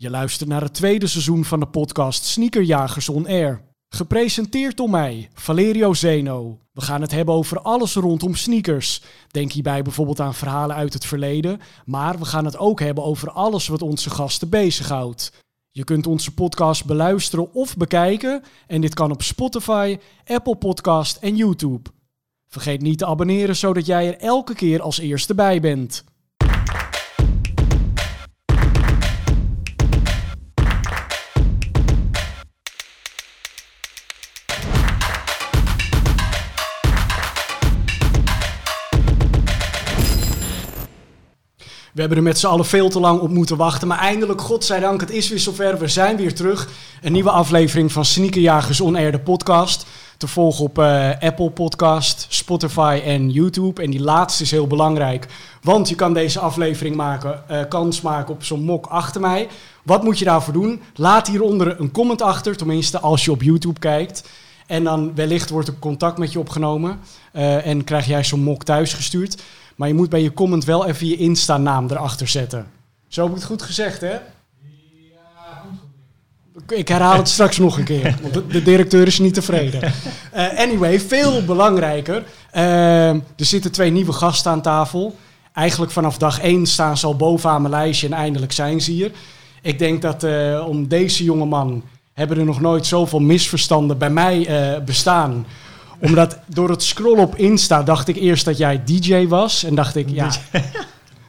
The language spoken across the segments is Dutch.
Je luistert naar het tweede seizoen van de podcast Sneakerjagers On Air. Gepresenteerd door mij, Valerio Zeno. We gaan het hebben over alles rondom sneakers. Denk hierbij bijvoorbeeld aan verhalen uit het verleden, maar we gaan het ook hebben over alles wat onze gasten bezighoudt. Je kunt onze podcast beluisteren of bekijken en dit kan op Spotify, Apple Podcast en YouTube. Vergeet niet te abonneren zodat jij er elke keer als eerste bij bent. We hebben er met z'n allen veel te lang op moeten wachten. Maar eindelijk, godzijdank, het is weer zover. We zijn weer terug. Een nieuwe aflevering van Sneakerjagers On Air, podcast. Te volgen op eh, Apple Podcast, Spotify en YouTube. En die laatste is heel belangrijk. Want je kan deze aflevering maken, eh, kans maken op zo'n mok achter mij. Wat moet je daarvoor doen? Laat hieronder een comment achter. Tenminste, als je op YouTube kijkt. En dan wellicht wordt er contact met je opgenomen. eh, en krijg jij zo'n mok thuis gestuurd. Maar je moet bij je comment wel even je Insta-naam erachter zetten. Zo heb ik het goed gezegd, hè? Ik herhaal het straks nog een keer, want de, directeur is niet tevreden. Eh, anyway, veel belangrijker. eh, er zitten twee nieuwe gasten aan tafel. Eigenlijk vanaf dag één staan ze al bovenaan mijn lijstje en eindelijk zijn ze hier. Ik denk dat eh, om deze jonge man hebben er nog nooit zoveel misverstanden bij mij bestaan omdat door het scrollen op Insta dacht ik eerst dat jij DJ was. En dacht ik, ja,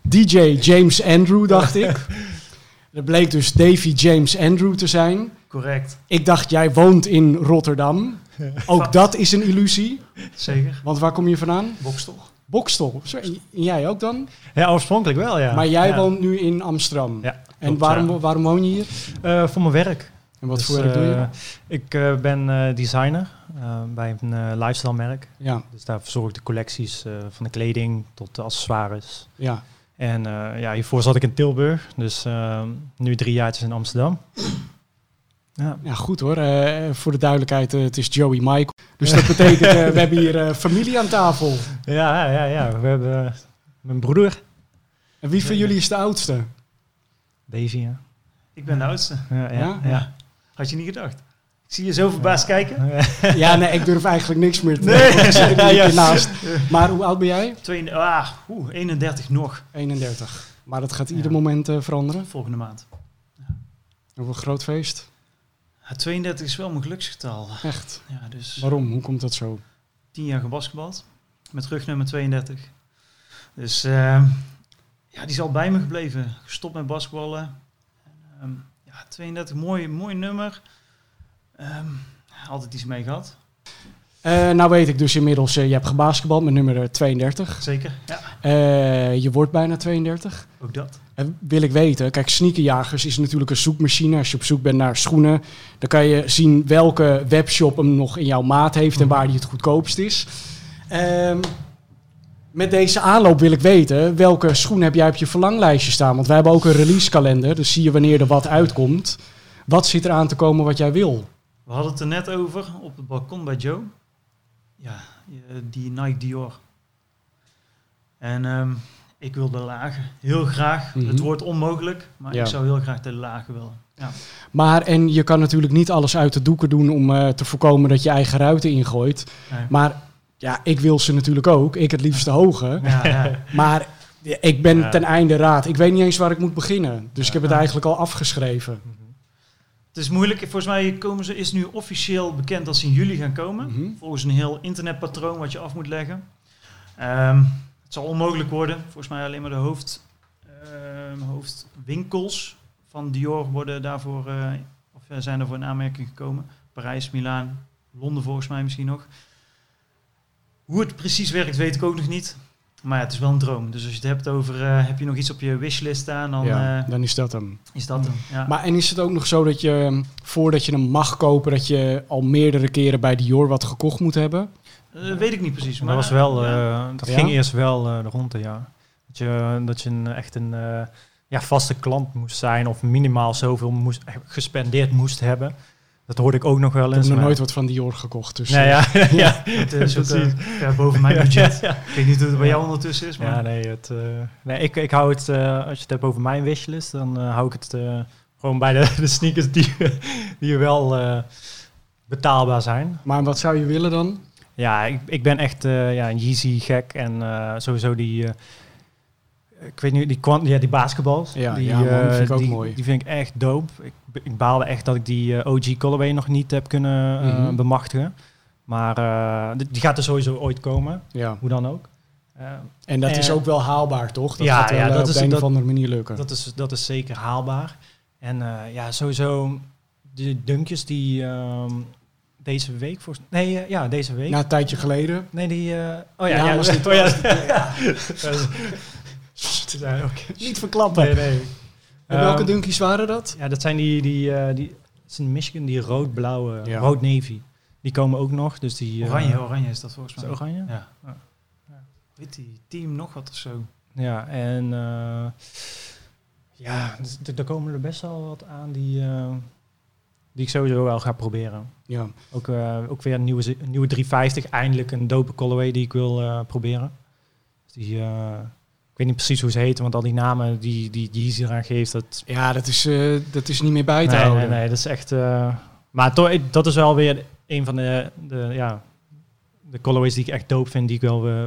DJ James Andrew, dacht ik. Dat bleek dus Davy James Andrew te zijn. Correct, Ik dacht, jij woont in Rotterdam. Ook dat is een illusie. zeker. Want waar kom je vandaan? Bokstel. Zo, En jij ook dan? Ja, oorspronkelijk wel, ja. Maar jij Ja. woont nu in Amsterdam. Ja, En waarom, waarom woon je hier? Eh, voor mijn werk. En wat Dus, voor werk doe je? eh, Ik eh, ben eh, designer eh, bij een eh, lifestyle merk. Ja, Dus daar verzorg ik de collecties eh, van de kleding tot de accessoires. ja. En eh, ja, hiervoor zat ik in Tilburg. Dus nu drie jaartjes in Amsterdam. Ja. ja, goed hoor. Eh, voor de duidelijkheid, het is Joey Michael. Dus dat betekent, we hebben hier eh, familie aan tafel. Ja, ja, ja. We hebben mijn broer, En wie van jullie is de oudste? Davy. Ja. Ik ben de oudste. Ja, ja, Ja? ja. Had je niet gedacht? Ik zie je zo verbaasd kijken. Ja, nee, ik durf eigenlijk niks meer te Nee. doen. er Ja, naast. Maar hoe oud ben jij? Twee, ah, oeh, 31 nog. 31. Maar dat gaat ieder moment eh, veranderen. Volgende maand. Een groot feest. Ja, 32 is wel mijn geluksgetal. Echt. Ja, dus Waarom? Hoe komt dat zo? 10 jaar gebasketbald. Met rugnummer 32. Dus eh, ja, die is al bij me gebleven. Gestopt met basketballen. En, ehm, ja, 32, mooi, mooi nummer. Ehm, altijd iets mee gehad. Eh, nou weet ik dus inmiddels, eh, je hebt gebasketbald met nummer eh, 32. Zeker, ja. Eh, je wordt bijna 32. Ook dat. En wil ik weten, kijk, Sneakerjagers is natuurlijk een zoekmachine. Als je op zoek bent naar schoenen, dan kan je zien welke webshop hem nog in jouw maat heeft en waar die het goedkoopst is. Met deze aanloop wil ik weten, welke schoen heb jij op je verlanglijstje staan? Want wij hebben ook een releasekalender, dus zie je wanneer er wat uitkomt. Wat zit er aan te komen wat jij wil? We hadden het er net over op het balkon bij Joe. Ja, eh, die Nike Dior. En ehm, ik wil de lage heel graag. Mhm. Het wordt onmogelijk, maar Ja. ik zou heel graag de lage willen. Ja. Maar, en je kan natuurlijk niet alles uit de doeken doen om eh, te voorkomen dat je eigen ruiten ingooit. Nee. Maar ja, ik wil ze natuurlijk ook. Ik het liefst de hoge. Ja, ja. Maar ik ben Ja. ten einde raad. Ik weet niet eens waar ik moet beginnen. Dus ik heb het Ja. eigenlijk al afgeschreven. Het is moeilijk. Volgens mij komen ze, is nu officieel bekend dat ze in juli gaan komen. Mhm. Volgens een heel internetpatroon wat je af moet leggen. Ehm, het zal onmogelijk worden. Volgens mij alleen maar de hoofd, ehm, hoofdwinkels van Dior worden daarvoor, eh, of eh, zijn daarvoor in aanmerking gekomen. Parijs, Milaan, Londen volgens mij misschien nog. Hoe het precies werkt weet ik ook nog niet. Maar ja, het is wel een droom. Dus als je het hebt over, eh, heb je nog iets op je wishlist staan, dan ja, eh, dan is dat hem. is dat hem. Ja. Maar en is het ook nog zo dat je, voordat je hem mag kopen, dat je al meerdere keren bij Dior wat gekocht moet hebben? Eh, weet ik niet precies. Maar dat was wel, eh, dat Ja? ging eerst wel eh, de ronde, ja. Dat je, dat je een, echt een eh, ja, vaste klant moest zijn of minimaal zoveel moest, gespendeerd moest hebben. Dat hoorde ik ook nog wel Ik eens. heb nog maar- nooit wat van Dior gekocht. Dus, Nee, eh, ja, ja, Het is ook, precies. eh, ja, boven mijn budget. Ja, Ik weet niet hoe het bij Ja. jou ondertussen is, maar Ja, nee, het, eh, nee ik, ik hou het, als je het hebt over mijn wishlist, dan hou ik het Gewoon bij de, de sneakers die, die wel betaalbaar zijn. Maar wat zou je willen dan? Ja, ik, ik ben echt ja, een Yeezy gek en sowieso die... ik weet niet, die, kwant, ja, die basketballs. Ja, die, ja, man, eh, vind ik ook die, mooi. Die vind ik echt dope. Ik, ik baalde echt dat ik die eh, OG colorway nog niet heb kunnen eh, Mhm. bemachtigen. Maar die gaat er sowieso ooit komen, Ja. hoe dan ook. En dat is ook wel haalbaar, toch? Dat ja, gaat wel ja, dat op is- een dat- of andere manier lukken. dat, is, dat is zeker haalbaar. En ja, sowieso de dunkjes die ehm, deze week... Voor, nee, ja, deze week. Na een tijdje geleden. Nee, die... oh ja, Ja, ja, was oh, ja. Niet verklappen. Nee, nee. En welke Ehm, dunkies waren dat? Ja, dat zijn die, die, eh, die het is in Michigan, die rood-blauwe, Ja. rood-navy. Die komen ook nog, dus die... eh, Oranje, oranje is dat volgens mij. oranje? Ja. Ja. Weet die, team nog wat of zo. Ja, en eh, ja, dus d- er komen er best wel wat aan die, eh, die ik sowieso wel ga proberen. Ja. Ook, eh, ook weer een nieuwe, een nieuwe 350, eindelijk een dope colorway die ik wil eh, proberen. Dus die, eh, weet niet precies hoe ze heten, want al die namen die, die Yeezy eraan geeft, dat, Ja, dat is, eh, dat is niet meer bij te nee, houden. nee, nee, dat is echt... eh, maar toch, ik- dat is wel weer een van de, de, ja, de colorways die ik echt dope vind, die ik wel, eh,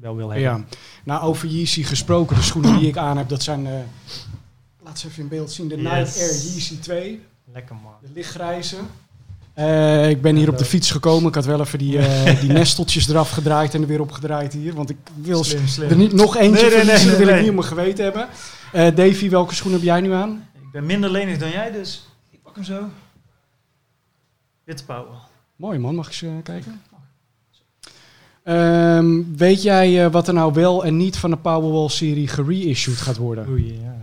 wel wil hebben. Ja. Nou, over Yeezy gesproken, de schoenen die ik aan heb, dat zijn, laat ze even in beeld zien, de Yes. Nike Air Yeezy 2, Lekker man. de lichtgrijze. Eh, ik ben hier op de fiets gekomen, ik had wel even die, eh, die nesteltjes eraf gedraaid en er weer opgedraaid hier, want ik wil Slim, slim. er niet nog eentje Nee, nee, wil ik niet op mijn geweten hebben. Eh, Davy, welke schoen heb jij nu aan? Ik ben minder lenig dan jij, dus ik pak hem zo. Witte Power. Mooi man, mag ik eens eh, kijken? Ehm, weet jij eh, wat er nou wel en niet van de Powerwall-serie gereissued gaat worden? Oei, ja.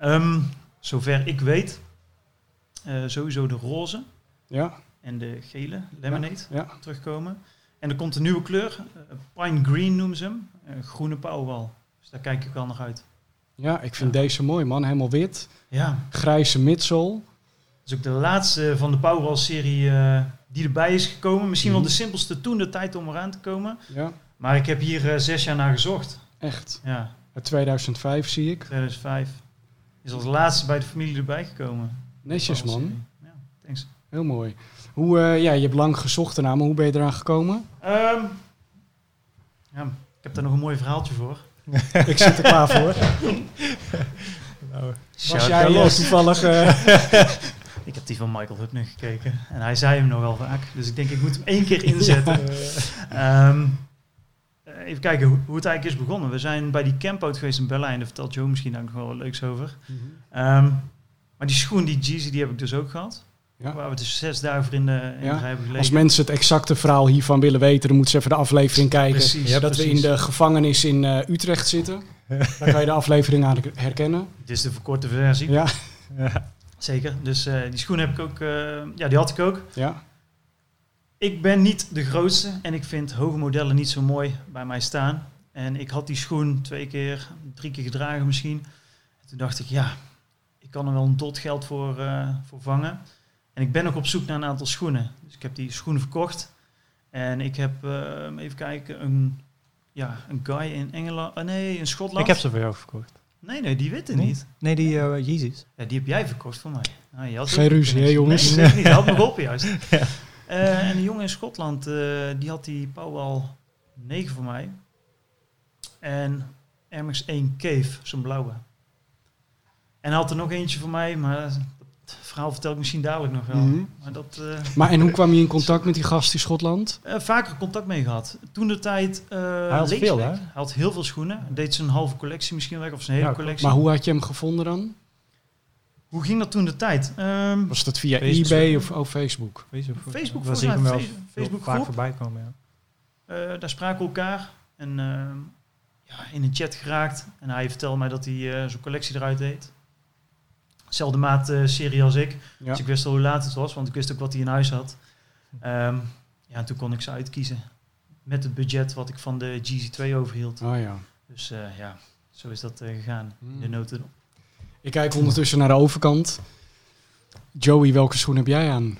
Ehm, zover ik weet, eh, sowieso de roze Ja, en de gele lemonade ja. terugkomen. En er komt een nieuwe kleur, eh, pine green noemen ze hem, een groene Powerwall. Dus daar kijk ik wel nog uit. ja ik vind deze mooi man, helemaal wit. Ja, Grijze midsole. dat is ook de laatste van de Powerwall-serie eh, die erbij is gekomen. Misschien Mhm. wel de simpelste toen de tijd om eraan te komen. Ja, Maar ik heb hier eh, zes jaar naar gezocht. echt. Ja, Uit 2005 zie ik. 2005. Is als laatste bij de familie erbij gekomen. Netjes man, Ja, thanks. heel mooi. Hoe, eh, ja, je hebt lang gezocht ernaar, maar hoe ben je eraan gekomen? Ehm, ja, ik heb daar nog een mooi verhaaltje voor. ik zit er klaar voor. Nou, Was Shout jij eh, toevallig... eh, Ik heb die van Michael Hutner gekeken. En hij zei hem nogal vaak. Dus ik denk, ik moet hem één keer inzetten. Ehm, eh, even kijken hoe, hoe het eigenlijk is begonnen. We zijn bij die campout geweest in Berlijn. Daar vertelt Joe misschien ook nog wel wat leuks over. Ehm, maar die schoen, die Jeezy, die heb ik dus ook gehad. Ja. Waar we dus zes dagen voor in de, in Ja. de hebben. Als mensen het exacte verhaal hiervan willen weten, dan moeten ze even de aflevering kijken. Precies, dat we in de gevangenis in eh, Utrecht zitten. Daar kan je de aflevering aan herkennen. Dit is de verkorte versie. Ja, Zeker. Dus eh, die schoen heb ik ook... eh, ja, die had ik ook. ja. Ik ben niet de grootste en ik vind hoge modellen niet zo mooi bij mij staan. En ik had die schoen twee keer, drie keer gedragen misschien. En toen dacht ik, ja, ik kan er wel een dot geld voor, voor vangen. En ik ben ook op zoek naar een aantal schoenen. Dus ik heb die schoenen verkocht. En ik heb, eh, even kijken, een, ja, een guy in Engeland, ah, nee, in Schotland. ik heb ze voor jou verkocht. Nee, nee, die witte Nee? niet. Nee, die eh Yeezys. Ja, die heb jij verkocht voor mij. Nou, je had Geen ruzie, hè, jongens? Nee, niet. Had me geholpen juist. Eh, en een jongen in Schotland, eh, die had die Powell 9 voor mij. En Air Max 1 Cave, zo'n blauwe. En hij had er nog eentje voor mij, maar het verhaal vertel ik misschien dadelijk nog wel. Mhm. Maar dat, eh, Maar en hoe kwam je in contact met die gast in Schotland? eh, vaker contact mee gehad. Toen de tijd... eh Hij had veel, hè? Hij had heel veel schoenen. Hij deed zijn halve collectie misschien weg, of zijn hele Ja, collectie. Maar hoe had je hem gevonden dan? Hoe ging dat toen de tijd? Ehm, Was dat via Facebook. eBay of oh, Facebook? Facebook, Facebook zie ik mij, hem wel Facebook vaak voorbij komen, ja. Eh, daar spraken we elkaar en ehm, ja, in een chat geraakt. En hij vertelde mij dat hij eh, zijn collectie eruit deed. Zelfde maat eh, serie als ik. Ja. Dus ik wist al hoe laat het was, want ik wist ook wat hij in huis had. Ehm, ja, en toen kon ik ze uitkiezen. Met het budget wat ik van de GZ2 overhield. Oh ja. Dus eh, ja, zo is dat eh, gegaan. Hmm. De noten. Ik kijk ondertussen naar de overkant. Joey, welke schoen heb jij aan?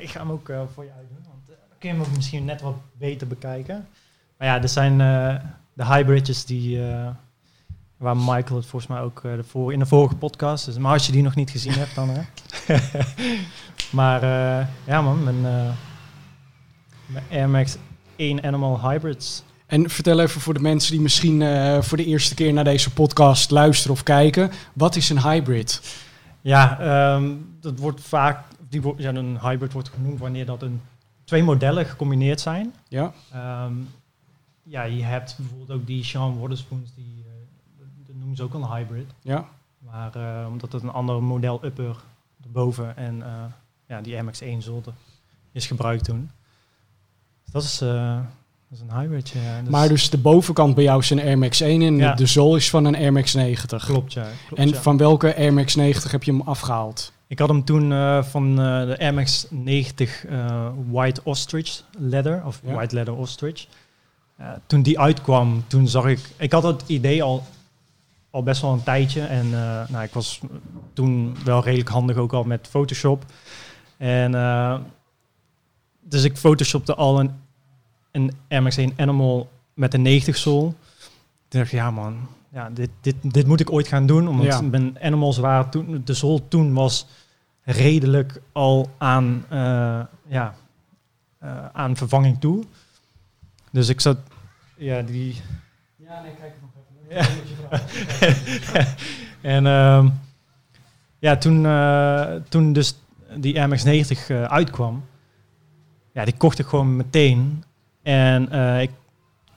ik ga hem ook eh, voor je uitdoen, want dan kun je hem ook misschien net wat beter bekijken. Maar ja, er zijn eh, de hybrids die, eh, Waar Michael het volgens mij ook eh, voor, in de vorige podcast. Dus, maar als je die nog niet gezien hebt, dan hè. maar eh, ja man, mijn, eh, mijn Air Max 1 Animal Hybrids. En vertel even voor de mensen die misschien voor de eerste keer naar deze podcast luisteren of kijken. Wat is een hybrid? Ja, ehm, dat wordt vaak, die wordt, ja, een hybrid wordt genoemd wanneer dat een, twee modellen gecombineerd zijn. Ja, Ehm, ja, je hebt bijvoorbeeld ook die Sean Waterspoons, die noemen ze ook een hybrid. ja. Maar eh, omdat het een ander model upper erboven en eh, ja, die MX-1 zolte is gebruikt toen. Dus dat is, eh, dat is een hybrid, ja. Dus- Maar dus de bovenkant bij jou is een Air Max 1 en Ja. de zool is van een Air Max 90. Klopt, ja. Klopt, En ja. van welke Air Max 90 heb je hem afgehaald? Ik had hem toen van de Air Max 90 eh, White Ostrich Leather, of. White Leather Ostrich. Toen die uitkwam, toen zag ik... Ik had het idee al, al best wel een tijdje. En eh, nou, ik was toen wel redelijk handig ook al met Photoshop. En eh, dus ik photoshopte al een, een Air Max 1 Animal met een 90 zool. Toen dacht ik, ja man, ja, dit, dit, dit moet ik ooit gaan doen. Omdat Ja. mijn Animals waren toen... De zool toen was redelijk al aan, eh, ja, eh, aan vervanging toe. Dus ik zat... Ja, die... Ja, nee, kijk even. en ehm, ja, toen, eh, toen dus die MX-90 eh, uitkwam, ja, die kocht ik gewoon meteen. En eh, ik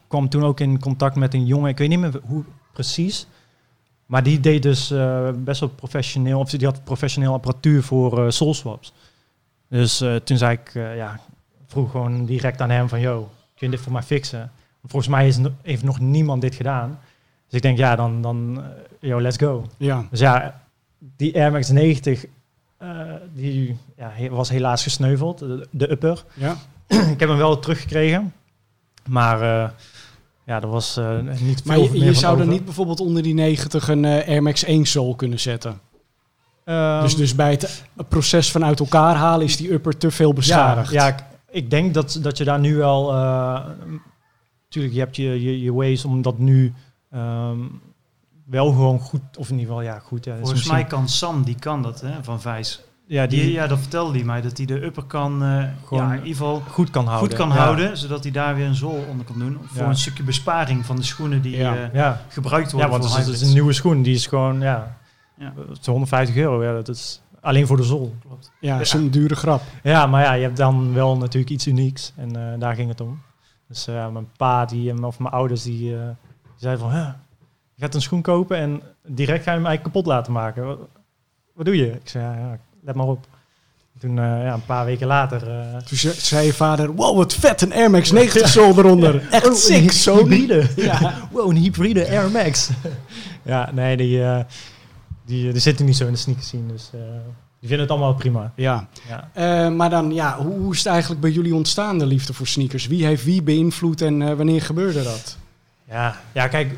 kwam toen ook in contact met een jongen, ik weet niet meer hoe precies, maar die deed dus best wel professioneel, of die had professioneel apparatuur voor eh soul swaps. Dus toen zei ik, ja, vroeg gewoon direct aan hem van, yo, kun je dit voor mij fixen? Volgens mij is, heeft nog niemand dit gedaan. Dus ik denk, ja, dan, dan eh, yo, let's go. Ja, Dus ja, die Air Max 90, eh, die ja, he- was helaas gesneuveld, de, de upper. ja. ik heb hem wel teruggekregen, maar eh, ja, er was niet Maar veel je, meer je zou er niet bijvoorbeeld onder die 90 een Air Max 1 zool kunnen zetten. Ehm, dus, dus bij het proces van uit elkaar halen is die upper te veel beschadigd. Ja, ja ik, ik denk dat, dat je daar nu wel... Natuurlijk, je hebt je, je, je ways om dat nu ehm, wel gewoon goed... Of in ieder geval, ja, goed. Ja, dat Volgens mij kan Sam, die kan dat, hè, van Vijs. Ja, Die, die ja, dat vertelde hij mij, dat hij de upper kan, eh, Gewoon ja, in ieder geval goed kan houden. goed kan Ja. houden, zodat hij daar weer een zool onder kan doen. Voor Ja. een stukje besparing van de schoenen die Ja. eh, Ja, gebruikt ja worden want voor het is, een nieuwe schoen. Die is gewoon, ja, Ja. het is 150 euro. Ja, dat is alleen voor de zol. Klopt. Ja, is een dure grap. Ja, maar ja, je hebt dan wel natuurlijk iets unieks. En eh, daar ging het om. Dus mijn pa die, of mijn ouders die, zeiden van... "Huh, je gaat een schoen kopen en direct ga je hem eigenlijk kapot laten maken. Wat, wat doe je? Ik zei, ja, ja, let maar op. Toen, eh, ja, een paar weken later... eh, Toen ze- zei je vader, wow, wat vet, een Air Max 90 zool eronder. Echt Oh, sick, zo'n hybride. Ja. Wow, een hybride Air Max. ja, nee, die, eh, die, die zitten niet zo in de sneakers scene. Dus die vinden het allemaal prima. Ja, Ja. Maar dan, ja, hoe, hoe is het eigenlijk bij jullie ontstaan, de liefde voor sneakers? Wie heeft wie beïnvloed en wanneer gebeurde dat? Ja, ja kijk...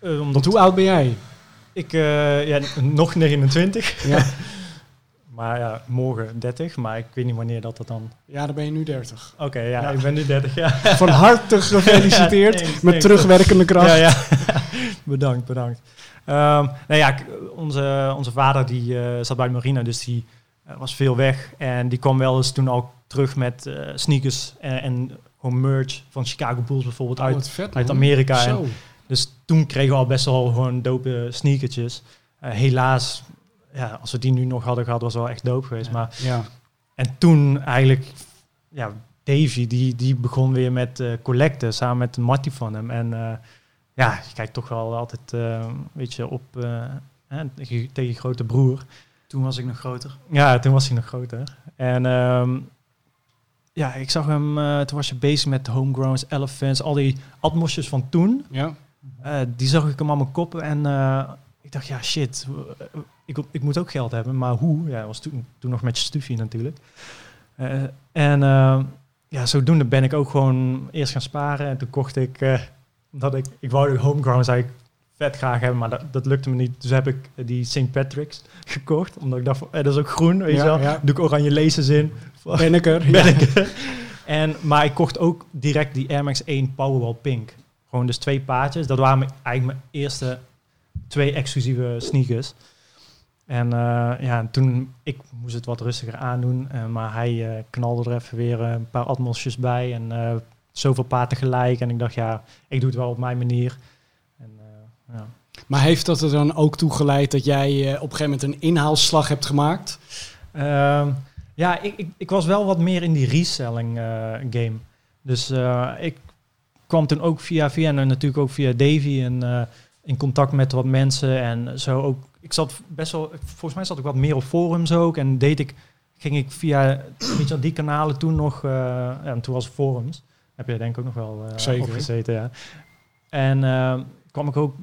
eh, omdat Want hoe oud ben jij? Ik, eh, ja, nog 29. Ja, Maar ja, morgen 30. Maar ik weet niet wanneer dat dat dan... ja dan ben je nu 30. Oké, ja, Ja. ik ben nu 30, ja. Van harte gefeliciteerd Ja, thanks, met thanks. terugwerkende kracht. Ja, ja. bedankt, bedankt. Ehm nou ja, onze, onze vader die eh, zat bij de marine, dus die eh, was veel weg. En die kwam wel eens toen ook terug met sneakers en, en gewoon merch van Chicago Bulls bijvoorbeeld Oh, uit, vet, uit. Amerika. En, Zo. dus toen kregen we al best wel gewoon dope sneakertjes. Eh, helaas, ja, als we die nu nog hadden gehad, was het wel echt dope geweest. Ja. Maar Ja. en toen eigenlijk, ja, Davy, die, die begon weer met eh collecten samen met Matty van hem. En eh, ja, je kijkt toch wel altijd, eh, een beetje op eh, hè, tegen, tegen je grote broer. Toen was ik nog groter. Ja, toen was hij nog groter. En ehm, ja, ik zag hem, eh, toen was je bezig met homegrowns, elephants, al die atmosjes van toen. Ja. Eh, die zag ik hem aan mijn kop en eh, ik dacht, ja shit, ik, ik moet ook geld hebben, maar hoe? Ja, was toen, toen nog met je stufie natuurlijk. En ja, zodoende ben ik ook gewoon eerst gaan sparen en toen kocht ik, dat ik, ik wou de homegrown eigenlijk vet graag hebben, maar dat, dat lukte me niet. Dus heb ik die St. Patrick's gekocht, omdat ik dacht, eh, dat is ook groen, weet je wel. ja. Doe ik oranje lasers in. Ben ik er? Ben ik er. En, maar ik kocht ook direct die Air Max 1 Powerwall Pink. Gewoon dus twee paardjes. Dat waren mijn, eigenlijk mijn eerste twee exclusieve sneakers. En eh, ja, toen, ik moest het wat rustiger aandoen, eh, maar hij eh, knalde er even weer een paar atmosjes bij en zoveel paar tegelijk. En ik dacht, ja, ik doe het wel op mijn manier. Ja. Maar heeft dat er dan ook toe geleid dat jij eh, op een gegeven moment een inhaalslag hebt gemaakt? Ehm, ja, ik, ik, ik was wel wat meer in die reselling eh, game. Dus eh, ik kwam toen ook via via en natuurlijk ook via Davy en in contact met wat mensen en zo ook. Ik zat best wel, volgens mij zat ik wat meer op forums ook en deed ik, ging ik via weet je, wel, die kanalen toen nog, ja, en toen was het forums. Heb je denk ik ook nog wel Zeker. op gezeten, ja. En kwam ik ook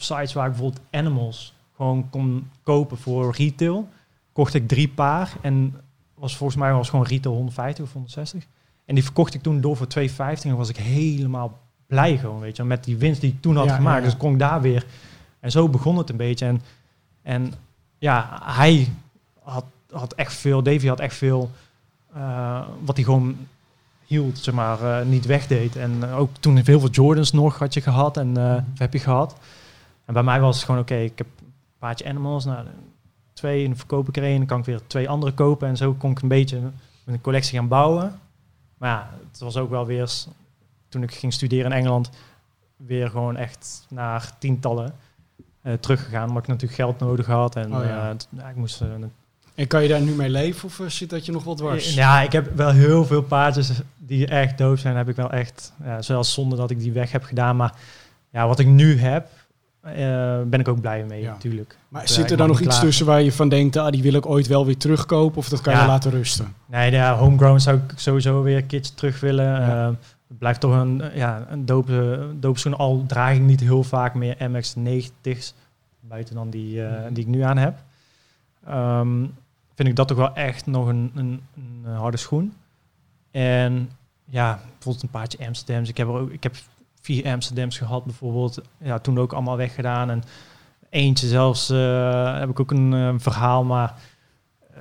op sites waar ik bijvoorbeeld animals gewoon kon kopen voor retail. Kocht ik drie paar en was volgens mij was gewoon retail 150 of 160. En die verkocht ik toen door voor 250 en was ik helemaal blij gewoon, weet je, met die winst die ik toen had Ja, gemaakt. ja, ja. Dus kon ik daar weer. En zo begon het een beetje. En, en ja, hij had, had echt veel, Davy had echt veel, eh, wat hij gewoon hield, zeg maar, eh, niet wegdeed. En ook toen heel veel Jordans nog had je gehad en eh, heb je gehad. En bij mij was het gewoon, oké, ik heb een paardje animals, nou, twee en dan verkoop ik er één, dan kan ik weer twee andere kopen. En zo kon ik een beetje een collectie gaan bouwen. Maar ja, het was ook wel weer, toen ik ging studeren in Engeland, weer gewoon echt naar tientallen eh, teruggegaan. Omdat ik natuurlijk geld nodig had. En Oh ja. eh, ja, ik moest... eh, En kan je daar nu mee leven of zit dat je nog wat dwars? ja, ik heb wel heel veel paardjes die echt doof zijn. Heb ik wel echt, ja, zelfs zonder dat ik die weg heb gedaan. Maar ja, wat ik nu heb, ben ik ook blij mee, natuurlijk. Maar Ja, zit er dan nog iets tussen waar je van denkt, ah, die wil ik ooit wel weer terugkopen of dat kan je laten rusten? Nee, ja, homegrown zou ik sowieso weer een keertje terug willen. Eh, het blijft toch een, eh, ja, een dope, dope schoen. Al draag ik niet heel vaak meer MX-90's. Buiten dan die, eh, die ik nu aan heb. Ehm, vind ik dat toch wel echt nog een, een, een eh, harde schoen. En ja, bijvoorbeeld een paardje Amsterdams. Ik heb, er ook, ik heb vier Amsterdams gehad bijvoorbeeld. Ja, toen ook allemaal weggedaan. En eentje zelfs eh, heb ik ook een eh, verhaal. Maar eh,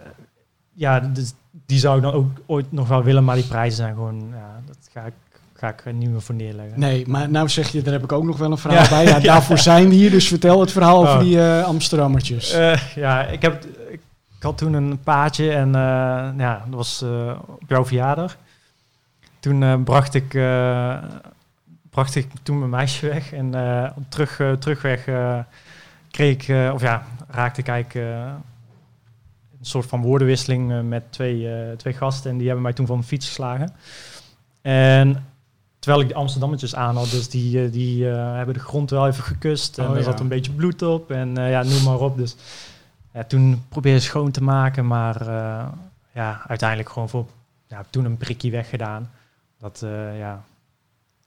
ja, dus die zou ik dan ook ooit nog wel willen. Maar die prijzen zijn gewoon, ja, dat ga ik, ga ik er niet meer voor neerleggen. Nee, maar nou zeg je, daar heb ik ook nog wel een verhaal Ja. bij. Ja, daarvoor zijn we hier, dus vertel het verhaal over Oh. die Amsterdammertjes. Ja, ik, heb, ik, had toen een paardje en ja, dat was op jouw verjaardag. Toen bracht, ik, bracht ik toen mijn meisje weg en eh, op terug, eh, terugweg eh, kreeg ik, of ja, raakte ik eigenlijk een soort van woordenwisseling met twee, twee gasten en die hebben mij toen van de fiets geslagen. En terwijl ik de Amsterdammetjes aan had, dus die, die hebben de grond wel even gekust en Oh, er ja. zat een beetje bloed op en ja, noem maar op. Dus ja, toen probeerde ik schoon te maken, maar ja, uiteindelijk gewoon voor ja, toen een prikje weggedaan. Dat, ja,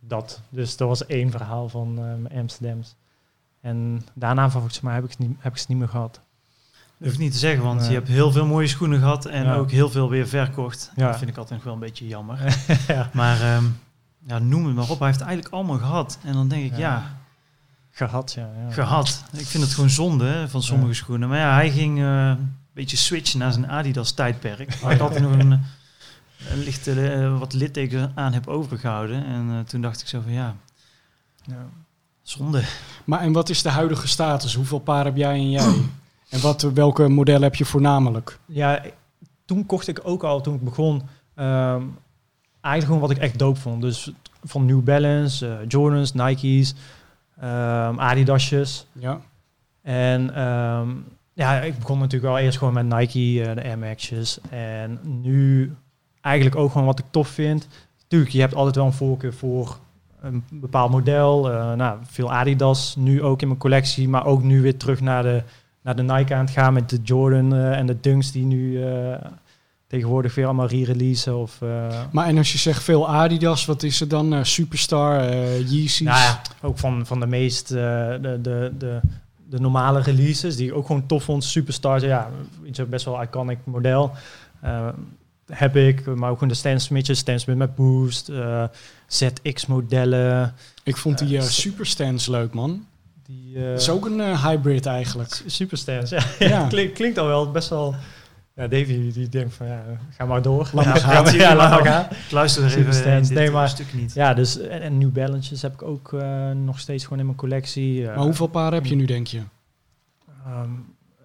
dat. Dus dat was één verhaal van eh, mijn Amsterdams. En daarna volgens mij heb ik, het niet, heb ik ze niet meer gehad. Dat hoeft niet te zeggen, want Nee. je hebt heel veel mooie schoenen gehad en Ja. ook heel veel weer verkocht. Ja. Dat vind ik altijd nog wel een beetje jammer. ja. Maar ehm, ja, noem het maar op. Hij heeft het eigenlijk allemaal gehad. En dan denk ik, Ja. Gehad, ja. ja. gehad. Ik vind het gewoon zonde hè, van sommige schoenen. Maar ja, hij ging eh, een beetje switchen naar zijn Adidas tijdperk. Altijd nog een, een lichte eh, wat litteken aan heb overgehouden. En eh, toen dacht ik zo van ja, Ja. zonde. Maar en wat is de huidige status? Hoeveel paar heb jij en jij? En wat, welke modellen heb je voornamelijk? Ja, toen kocht ik ook al, toen ik begon, ehm, eigenlijk gewoon wat ik echt doop vond. Dus van New Balance, eh, Jordans, Nike's, ehm, Adidasjes. Ja. En ehm, ja, ik begon natuurlijk wel eerst gewoon met Nike, eh, de Air Max'jes. En nu eigenlijk ook gewoon wat ik tof vind. Tuurlijk, je hebt altijd wel een voorkeur voor een bepaald model. Eh, nou, veel Adidas nu ook in mijn collectie, maar ook nu weer terug naar de, naar de Nike aan het gaan met de Jordan eh, en de Dunks die nu eh, tegenwoordig weer allemaal re-releasen. Of, Maar en als je zegt veel Adidas, wat is het dan? Superstar, Yeezys? Nou ja, ook van, van de meest de, de, de, de normale releases, die ik ook gewoon tof vond. Superstars, ja, best wel iconic model. Heb ik, maar ook gewoon de Stan Smithjes, Stan Smith met Boost, eh, ZX-modellen. Ik vond die eh, Eh, Superstans leuk, man. Die, eh, Dat is ook een hybrid eigenlijk. Superstans, ja. Ja. Klink, klinkt al wel best wel... Ja, Davy die denkt van, ja, ga maar door. Laat maar Ja, gaan. Ja, laat maar gaan. Ik luister er even Nee, maar- stuk niet. Ja, dus en, en New Balances heb ik ook eh, nog steeds gewoon in mijn collectie. eh, Maar hoeveel paar heb je nu, denk je? ehm,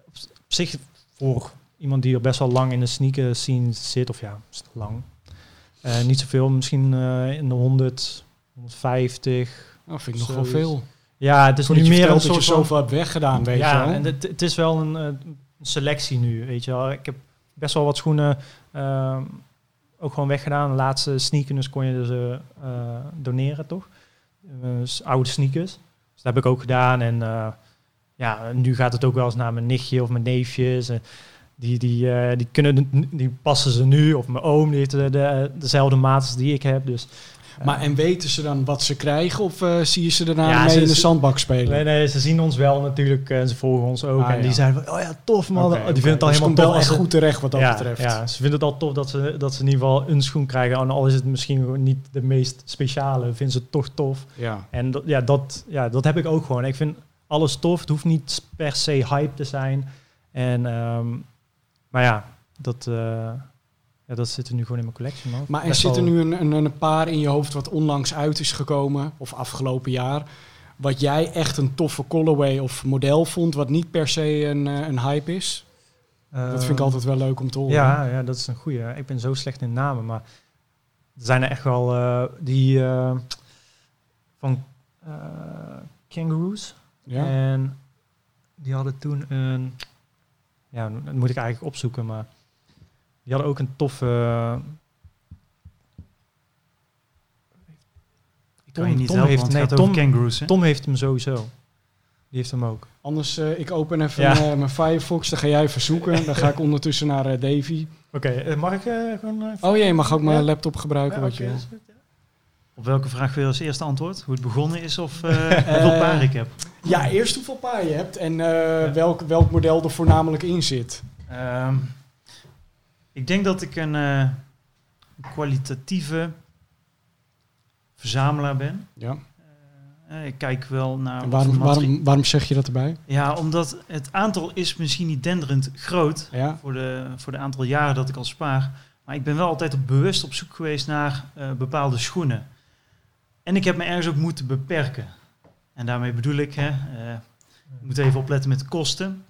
op zich voor iemand die er best wel lang in de sneaker scene zit, of ja, lang. Eh, niet zoveel, misschien eh, in de 100, 150. Dat vind ik nog wel veel. Ja, het is Voordat nu meer een soort je van... zoveel hebt weggedaan, weet ja, je wel. en het, het is wel een eh, selectie nu, weet je wel. Ik heb best wel wat schoenen ehm, ook gewoon weggedaan. De laatste sneakers kon je dus doneren, toch? Eh, s- oude sneakers. Dus dat heb ik ook gedaan. En ja, nu gaat het ook wel eens naar mijn nichtje of mijn neefjes. En die, die, eh, die, kunnen, die passen ze nu. Of mijn oom, die heeft de, de, dezelfde maat als die ik heb. Dus, eh, Maar en weten ze dan wat ze krijgen of eh, zie je ze daarna Ja, mee ze- in de zandbak spelen? Nee, nee, ze zien ons wel natuurlijk en ze volgen ons ook. Ah, en die zeiden van, oh ja, tof man. Oké, die vinden het al Dus helemaal tof wel als echt goed terecht wat dat ja, betreft. Ja, ze vinden het al tof dat ze, dat ze in ieder geval een schoen krijgen. En al is het misschien niet de meest speciale, vinden ze het toch tof. Ja. En dat, ja, dat, ja, dat heb ik ook gewoon. Ik vind alles tof. Het hoeft niet per se hype te zijn. En, ehm, maar ja, dat, eh, ja, dat zit er nu gewoon in mijn collectie. Man. Maar er Best zit er wel- nu een, een, een paar in je hoofd wat onlangs uit is gekomen, of afgelopen jaar, wat jij echt een toffe colorway of model vond, wat niet per se een, eh, een hype is? dat vind ik Ehm, altijd wel leuk om te horen. Ja, ja, dat is een goeie. Ik ben zo slecht in namen, maar er zijn er echt wel eh, die van Kangaroos. Ja? En die hadden toen een, ja, dat moet ik eigenlijk opzoeken, maar die hadden ook een toffe. Ik kan je niet Tom helpen, heeft- want het nee, Tom- kangaroos. Tom heeft hem sowieso. Die heeft hem ook. Anders, eh, ik open even Ja. eh, mijn Firefox, dan ga jij verzoeken. dan ga ik ondertussen naar eh, Davy. Oké, mag ik eh, gewoon... Oh jee, je mag ook mijn Ja. laptop gebruiken ja, wat je wil. Op welke vraag wil je als eerste antwoord? Hoe het begonnen is of eh hoeveel Eh, paar ik heb? Ja, eerst hoeveel paar je hebt en eh, welk, welk model er voornamelijk in zit. Ehm, ik denk dat ik een, kwalitatieve verzamelaar ben. Ja. Ik kijk wel naar... En waarom, waarom, waarom zeg je dat erbij? Ja, omdat het aantal is misschien niet denderend groot Ja, voor de, voor de aantal jaren dat ik al spaar. Maar ik ben wel altijd op- bewust op zoek geweest naar bepaalde schoenen. En ik heb me ergens ook moeten beperken. En daarmee bedoel ik, hè, eh, ik moet even opletten met de kosten.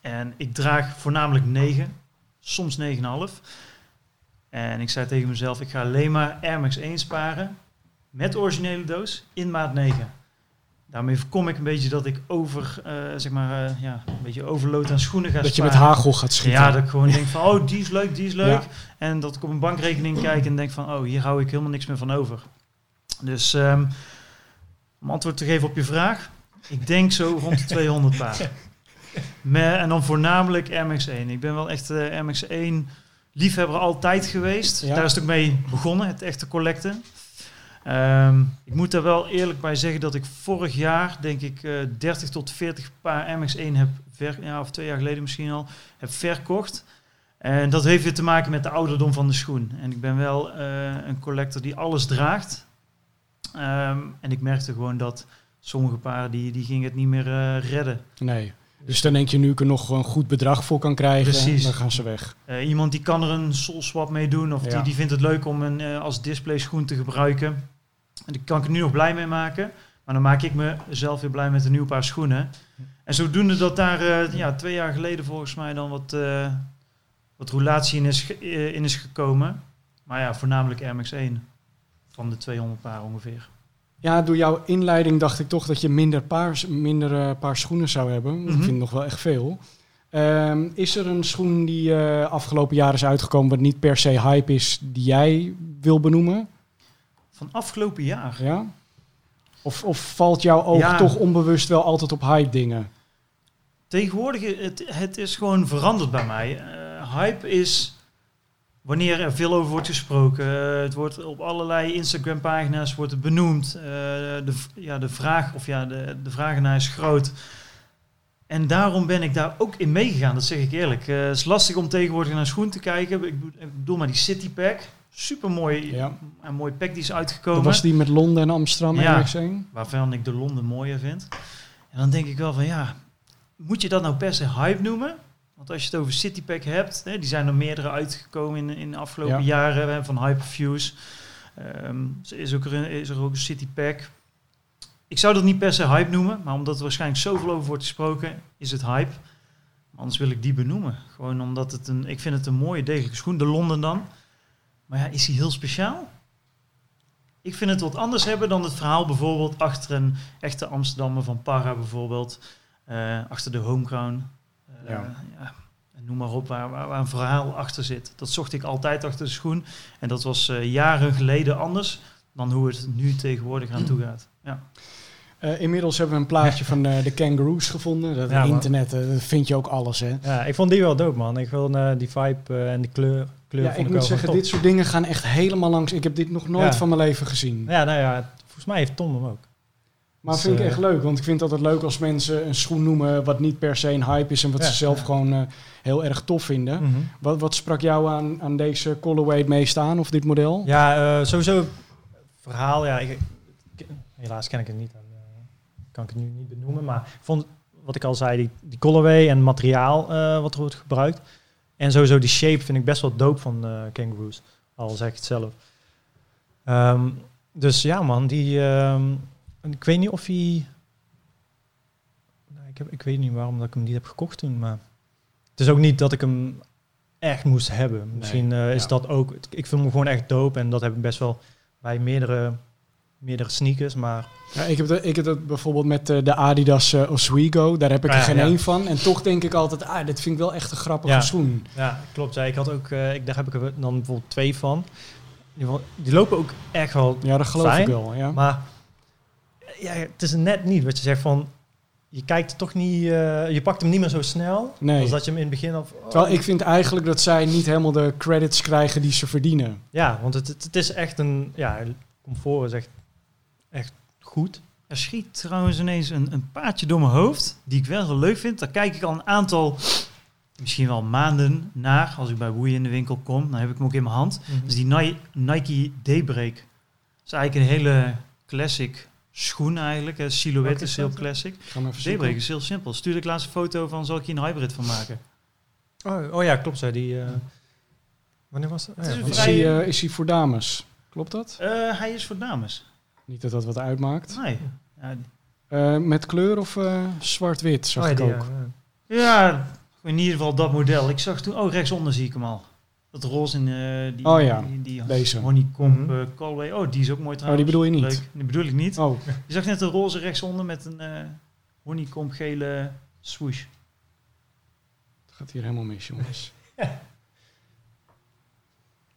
En ik draag voornamelijk 9, soms 9,5. En ik zei tegen mezelf, ik ga alleen maar Air Max 1 sparen met originele doos in maat 9. Daarmee voorkom ik een beetje dat ik over, eh, zeg maar, eh, ja, een beetje overload aan schoenen ga dat je met hagel gaat schieten. Ja, dat ik gewoon denk van, oh, die is leuk, die is leuk. Ja. En dat ik op een bankrekening kijk en denk van, oh, hier hou ik helemaal niks meer van over. Dus ehm, om antwoord te geven op je vraag, ik denk zo rond de 200 paar. En dan voornamelijk MX1. Ik ben wel echt eh MX1 liefhebber altijd geweest. Ja. Daar is het ook mee begonnen, het echte collecten. Ehm, ik moet daar wel eerlijk bij zeggen dat ik vorig jaar, denk ik, eh 30 tot 40 paar MX1 heb, ver, ja, of twee jaar geleden misschien al, heb verkocht. En dat heeft weer te maken met de ouderdom van de schoen. En ik ben wel eh, een collector die alles draagt. Ehm, en ik merkte gewoon dat sommige paren die, die gingen het niet meer eh, redden. Nee. Dus dan denk je nu ik er nog een goed bedrag voor kan krijgen, Precies. dan gaan ze weg. Eh, iemand die kan er een sol swap mee doen. Of Ja. die, die vindt het leuk om een eh, als display schoen te gebruiken. En daar kan ik er nu nog blij mee maken. Maar dan maak ik mezelf weer blij met een nieuw paar schoenen. En zodoende dat daar ja, twee jaar geleden volgens mij dan wat, wat roulatie in is, in is gekomen. Maar ja, voornamelijk Air Max 1. Van de 200 paar ongeveer. Ja, door jouw inleiding dacht ik toch dat je minder paar, minder, eh, paar schoenen zou hebben. Ik Mhm. vind het nog wel echt veel. Ehm, is er een schoen die eh, afgelopen jaar is uitgekomen wat niet per se hype is, die jij wil benoemen? Van afgelopen jaar. Ja? Of, of valt jouw oog Ja. toch onbewust wel altijd op hype dingen? Tegenwoordig, het, het is gewoon veranderd bij mij. Eh, hype is wanneer er veel over wordt gesproken. Eh, het wordt op allerlei Instagram-pagina's wordt het benoemd. Eh, de, ja, de vraag, of ja, de, de vraag is groot. En daarom ben ik daar ook in meegegaan, dat zeg ik eerlijk. Eh, het is lastig om tegenwoordig naar schoen te kijken. Ik bedoel, maar die City Pack. Super mooi, Ja. een mooi pack die is Dat uitgekomen was die met Londen en Amsterdam Ja. MX1? waarvan ik de Londen mooier vind. En dan denk ik wel van ja, moet je dat nou per se hype noemen? Want als je het over Citypack hebt, hè, die zijn er meerdere uitgekomen in, in de afgelopen Ja. jaren hè, van Hyperfuse. Er is, ook er, is er ook een Citypack. ik zou dat niet per se hype noemen, maar omdat er waarschijnlijk zoveel over wordt gesproken, is het hype. Anders wil ik die benoemen. Gewoon omdat het een, ik vind het een mooie, degelijke schoen. De Londen dan. Maar ja, is hij heel speciaal? Ik vind het wat anders hebben dan het verhaal bijvoorbeeld achter een echte Amsterdammer van Parra bijvoorbeeld. eh, achter de Homecrown. Eh, Ja. ja, noem maar op, waar, een verhaal achter zit. Dat zocht ik altijd achter de schoen. En dat was eh, jaren geleden anders dan hoe het nu tegenwoordig aan toe gaat. Ja. Eh, inmiddels hebben we een plaatje van de kangaroos gevonden. Dat Ja, internet, vind je ook alles, hè? Ja, ik vond die wel dope, man. Ik eh, die vibe en die kleur, kleur Ja, vond ik ik moet zeggen, dit soort dingen gaan echt helemaal langs. Ik heb dit nog nooit Ja. van mijn leven gezien. Ja, nou ja, volgens mij heeft Tom hem ook. Maar Dus, vind ik eh, echt leuk, want ik vind het altijd leuk als mensen een schoen noemen wat niet per se een hype is en wat Ja, ze zelf ja. gewoon eh, heel erg tof vinden. Mhm. Wat, wat sprak jou aan, aan deze colorway het meest aan, of dit model? Ja, eh, sowieso verhaal. Ja, ik, helaas ken ik het niet. En, kan ik het nu niet benoemen. Maar ik vond, wat ik al zei, die, die colorway en materiaal wat er wordt gebruikt. En sowieso die shape vind ik best wel dope van kangaroos. Al zeg ik het zelf. Ehm, dus ja man, die... ehm, ik weet niet of hij... Nou, ik, heb, ik weet niet waarom dat ik hem niet heb gekocht toen, maar... Het is ook niet dat ik hem echt moest hebben. Misschien eh, is ja. dat ook... Ik vind hem gewoon echt dope en dat heb ik best wel bij meerdere, meerdere sneakers, maar... Ja, ik, heb dat, ik heb dat bijvoorbeeld met eh, de Adidas eh, Oswego, daar heb ik Ah, er ja, geen ja. één van. En toch denk ik altijd, ah, dit vind ik wel echt een grappige Ja. schoen. Ja, klopt. Ja, ik had ook, eh, ik, daar heb ik er dan bijvoorbeeld twee van. In ieder geval, Die lopen ook echt wel Ja, dat geloof Fijn. ik wel, ja. Maar ja, het is net niet wat je zegt van. Je kijkt toch niet. eh, je pakt hem niet meer zo snel. Nee. Als dat je hem in het begin of. oh, Terwijl ik vind eigenlijk dat zij niet helemaal de credits krijgen die ze verdienen. Ja, want het, het, is echt een. Ja, comfort is echt, echt goed. Er schiet trouwens ineens een, een paadje door mijn hoofd, die ik wel heel leuk vind. Daar kijk ik al een aantal, misschien wel maanden naar. Als ik bij Woei in de winkel kom, dan heb ik hem ook in mijn hand. Is die Ni- Nike Daybreak. Dat is eigenlijk een hele classic schoen eigenlijk. Het silhouet Welke is heel classic. Daybreak is heel simpel. Stuur ik laatst een foto van, zal ik hier een hybrid van maken. Oh, oh ja, klopt. Zo, die, eh, wanneer was dat? Is Ja, een hij, eh, is hij voor dames? Klopt dat? Eh, hij is voor dames. Niet dat dat wat uitmaakt. Nee. Ja, Eh, met kleur of eh, zwart-wit, zag Oh, ja, ik die, ook. ja, ja, in ieder geval dat model. Ik zag toen, oh rechtsonder zie ik hem al. Dat roze in eh, die, Oh ja, die, honeycomb Mhm. eh. Oh, die is ook mooi Oh, trouwens. die bedoel je niet? Leuk. Die bedoel ik niet. Oh, Je zag net een roze rechtsonder met een eh honeycomb gele swoosh. het gaat hier helemaal mis, jongens. ja.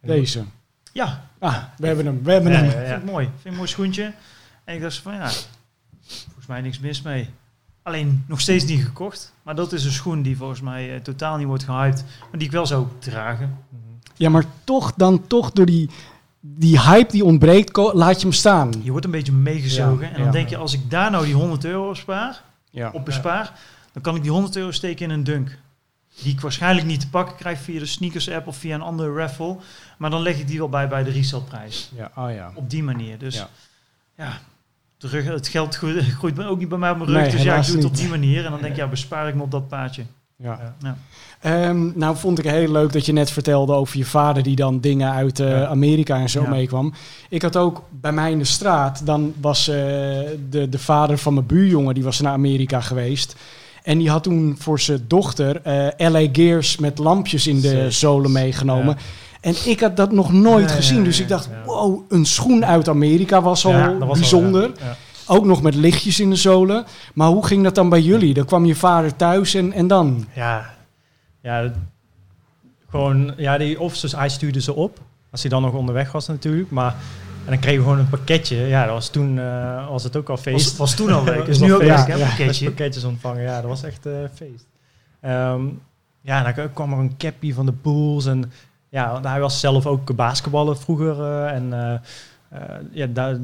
Deze. Ja, Ah, we hebben hem, we hebben Ja, hem. ja, vind ik mooi. Vind ik een mooi schoentje. En ik dacht van ja, volgens mij niks mis mee. Alleen nog steeds niet gekocht. Maar dat is een schoen die volgens mij totaal niet wordt gehyped. Maar die ik wel zou dragen. Ja, maar toch dan toch door die, die hype die ontbreekt, laat je hem staan. Je wordt een beetje meegezogen. Ja, en dan ja. denk je, als ik daar nou die 100 euro op spaar, Ja. op bespaar, dan kan ik die 100 euro steken in een dunk. Die ik waarschijnlijk niet te pakken krijg via de sneakers app of via een andere raffle. Maar dan leg ik die wel bij bij de resellprijs. Ja, oh ja. Op die manier. Dus Ja. ja, terug, het geld groeit, ook niet bij mij op mijn rug. Nee, dus ja, ik doe het op niet. die manier. En dan denk ik, ja, bespaar ik me op dat paadje. Ja. Ja. Ehm, nou vond ik heel leuk dat je net vertelde over je vader die dan dingen uit eh. Amerika en zo Ja. meekwam. Ik had ook bij mij in de straat, dan was eh, de, de vader van mijn buurjongen, die was naar Amerika geweest. En die had toen voor zijn dochter eh, LA Gears met lampjes in de zolen meegenomen. Ja. En ik had dat nog nooit Ja, gezien. ja, dus ik dacht, ja. wow, een schoen uit Amerika was al bijzonder. ja. Ook nog met lichtjes in de zolen. Maar hoe ging dat dan bij jullie? Dan kwam je vader thuis en, en dan? Ja, ja gewoon, ja, die, of dus hij stuurde ze op, als hij dan nog onderweg was natuurlijk, maar en dan kreeg je gewoon een pakketje. Ja, dat was toen uh, was het ook al feest. Was, was toen al leuk. Is nu ook feest. leuk, hè, ja. pakketje. pakketjes ontvangen. Ja, dat was echt uh, feest. Um, ja, dan kwam er een cappy van de Bulls en ja, want hij was zelf ook basketballer vroeger uh, en uh, ja, daar,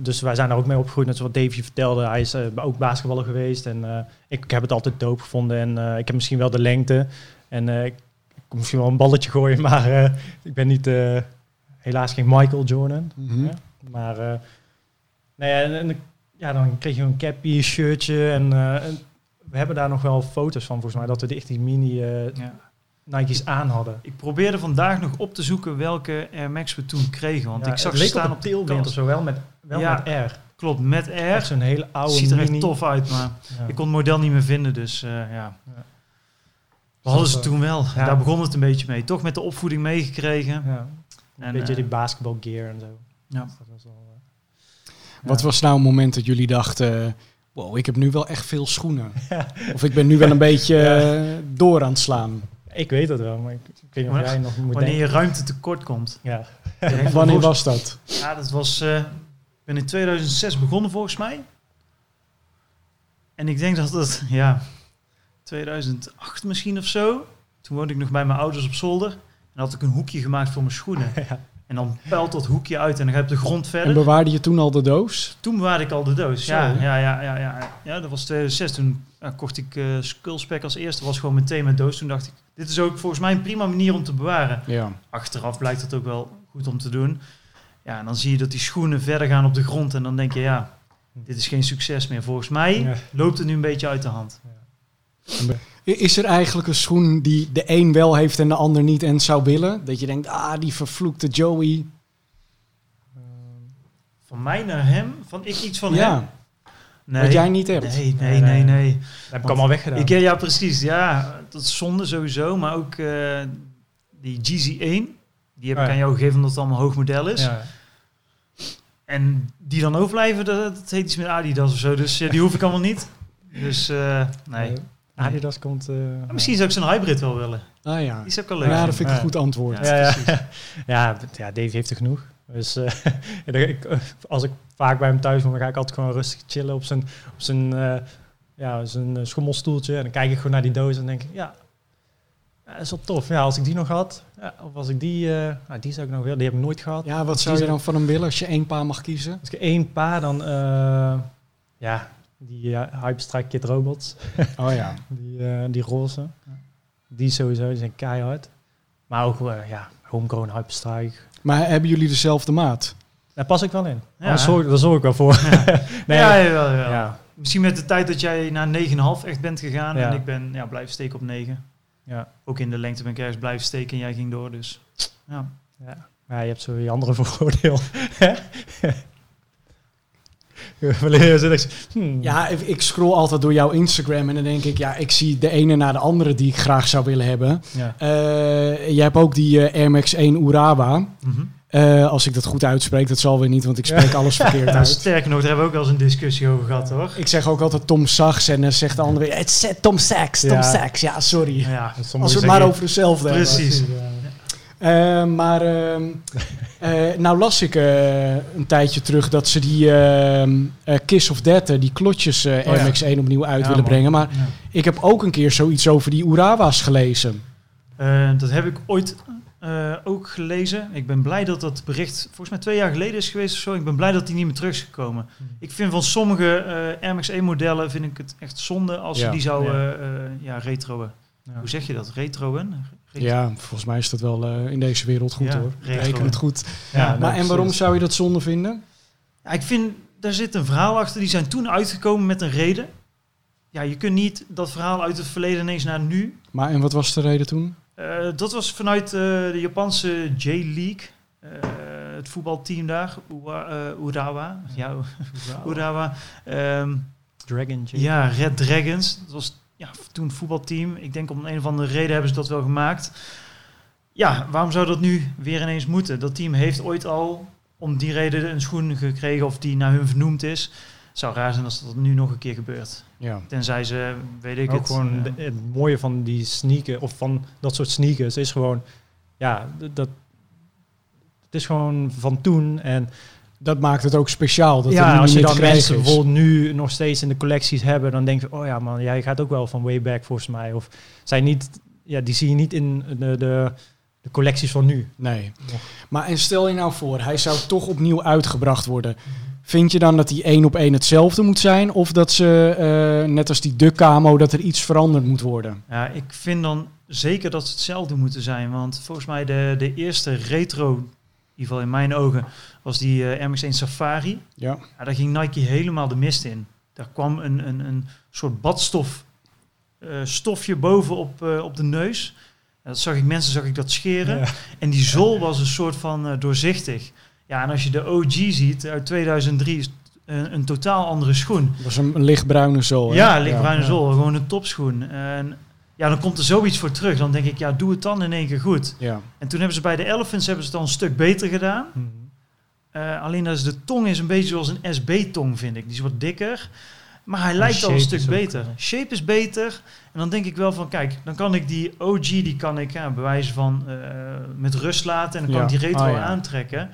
dus wij zijn daar ook mee opgegroeid. Net zoals Davy vertelde, hij is ook basketballer geweest en ik, ik, heb het altijd dope gevonden en ik heb misschien wel de lengte en ik kon misschien wel een balletje gooien, maar ik ben niet helaas geen Michael Jordan. Mm -hmm. ja, maar uh, nee, en, en, ja, dan kreeg je een cappy, een shirtje. En, uh, en, we hebben daar nog wel foto's van, volgens mij, dat we die, echt die mini uh, ja. Nike's aan hadden. Ik probeerde vandaag nog op te zoeken welke Air Max we toen kregen. Want ja, ik zag leek staan op op de of zo, wel met, wel ja, met Air. Klopt, met R. zo'n hele oude Ziet er echt tof uit, maar Ja. ik kon het model niet meer vinden, dus eh, ja. Ja. We hadden ze Dat, toen wel. ja. Daar begon het een beetje mee. Toch met de opvoeding meegekregen. Ja. Een En, beetje eh, die basketbalgear en zo. Ja. Dus dat was wel, eh, Wat ja. was nou een moment dat jullie dachten... Wow, ik heb nu wel echt veel schoenen. Of ik ben nu wel een beetje Ja. door aan het slaan. Ik weet het wel, maar ik, ik weet niet of jij nog moet Wanneer je ruimte tekort komt. Ja. Wanneer was dat? Ja, dat was... ik ben in 2006 begonnen volgens mij. En ik denk dat het, ja, 2008 misschien of zo. Toen woonde ik nog bij mijn ouders op zolder. En had ik een hoekje gemaakt voor mijn schoenen. Ja. En dan pelt dat hoekje uit en dan ga je op de grond En verder. bewaarde je toen al de doos? Toen bewaarde ik al de doos. Zo. Ja, ja, ja, ja, ja, ja, dat was 2006. Toen ja, kocht ik eh Skullspec als eerste. was gewoon meteen mijn doos. Toen dacht ik, dit is ook volgens mij een prima manier om te bewaren. Ja. Achteraf blijkt dat ook wel goed om te doen. Ja, en dan zie je dat die schoenen verder gaan op de grond. En dan denk je, ja, dit is geen succes meer. Volgens mij Ja. loopt het nu een beetje uit de hand. Is er eigenlijk een schoen die de een wel heeft en de ander niet en zou willen? Dat je denkt, ah, die vervloekte Joey. Ehm, Van mij naar hem, van ik iets van hem. ja, Nee, wat jij niet hebt. nee, nee, Nee, nee, dat heb ik allemaal weggedaan. Ik, ja, precies. Ja, dat is zonde sowieso. Maar ook eh, die GZ1. Die heb Oh ik aan jou gegeven omdat het allemaal hoog model is. ja. En die dan overblijven, dat, dat heet iets met Adidas of zo. Dus die hoef ik allemaal niet. Dus eh, nee. Eh, Adidas komt... eh, misschien zou ik zo'n hybrid wel willen. Ah ja. Die is ook wel leuk. Ja, dat vind ik een goed antwoord. Ja. Ja, ja. ja, Dave heeft er genoeg. Dus ik, als ik vaak bij hem thuis kom, dan ga ik altijd gewoon rustig chillen op zijn, op zijn, ja, zijn schommelstoeltje. En dan kijk ik gewoon naar die doos en denk ik, ja, dat is wel tof. Ja, als ik die nog had, ja, of als ik die, eh, nou, die zou ik nog willen, die heb ik nooit gehad. Ja, wat zou je dan van hem willen als je één paar mag kiezen? Als ik één paar, dan, eh, ja, die uh, Hyperstrike Kid Robots, Oh ja. die, eh, die roze. Die sowieso, die zijn keihard. Maar ook, eh, ja, homegrown Hyperstrike. Maar hebben jullie dezelfde maat? Daar pas ik wel in. Ja. Daar, zorg, daar zorg ik wel voor. nee, ja, ja, jawel, jawel. ja, Misschien met de tijd dat jij naar 9,5 echt bent gegaan. Ja. En ik ben ja, blijven steken op 9. Ja, Ook in de lengte ben ik ergens blijven steken en jij ging door. Dus ja. ja. Maar je hebt zo je andere voordeel. Wanneer zit ik... Hmm. Ja, ik- ik scroll altijd door jouw Instagram en dan denk ik, ja, ik zie de ene na de andere die ik graag zou willen hebben. ja. Eh jij hebt ook die eh, Air Max 1 Urawa. Mhm. Eh, als ik dat goed uitspreek, dat zal weer niet, want ik spreek alles verkeerd Nou, uit. sterker nog, daar hebben we ook wel eens een discussie over gehad hoor. Ik zeg ook altijd Tom Sachs en dan zegt de andere weer, het is Tom Sachs, Tom Ja. Sachs. Ja, sorry. Ja, Als we het zeggen- maar over dezelfde hebben. Precies. Ja. Eh, maar ehm, eh, nou las ik eh, een tijdje terug dat ze die ehm, eh, Kiss of Death, eh, die klotjes eh Air ja. Max 1 opnieuw uit Ja, willen man. brengen. Maar Ja. ik heb ook een keer zoiets over die Urawa's gelezen. Eh, dat heb ik ooit eh, ook gelezen. Ik ben blij dat dat bericht volgens mij twee jaar geleden is geweest of zo. Ik ben blij dat die niet meer terug is gekomen. Ik vind van sommige eh Air Max 1 modellen vind ik het echt zonde als Ja. ze die zouden Ja. eh, eh, ja, retroen. Ja. Hoe zeg je dat? Retroen? Retro- Ja, volgens mij is dat wel eh, in deze wereld goed Ja, hoor. Reken het goed. Maar en waarom precies. zou je dat zonde vinden? Ja, ik vind, daar zit een verhaal achter. Die zijn toen uitgekomen met een reden. Ja, je kunt niet dat verhaal uit het verleden ineens naar nu. Maar en wat was de reden toen? Eh, dat was vanuit eh, de Japanse J-League. eh, het voetbalteam daar, Urawa. Ja, Urawa. Ehm, Dragon J. ja, Red Dragons. Dat was ja, toen voetbalteam. Ik denk om een of andere reden hebben ze dat wel gemaakt. Ja, waarom zou dat nu weer ineens moeten? Dat team heeft ooit al om die reden een schoen gekregen of die naar hun vernoemd is. Het zou raar zijn als dat nu nog een keer gebeurt. Ja. Tenzij ze, weet ik ook het. gewoon eh, het mooie van die sneaker of van dat soort sneakers is gewoon ja dat het is gewoon van toen en Dat maakt het ook speciaal. Dat ja als je dan mensen is. bijvoorbeeld nu nog steeds in de collecties hebben dan denk je oh ja man jij gaat ook wel van way back volgens mij of zijn niet ja die zie je niet in de, de, de collecties van nu Nee. Maar en stel je nou voor, hij zou toch opnieuw uitgebracht worden. Vind je dan dat die één op één hetzelfde moet zijn? Of dat ze, eh, net als die de camo, dat er iets veranderd moet worden? Ja, ik vind dan zeker dat ze hetzelfde moeten zijn. Want volgens mij de, de eerste retro, in ieder geval in mijn ogen, was die eh MX1 Safari. Ja. Ja, daar ging Nike helemaal de mist in. Daar kwam een, een, een soort badstof eh, stofje boven op, op de neus. En dat zag ik, mensen zag ik dat scheren. Ja. En die zool was een soort van doorzichtig. Ja, en als je de OG ziet uit 2003, is een, een totaal andere schoen. Dat was een, lichtbruine zool. hè? Ja, lichtbruine Ja. zool, gewoon een topschoen. En ja, dan komt er zoiets voor terug. Dan denk ik, ja, doe het dan in één keer goed. Ja. En toen hebben ze bij de Elephants hebben ze het dan een stuk beter gedaan. Mhm. Eh, alleen dat is de tong is een beetje zoals een SB-tong, vind ik. Die is wat dikker. Maar hij lijkt al een stuk is ook, beter. eh, Shape is beter. En dan denk ik wel van, kijk, dan kan ik die OG, die kan ik ja, bewijzen van eh, met rust laten. En dan kan Ja. ik die retro Ah, ja. aantrekken.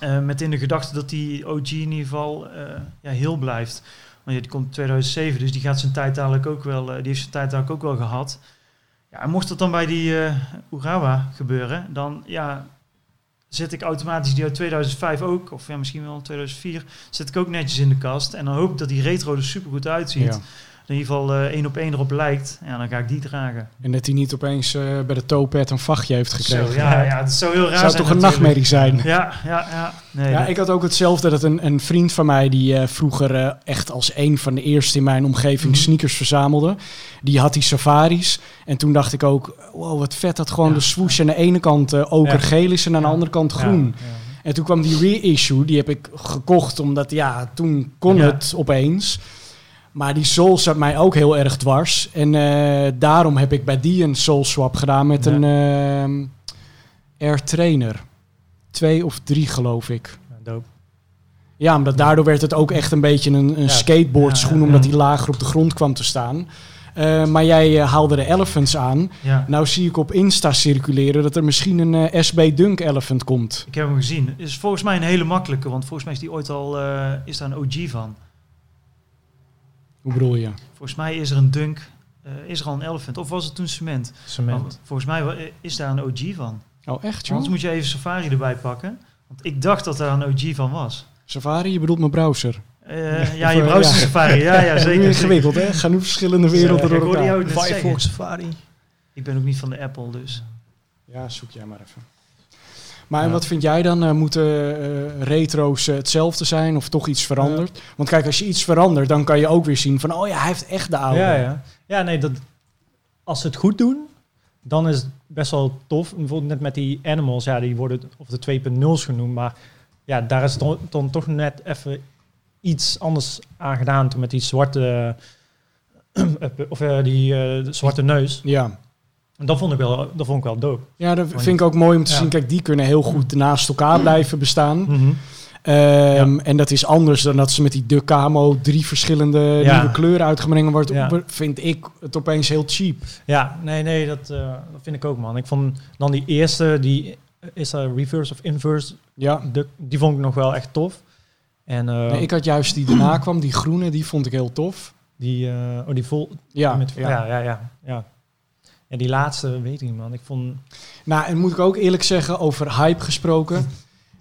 Eh, met in de gedachte dat die OG in ieder geval eh, ja, heel blijft. Want ja, die komt 2007, dus die gaat zijn tijd dadelijk ook wel, eh, die heeft zijn tijd dadelijk ook wel gehad. Ja, en mocht dat dan bij die eh Urawa gebeuren, dan ja, zet ik automatisch die uit 2005 ook, of ja, misschien wel 2004, zet ik ook netjes in de kast. En dan hoop ik dat die retro er super goed uitziet. Ja. In ieder geval eh, één op één erop lijkt. Ja, dan ga ik die dragen. En dat hij niet opeens eh, bij de toepad een vachtje heeft gekregen. Zo, ja, ja, het zou heel raar Zou zijn toch een nachtmerrie zijn? Ja, ja, ja. Nee, Ja, ik had ook hetzelfde. Dat een, een vriend van mij, die eh, vroeger echt als een van de eerste in mijn omgeving Mhm. sneakers verzamelde, die had die safaris. En toen dacht ik ook, wow, wat vet dat gewoon Ja. de swoosh aan de ene kant eh okergeel is en aan de Ja. andere kant groen. Ja, ja. En toen kwam die reissue, die heb ik gekocht, omdat ja, toen kon Ja. het opeens. Maar die soul zat mij ook heel erg dwars. En eh, daarom heb ik bij die een soul swap gedaan met Ja. een ehm Air Trainer. Twee of drie, geloof ik. Ja, dope. Ja, omdat daardoor werd het ook echt een beetje een, een Ja, ja, omdat die lager op de grond kwam te staan. Eh, maar jij eh, haalde de Elephants aan. ja. Nou zie ik op Insta circuleren dat er misschien een SB Dunk Elephant komt. Ik heb hem gezien. Is volgens mij een hele makkelijke, want volgens mij is die ooit al is daar een OG van. Hoe bedoel je? Volgens mij is er een dunk, eh, is er al een elephant, of was het toen cement? Cement. Want volgens mij wa- is daar een OG van. Oh, echt joh? Anders moet je even Safari erbij pakken, want ik dacht dat daar een OG van was. Safari, je bedoelt mijn browser. Eh, ja, Of, je eh, browser ja. Safari, ja, ja zeker. ingewikkeld, hè? Gaan nu verschillende werelden door elkaar. Firefox Safari. Ik ben ook niet van de Apple, dus. Ja, zoek jij maar even. Maar Ja. wat vind jij dan? Eh, moeten eh, retro's eh, hetzelfde zijn of toch iets veranderd? Want kijk, als je iets verandert, dan kan je ook weer zien van... oh ja, hij heeft echt de oude. Ja, ja. Ja, nee, dat, als ze het goed doen, dan is het best wel tof. Bijvoorbeeld net met die animals, ja, die worden of de 2.0's genoemd, maar ja, daar is dan, dan toch net even iets anders aan gedaan toen met die zwarte, of die zwarte neus. Ja. En dat vond ik wel, dat vond ik wel dope. Ja, dat vind ik ook mooi om te Ja. zien. Kijk, die kunnen heel goed naast elkaar blijven bestaan. Mhm. Ehm, En dat is anders dan dat ze met die De Camo drie verschillende Ja. nieuwe kleuren uitgebrengen wordt. Vind ik het opeens heel cheap. Ja, nee, nee, dat, eh, dat vind ik ook, man. Ik vond dan die eerste, die is er reverse of inverse, Ja. de, die vond ik nog wel echt tof. En eh, Nee, ik had juist die daarna kwam, die groene, die vond ik heel tof. die, eh, oh, die vol, Ja, met, ja. ja. Ja, ja, ja, En die laatste, weet ik niet, man. Ik vond, Nou, en moet ik ook eerlijk zeggen, over hype gesproken.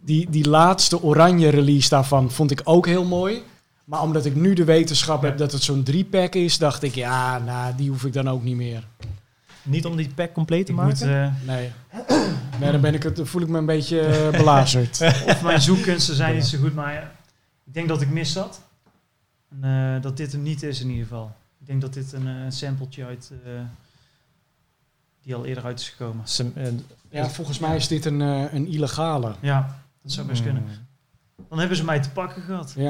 Die, die laatste oranje release daarvan vond ik ook heel mooi. Maar omdat ik nu de wetenschap heb dat het zo'n drie-pack is, dacht ik, ja, nou, die hoef ik dan ook niet meer. niet om die pack compleet te Ik maken. moet, eh, Nee. Nee, dan ben ik het, dan voel ik me een beetje eh, belazerd. of mijn zoekkunsten zijn niet zo goed, maar ja, ik denk dat ik mis zat. En, eh, dat dit hem niet is in ieder geval. Ik denk dat dit een eh, sampletje uit, eh, die al eerder uit is gekomen. Sem- eh, Ja, volgens mij is dit een, eh, een illegale. Ja, dat zou best kunnen. mm. Dan hebben ze mij te pakken gehad. Ja.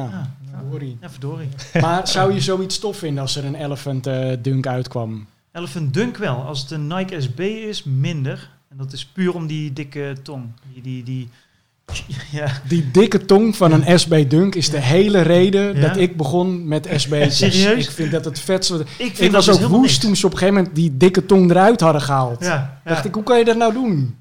ja, Sorry. ja, verdorie. Maar zou je zoiets tof vinden als er een Elephant eh, Dunk uitkwam? Elephant Dunk wel. Als het een Nike SB is, minder. En dat is puur om die dikke tong. Die, die, die, ja. Die dikke tong van een SB Dunk is de hele reden dat ik begon met SB's. Serieus? Ik vind dat het vetste. Ik vind Ik dat was dus ook woest toen ze op een gegeven moment die dikke tong eruit hadden gehaald. Dacht ik, hoe kan je dat nou doen?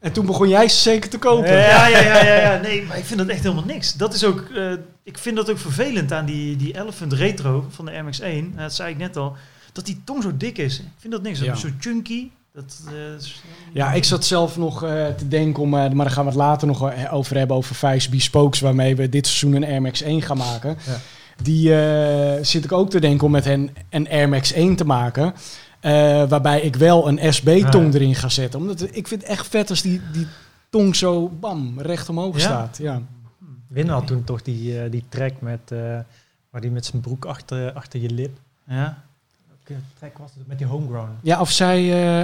En toen begon jij ze zeker te kopen. Ja, ja, ja, ja, ja. Nee, maar ik vind dat echt helemaal niks. Dat is ook, eh, ik vind dat ook vervelend aan die, die Elephant Retro van de MX-1. Eh, Dat zei ik net al. Dat die tong zo dik is. Ik vind dat niks. Dat is zo chunky. Dat, eh, is- Ja, ik zat zelf nog eh, te denken om, eh, maar daar gaan we het later nog over hebben, over vijf bespokes waarmee we dit seizoen een Air Max 1 gaan maken. Ja. Die eh, zit ik ook te denken om met hen een Air Max 1 te maken. eh, waarbij ik wel een SB-tong Ja. erin ga zetten. Omdat ik vind het echt vet als die, die tong zo bam, recht omhoog Ja? staat. Ja. Win had toen toch die, eh, die track met, eh, waar die met zijn broek achter, achter je lip. ja. Welke track was het? Met die homegrown. ja, of zij...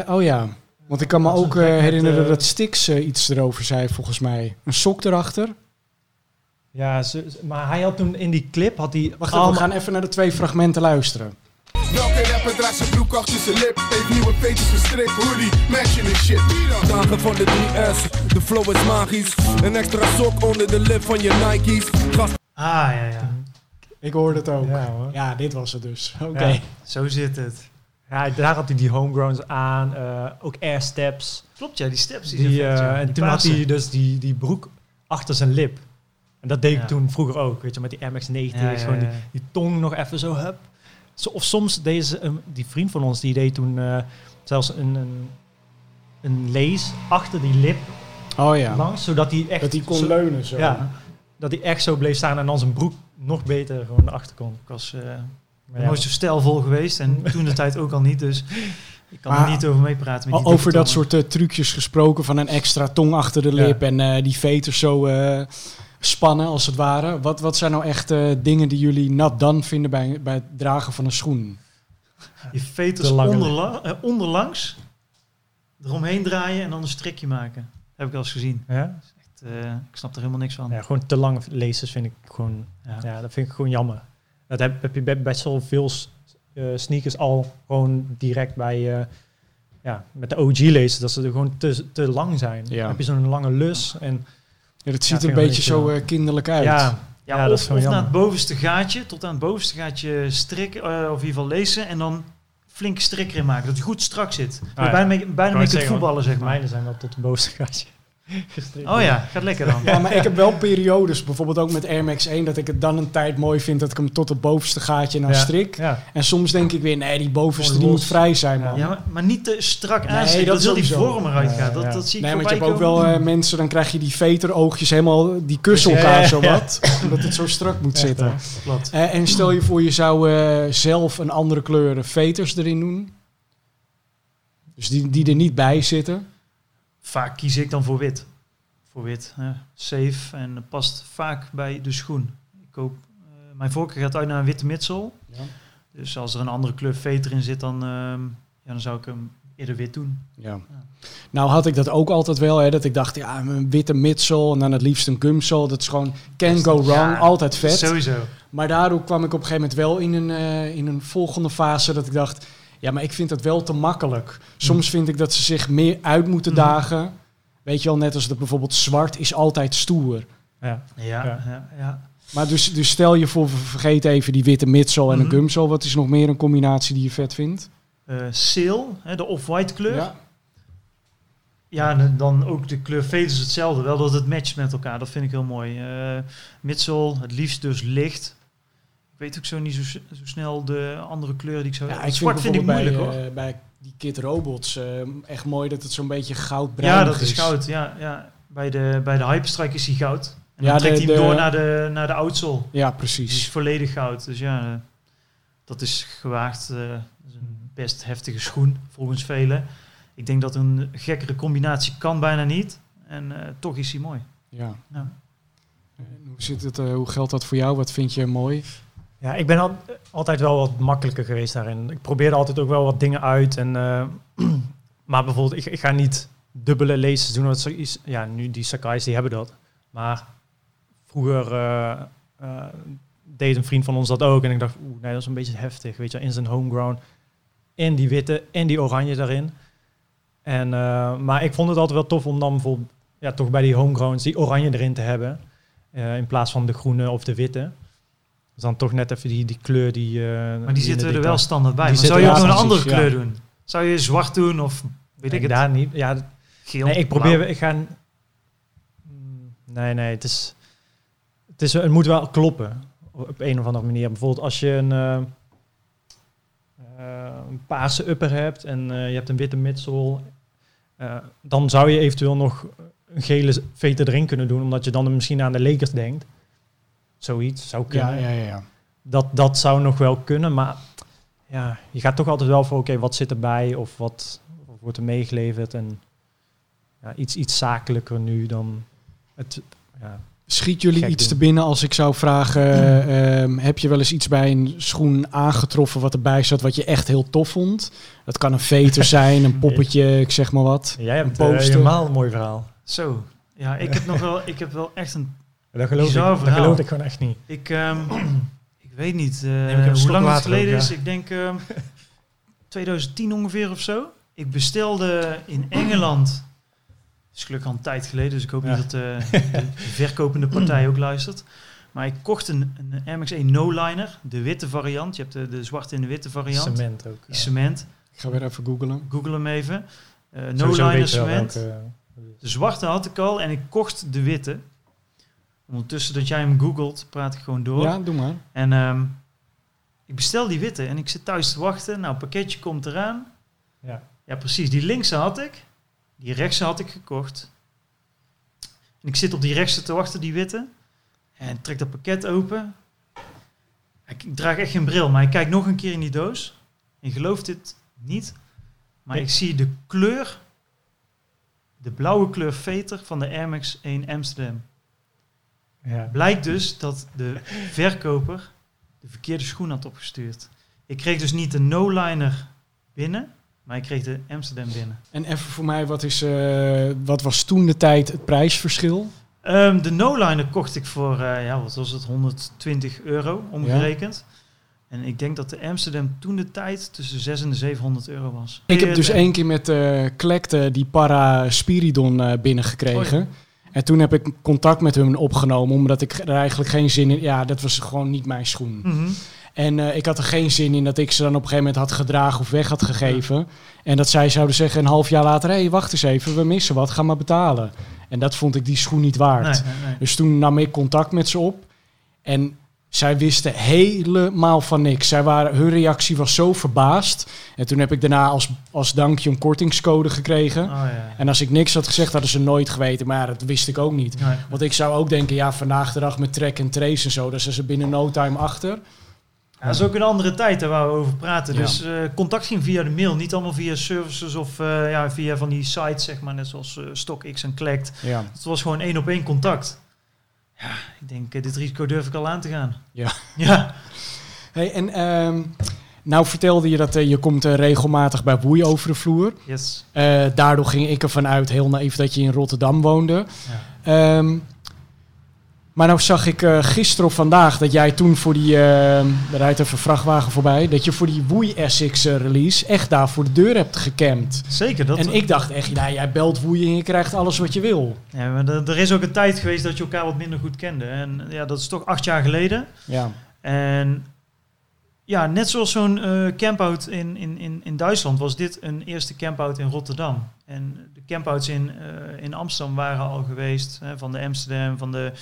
eh, oh ja, want ik kan me ook eh, met, herinneren eh, dat Stix eh, iets erover zei, volgens mij. Een sok erachter. Ja, ze- maar hij had toen in die clip, had hij Wacht even, we gaan even naar de twee fragmenten luisteren. Welke rapper draagt zijn broek achter zijn lip? Heeft nieuwe veters gestrikt, hoodie, matching en shit. Dagen van de 3S, de flow is magisch. Een extra sok onder de lip van je Nike's. Gast Ah, ja, ja. Ik hoorde het ook. Ja, hoor. Ja, dit was het dus. Oké. Ja. Zo zit het. Ja, daar had hij die homegrowns aan, eh, ook air steps. Klopt, ja, die steps die, vet, eh, ja. en Die toen had hij dus die, die broek achter zijn lip. En dat deed Ja. ik toen vroeger ook, weet je, met die MX-90. Ja, ja, Gewoon die, ja. die tong nog even zo, hup. Zo, of soms deze, um, die vriend van ons, die deed toen eh, zelfs een, een, een lees achter die lip Oh ja. langs, zodat hij echt... Dat hij kon zo- leunen zo. Ja, dat hij echt zo bleef staan en dan zijn broek nog beter gewoon naar achter kon. Ik was eh Maar ja, nooit zo stijlvol geweest en toen de tijd ook al niet, dus ik kan Maar er niet over meepraten. met Al die Over dat soort eh, trucjes gesproken van een extra tong achter de Ja. lip en eh, die veters zo eh, spannen als het ware. Wat, wat zijn nou echt eh, dingen die jullie nat dan vinden bij, bij het dragen van een schoen? Je veters onderla onderlangs, eromheen draaien en dan een strikje maken. Heb ik wel eens gezien. ja? Eh, ik snap er helemaal niks van. ja, gewoon te lange lezen vind ik gewoon Ja. Ja, dat vind ik gewoon jammer. Dat heb, heb je bij best wel veel eh, sneakers al gewoon direct bij, eh, ja, met de OG-lezen, dat ze er gewoon te, te lang zijn. Ja. Dan heb je zo'n lange lus en Ja, dat Ja, ziet er een beetje zo eh, kinderlijk uit. ja, Ja, Ja, dat is of, naar jammer. het bovenste gaatje, tot aan het bovenste gaatje strikken, of in ieder geval lezen en dan flink strik erin maken, dat hij goed strak zit. ja. Bijna, mee- bijna kunt zeggen, voetballen, zeg maar. mijne zijn wel tot de bovenste gaatje gestrikt. Oh ja, gaat lekker dan. Ja, maar ik heb wel periodes, bijvoorbeeld ook met Air Max 1, dat ik het dan een tijd mooi vind dat ik hem tot het bovenste gaatje naar Ja. strik. Ja, En soms denk ik weer, nee, die bovenste Gewoon die moet vrij zijn, man. Ja, maar, maar niet te strak Nee, aansteken, dat dat heel die vorm eruit Ja, gaat. Dat, ja. dat zie ik Nee, want je hebt ook wel eh, mensen, dan krijg je die veteroogjes helemaal, die kussen Ja, elkaar ja, zo wat. Omdat het zo strak moet Echt, zitten. Eh, en stel je voor, je zou eh, zelf een andere kleur veters erin doen. Dus die, die er niet bij zitten. Vaak kies ik dan voor wit. Voor wit. hè. Safe en past vaak bij de schoen. Ik koop, eh, mijn voorkeur gaat uit naar een witte mitsel. Dus als er een andere kleur veter in zit, dan, ehm, ja, dan zou ik hem eerder wit doen. Ja. Nou had ik dat ook altijd wel, hè, dat ik dacht, ja, een witte mitsel en dan het liefst een gumsole. Dat is gewoon can go wrong, Ja, altijd vet. Sowieso. Maar daardoor kwam ik op een gegeven moment wel in een, eh, in een volgende fase dat ik dacht, ja, maar ik vind dat wel te makkelijk. Soms vind ik dat ze zich meer uit moeten Mhm. dagen. Weet je wel, net als dat bijvoorbeeld zwart is altijd stoer. Ja. Ja, Ja. ja. Maar dus, dus stel je voor, vergeet even die witte mitsel en een gumsole. Wat is nog meer een combinatie die je vet vindt? Eh, Seal, hè, de off-white kleur. Ja. Ja. en dan ook de kleur veter is hetzelfde. Wel dat het matcht met elkaar. Dat vind ik heel mooi. Eh mitsel, het liefst dus licht. Weet ook zo niet zo, zo snel de andere kleuren die ik zou... Ja, ik Zwart vind ik moeilijk bij, hoor. eh, bij die Kit Robots eh, echt mooi dat het zo'n beetje goudbruin Ja, dat is goud. Ja, ja. Bij de, bij de Hyperstrike is hij goud. En Ja, dan trekt de- hij hem door naar de, naar de outsole. Ja, Die is precies. volledig goud. Dus ja, eh, dat is gewaagd. dat is een best heftige schoen, volgens velen. Ik denk dat een gekkere combinatie kan bijna niet. En toch is hij mooi. Ja. Ja. En Hoe, zit het, hoe geldt dat voor jou? Wat vind je mooi? Ja, ik ben al, altijd wel wat makkelijker geweest daarin. Ik probeerde altijd ook wel wat dingen uit. En, eh, maar bijvoorbeeld, ik, ik ga niet dubbele lasers doen. Want zoiets- ja, nu die Sakai's die hebben dat. Maar vroeger eh, eh, deed een vriend van ons dat ook. En ik dacht, oeh, nee, dat is een beetje heftig. Weet je, in zijn homegrown. En die witte en die oranje daarin. En, maar ik vond het altijd wel tof om dan bijvoorbeeld ja, toch bij die homegrowns die oranje erin te hebben. in plaats van de groene of de witte. Dus dan toch net even die, die kleur die... eh, Maar die zitten er wel standaard bij. Maar zou je ook nog een andere kleur doen? Zou je zwart doen of weet ik het? daar niet. Ja, Geel? nee, ik probeer... blauw? Ik ga... Mm, Nee, nee, het is... Het, is, het moet wel kloppen. Op een of andere manier. Bijvoorbeeld als je een, eh, eh, een paarse upper hebt en je hebt een witte midsole, eh, dan zou je eventueel nog een gele veter erin kunnen doen, omdat je dan misschien aan de Lakers denkt. Zoiets zou Ja, kunnen. ja, ja. ja. Dat, dat zou nog wel kunnen, maar ja, je gaat toch altijd wel voor, oké, wat zit erbij of wat of wordt er meegeleverd en ja, iets, iets zakelijker nu dan het, ja, Schiet jullie iets doen. te binnen als ik zou vragen, ehm, heb je wel eens iets bij een schoen aangetroffen wat erbij zat wat je echt heel tof vond? Dat kan een veter zijn, een poppetje, ik zeg maar wat. Jij hebt Een uh, poster. helemaal een mooi verhaal. Zo. Ja, ik heb nog wel, ik heb wel echt een Dat geloof, ik, dat geloof ik gewoon echt niet. Ik, ehm, ik weet niet eh, ik hoe lang het geleden ook, is. ja. Ik denk ehm 2010 ongeveer of zo. Ik bestelde in Engeland. Het is gelukkig al een tijd geleden, dus ik hoop Ja. niet dat eh, de verkopende partij ook luistert. Maar ik kocht een, een MX-1 no-liner, de witte variant. Je hebt de, de zwarte en de witte variant. Cement ook. Cement. Ik ga weer even googlen. Google hem even. Eh no-liner cement. welke- De zwarte had ik al en ik kocht de witte. Ondertussen dat jij hem googelt, praat ik gewoon door. Ja, doe maar. En ehm, ik bestel die witte en ik zit thuis te wachten. Nou, het pakketje komt eraan. Ja. Ja, precies. Die linkse had ik. Die rechtse had ik gekocht. En ik zit op die rechtse te wachten, die witte. En trek dat pakket open. Ik, ik draag echt geen bril, maar ik kijk nog een keer in die doos. En je gelooft dit niet. Maar Nee. ik zie de kleur, de blauwe kleur veter van de Air Max 1 Amsterdam. Ja. Blijkt dus dat de verkoper de verkeerde schoen had opgestuurd. Ik kreeg dus niet de no-liner binnen, maar ik kreeg de Amsterdam binnen. En even voor mij, wat, is, eh, wat was toen de tijd het prijsverschil? Ehm, de no-liner kocht ik voor, eh, ja, wat was het, 120 euro omgerekend. En ik denk dat de Amsterdam toen de tijd tussen 600 en de 700 euro was. Ik heb dus één keer met eh Klekte die Paraspiridon eh binnengekregen. En toen heb ik contact met hem opgenomen, omdat ik er eigenlijk geen zin in... Ja, dat was gewoon niet mijn schoen. mhm. En eh, ik had er geen zin in dat ik ze dan op een gegeven moment had gedragen of weg had gegeven. En dat zij zouden zeggen een half jaar later... hé, hey, wacht eens even, we missen wat, ga maar betalen. En dat vond ik die schoen niet waard. Nee, nee, nee. Dus toen nam ik contact met ze op. En zij wisten helemaal van niks. Zij waren, hun reactie was zo verbaasd. En toen heb ik daarna als, als dankje een kortingscode gekregen. Oh, ja. En als ik niks had gezegd, hadden ze nooit geweten. Maar ja, dat wist ik ook niet. Nee. Want ik zou ook denken, ja, vandaag de dag met track en trace en zo... daar zijn ze binnen no time achter. Ja, dat is ook een andere tijd hè, waar we over praten. Ja. Dus eh, contact ging via de mail, niet allemaal via services of eh, ja, via van die sites, zeg maar, net zoals eh, StockX en Collect. Ja. Het was gewoon één op één contact. Ja, ik denk, eh, dit risico durf ik al aan te gaan. Ja. Ja, Hey, en ehm, nou vertelde je dat eh, je komt eh, regelmatig bij Woei over de vloer. yes. Daardoor ging ik ervan uit, heel naïef, dat je in Rotterdam woonde. Ja. Ehm, maar nou zag ik eh, gisteren of vandaag dat jij toen voor die, er rijdt even vrachtwagen voorbij, dat je voor die Woei Essex eh, release echt daar voor de deur hebt gecampt. Zeker. Dat, en ik dacht echt, nou, jij belt Woei en je krijgt alles wat je wil. ja, maar er, is ook een tijd geweest dat je elkaar wat minder goed kende. En ja, dat is toch acht jaar geleden. Ja, En ja, net zoals zo'n campout in, in, in, in Duitsland was dit een eerste campout in Rotterdam. En de campouts in, in Amsterdam waren al geweest, hè, van de Amsterdam, van de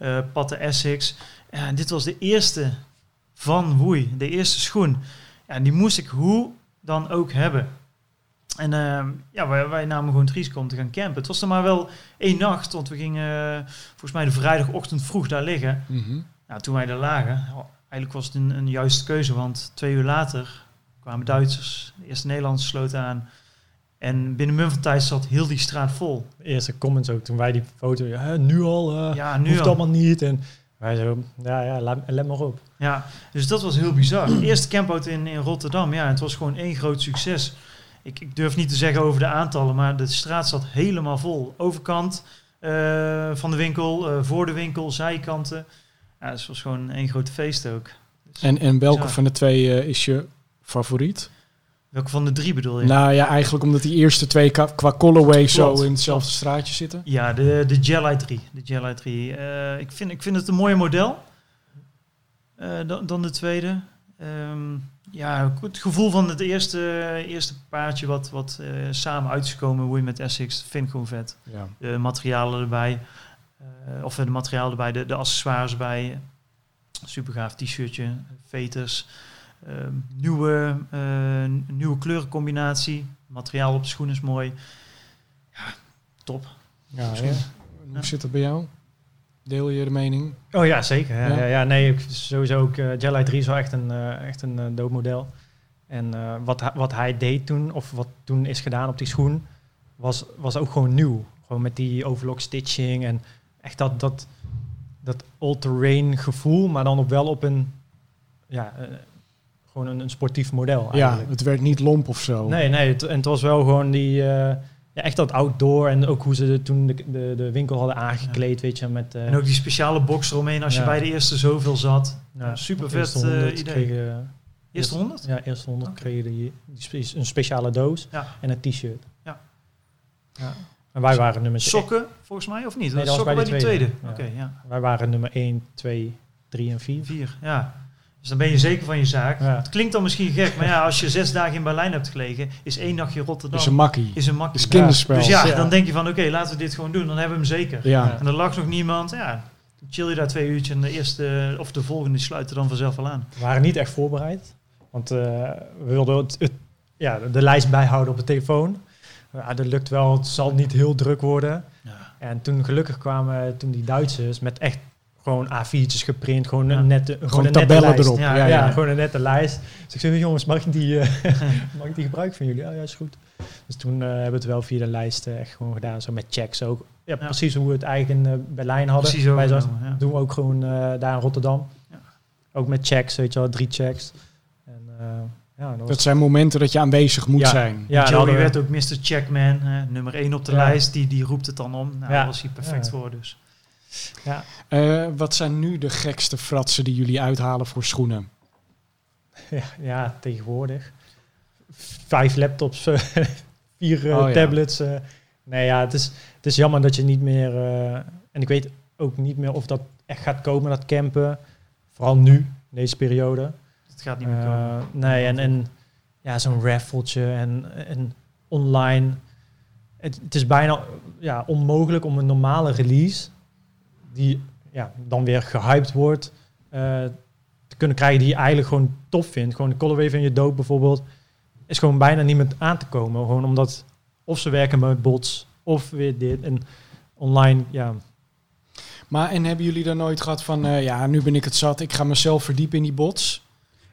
eh Patte Essex. En dit was de eerste van Woei, de eerste schoen. En die moest ik hoe dan ook hebben. En ehm, ja, wij, wij namen gewoon het risico om te gaan campen. Het was er maar wel één nacht, want we gingen eh, volgens mij de vrijdagochtend vroeg daar liggen. Mhm. Nou, toen wij daar lagen, oh, eigenlijk was het een, een juiste keuze, want twee uur later kwamen Duitsers, de eerste Nederlanders sloten aan. En binnen van tijd zat heel die straat vol. De eerste comments ook toen wij die foto, ja, nu al, eh Ja, nu hoeft al. allemaal niet. En wij zo, ja, ja, let, let maar op. Ja, dus dat was heel bizar. Eerste campout in, in Rotterdam, ja, het was gewoon één groot succes. Ik, ik durf niet te zeggen over de aantallen, maar de straat zat helemaal vol. Overkant eh, van de winkel, eh, voor de winkel, zijkanten. Ja, dus het was gewoon één groot feest ook. Dus En, en welke bizar. van de twee is je favoriet? Welke van de drie bedoel je? Nou ja, eigenlijk omdat die eerste twee qua, qua colorway zo in hetzelfde straatje zitten. Ja, de, de Jelly 3. De Jelly 3. Eh, ik, vind, ik vind het een mooier model eh, dan, dan de tweede. Ehm, ja, het gevoel van het eerste, eerste paardje wat, wat eh, samen uit is gekomen, hoe je met Essex, vind ik gewoon vet. Ja. De materialen erbij, of de materialen erbij, de, de accessoires erbij. Super gaaf t-shirtje, veters. Ehm, nieuwe, eh, nieuwe kleurencombinatie. Materiaal op de schoen is mooi. Ja, top. Ja. Hoe zit dat bij jou? Deel je de mening? Oh ja, zeker. Ja, Ja. ja. nee, ik, sowieso ook uh, Jelly 3 is wel echt een, eh, echt een uh, dope model. En eh, wat, hij- wat hij deed toen, of wat toen is gedaan op die schoen, was, was ook gewoon nieuw. Gewoon met die overlock stitching en echt dat, dat, dat all-terrain gevoel, maar dan op wel op een, ja, eh, gewoon een, een sportief model Ja, eigenlijk. het werd niet lomp of zo. Nee, nee, het, en het was wel gewoon die, eh, ja, echt dat outdoor en ook hoe ze de, toen de, de, de winkel hadden aangekleed, weet je, met... eh, En ook die speciale box eromheen als je Ja. bij de eerste zoveel zat. ja, super vet eerste 100 idee. kregen- Eerste 100? Ja, eerste 100 Oké. kregen die, die spe- een speciale doos Ja. en een t-shirt. Ja. ja. En wij waren nummer Sokken, volgens mij, of niet? Nee, dat was Sokken bij bij de die tweede. tweede. Oké, ja. Wij waren nummer 1, 2, 3 en 4. Vier, ja. Dus dan ben je zeker van je zaak. Ja. Het klinkt dan misschien gek, maar ja, als je zes dagen in Berlijn hebt gelegen, is één nachtje Rotterdam is een makkie. is een makkie. is kinderspel. Dus ja, Ja. dan denk je van, oké, laten we dit gewoon doen. Dan hebben we hem zeker. Ja. En er lag nog niemand. Ja, dan chill je daar twee uurtjes en de eerste of de volgende die sluiten dan vanzelf al aan. We waren niet echt voorbereid. Want eh, we wilden het, het- ja, de lijst bijhouden op de telefoon. Ja, dat lukt wel, het zal niet heel druk worden. Ja. En toen gelukkig kwamen toen die Duitsers met echt gewoon A4'tjes geprint. Gewoon Ja. een nette, gewoon Gewoon een nette tabellen lijst. erop. Ja, Ja, Ja, ja. gewoon een nette lijst. Dus ik zei, jongens, mag ik die, eh, mag ik die gebruiken van jullie? Ja, ja, is goed. Dus toen eh, hebben we het wel via de lijst eh, echt gewoon gedaan. Zo met checks ook. Ja, Ja. precies hoe we het eigenlijk in eh, Berlijn hadden. Precies Wij zo- ja. doen we ook gewoon eh, daar in Rotterdam. Ja. Ook met checks, weet je wel, drie checks. En, eh, ja, dat Dat zijn momenten dat je aanwezig moet Ja. zijn. ja, Joey werd ook Mr. Checkman, hè, nummer 1 op de Ja. lijst. Die, die roept het dan om. Nou, Ja. daar was hij perfect Ja. voor dus. Eh, wat zijn nu de gekste fratsen die jullie uithalen voor schoenen? ja, ja, tegenwoordig. Vijf laptops, eh, vier eh, Oh, ja. tablets. eh. nee, ja, het is, het is jammer dat je niet meer... eh, en ik weet ook niet meer of dat echt gaat komen, dat campen. Vooral nu, in deze periode. Het gaat niet meer Eh, komen. nee, en, en ja, zo'n raffeltje en, en online. Het, het is bijna ja, onmogelijk om een normale release, die ja, dan weer gehyped wordt, eh, te kunnen krijgen die je eigenlijk gewoon tof vindt. Gewoon de colorway van je dood bijvoorbeeld, is gewoon bijna niet meer aan te komen. Gewoon omdat of ze werken met bots, of weer dit. En online, ja, Maar en hebben jullie dan nooit gehad van, eh, ja, nu ben ik het zat, ik ga mezelf verdiepen in die bots?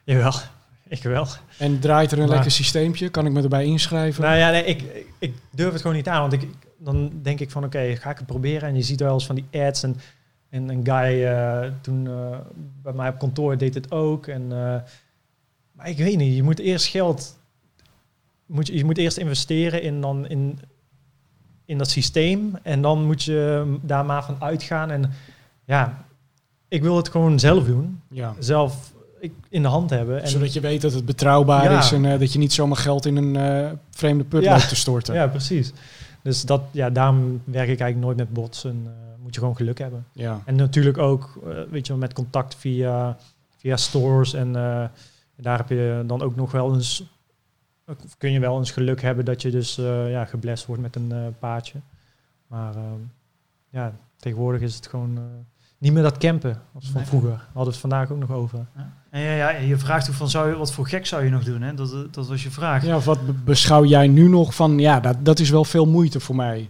jawel, ik wel. En draait er een Maar- lekker systeempje? Kan ik me erbij inschrijven? Nou ja, nee, ik, ik- ik durf het gewoon niet aan. Want ik, dan denk ik van, oké, ga ik het proberen? En je ziet wel eens van die ads. En, en een guy eh, toen eh, bij mij op kantoor deed het ook. En, eh, maar ik weet niet, je moet eerst geld... Moet je, je moet eerst investeren in, dan in, in dat systeem. En dan moet je daar maar van uitgaan. En ja, ik wil het gewoon zelf doen. ja. Zelf in de hand hebben. En, Zodat je weet dat het betrouwbaar Ja. is en dat je niet zomaar geld in een vreemde put Ja. loopt te storten. Ja, precies. Dus dat, ja, daarom werk ik eigenlijk nooit met bots. En eh, moet je gewoon geluk hebben. Ja. En natuurlijk ook, eh, weet je met contact via, via stores. En eh, daar heb je dan ook nog wel eens, kun je wel eens geluk hebben dat je dus ja, geblest wordt met een eh, paardje. Maar ehm, ja, tegenwoordig is het gewoon niet meer dat campen als van Nee. vroeger. We hadden het vandaag ook nog over. Ja. En ja, ja, je vraagt ook van, zou je, wat voor gek zou je nog doen? Hè? Dat, dat was je vraag. Ja, of wat be- beschouw jij nu nog van, ja, dat, dat is wel veel moeite voor mij.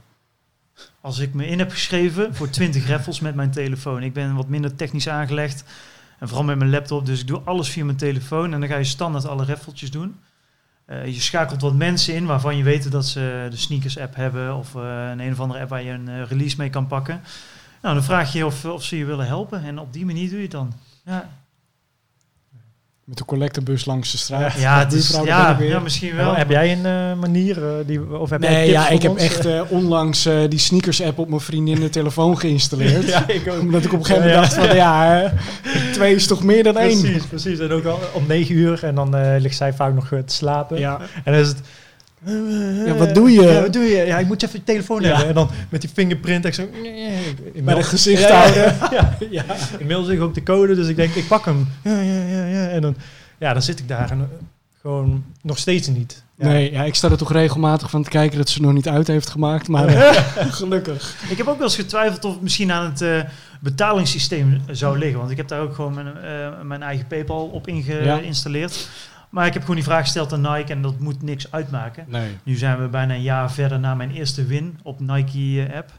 Als ik me in heb geschreven voor 20 raffles met mijn telefoon. Ik ben wat minder technisch aangelegd. En vooral met mijn laptop. Dus ik doe alles via mijn telefoon. En dan ga je standaard alle raffeltjes doen. Eh, je schakelt wat mensen in waarvan je weet dat ze de sneakers app hebben. Of eh, een een of andere app waar je een eh, release mee kan pakken. Nou, dan vraag je of, of ze je willen helpen. En op die manier doe je het dan. Ja, Met de collectebus langs de straat. ja, het is, ja, ik weer. ja misschien wel. heb jij een eh, manier? eh, die, of heb jij tips ja, ik heb ons? echt eh, onlangs eh, die sneakers-app op mijn vriendin de telefoon geïnstalleerd. ja, ik ook. Omdat ik op een gegeven moment Ja, dacht van, ja, twee is toch meer dan één? Precies, precies. En ook al om negen uur en dan eh, ligt zij vaak nog te slapen. Ja, En dan is het... Ja, wat doe je? Ja, wat doe je? Ja, ik moet je even je telefoon Ja. hebben. En dan met die fingerprint echt zo... bij de gezicht houden. Ja, ja. Inmiddels ik ook de code, dus ik denk, ik pak hem. Ja, ja, ja, ja. En dan, ja, dan zit ik daar en eh, gewoon nog steeds niet. Ja. Nee, ja, ik sta er toch regelmatig van te kijken dat ze nog niet uit heeft gemaakt. Maar eh, gelukkig. Ik heb ook wel eens getwijfeld of het misschien aan het eh, betalingssysteem zou liggen. Want ik heb daar ook gewoon mijn, eh, mijn eigen PayPal op ingeïnstalleerd. Maar ik heb gewoon die vraag gesteld aan Nike en dat moet niks uitmaken. Nee. Nu zijn we bijna een jaar verder na mijn eerste win op Nike-app.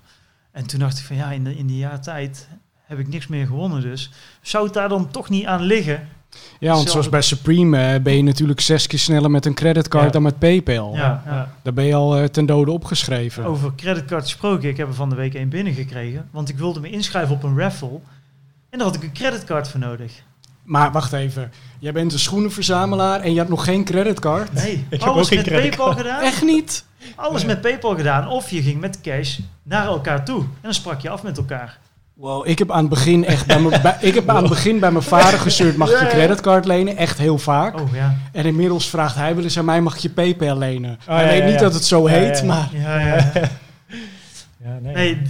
en toen dacht ik van ja, in, de, in die jaar tijd heb ik niks meer gewonnen. Dus zou het daar dan toch niet aan liggen? Ja, want zoals bij Supreme eh, ben je natuurlijk zes keer sneller met een creditcard Ja. dan met PayPal. Ja, ja. Daar ben je al eh, ten dode opgeschreven. Over creditcard gesproken, ik heb er van de week één binnengekregen. Want ik wilde me inschrijven op een raffle. En daar had ik een creditcard voor nodig. Maar wacht even. Jij bent een schoenenverzamelaar en je hebt nog geen creditcard? Nee, Ik heb alles ook geen met. PayPal gedaan. Echt niet? Alles met PayPal gedaan. Of je ging met cash naar elkaar toe. En dan sprak je af met elkaar. Wow, ik heb aan het begin echt bij mijn, bij- ik heb aan het begin bij mijn vader gestuurd, mag ik je creditcard lenen? Echt heel vaak. Oh ja. En inmiddels vraagt hij wel eens aan mij, mag ik je PayPal lenen? ja, hij weet ja, niet ja. dat het zo Ja, heet, ja. maar Ja, ja. Ja, nee. Nee,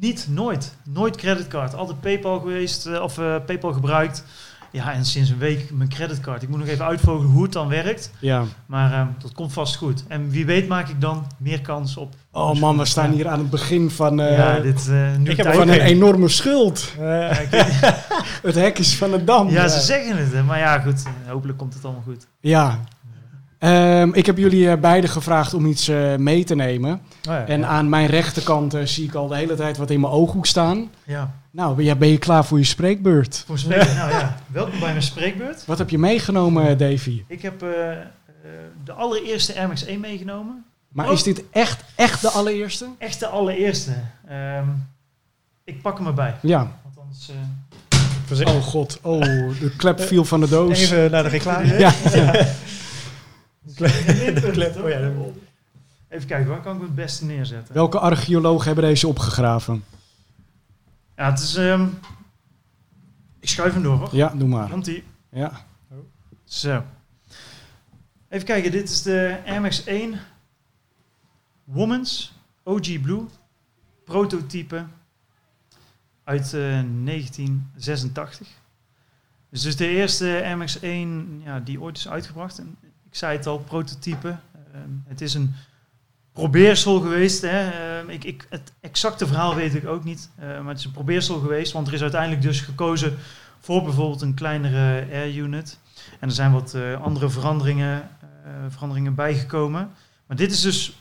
niet, nooit. Nooit creditcard. Altijd PayPal geweest eh, of eh, PayPal gebruikt. Ja, en sinds een week mijn creditcard. Ik moet nog even uitvogelen hoe het dan werkt. ja. Maar eh, dat komt vast goed. En wie weet maak ik dan meer kans op. Oh man, we staan hier aan het begin van, eh, ja, dit eh nu ik heb van een enorme schuld. Eh. Het hek is van de dam. Ja, ze zeggen het. hè. Maar ja, goed. eh, Hopelijk komt het allemaal goed. Ja. Ehm, ik heb jullie eh, beiden gevraagd om iets eh, mee te nemen. oh ja, En ja. aan mijn rechterkant eh, zie ik al de hele tijd wat in mijn ooghoek staan. Ja, Nou, ben je, ben je klaar voor je spreekbeurt? voor spreken. Nou ja, welkom bij mijn spreekbeurt. Wat heb je meegenomen, eh, Davy? Ik heb eh, eh, de allereerste Air Max 1 meegenomen. Maar Oh. is dit echt, echt de allereerste? Echt de allereerste. Ehm, ik pak hem erbij. Ja. Want anders... eh. Oh god. Oh, de klep viel van de doos. Even naar de reclame. Ja. de klep. Oh ja, Even kijken, waar kan ik hem het beste neerzetten? Welke archeologen hebben deze opgegraven? Ja, het is... ehm, ik schuif hem door, hoor. Ja, doe maar. Die... Ja. Zo. Even kijken, dit is de Air Max 1 Women's OG Blue prototype uit eh, 1986. Dus, dus de eerste Air Max 1 ja, die ooit is uitgebracht. En ik zei het al, prototype. Ehm, het is een probeersel geweest. Hè. Ehm, ik, ik, het exacte verhaal weet ik ook niet. eh, maar het is een probeersel geweest. Want er is uiteindelijk dus gekozen voor bijvoorbeeld een kleinere air unit. En er zijn wat eh, andere veranderingen, eh, veranderingen bijgekomen. Maar dit is dus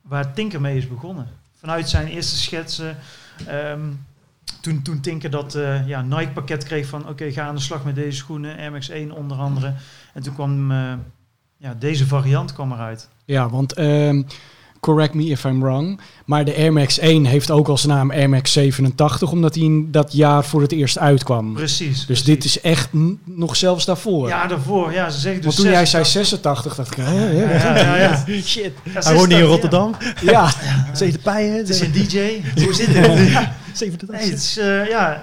waar Tinker mee is begonnen. Vanuit zijn eerste schetsen. ehm, toen, toen Tinker dat eh, ja, Nike-pakket kreeg van... oké, ga aan de slag met deze schoenen. Air Max 1 onder andere. En toen kwam eh, ja, deze variant kwam eruit. Ja, want ehm, correct me if I'm wrong. Maar de Air Max 1 heeft ook als naam Air Max 87, omdat hij in dat jaar voor het eerst uitkwam. Precies. Dus precies. dit is echt nog zelfs daarvoor. Ja, daarvoor. Ja, ze zeggen dus... Want toen jij zei 86. 86, dacht ik, hè, hè, Ja, ja, ja. Shit. Ja, Hij woont niet 86, in ja. Rotterdam. ja. Zet de pijen. Het is een DJ. Hoe zit het? Ja. Zeven de Nee, het is, eh, ja,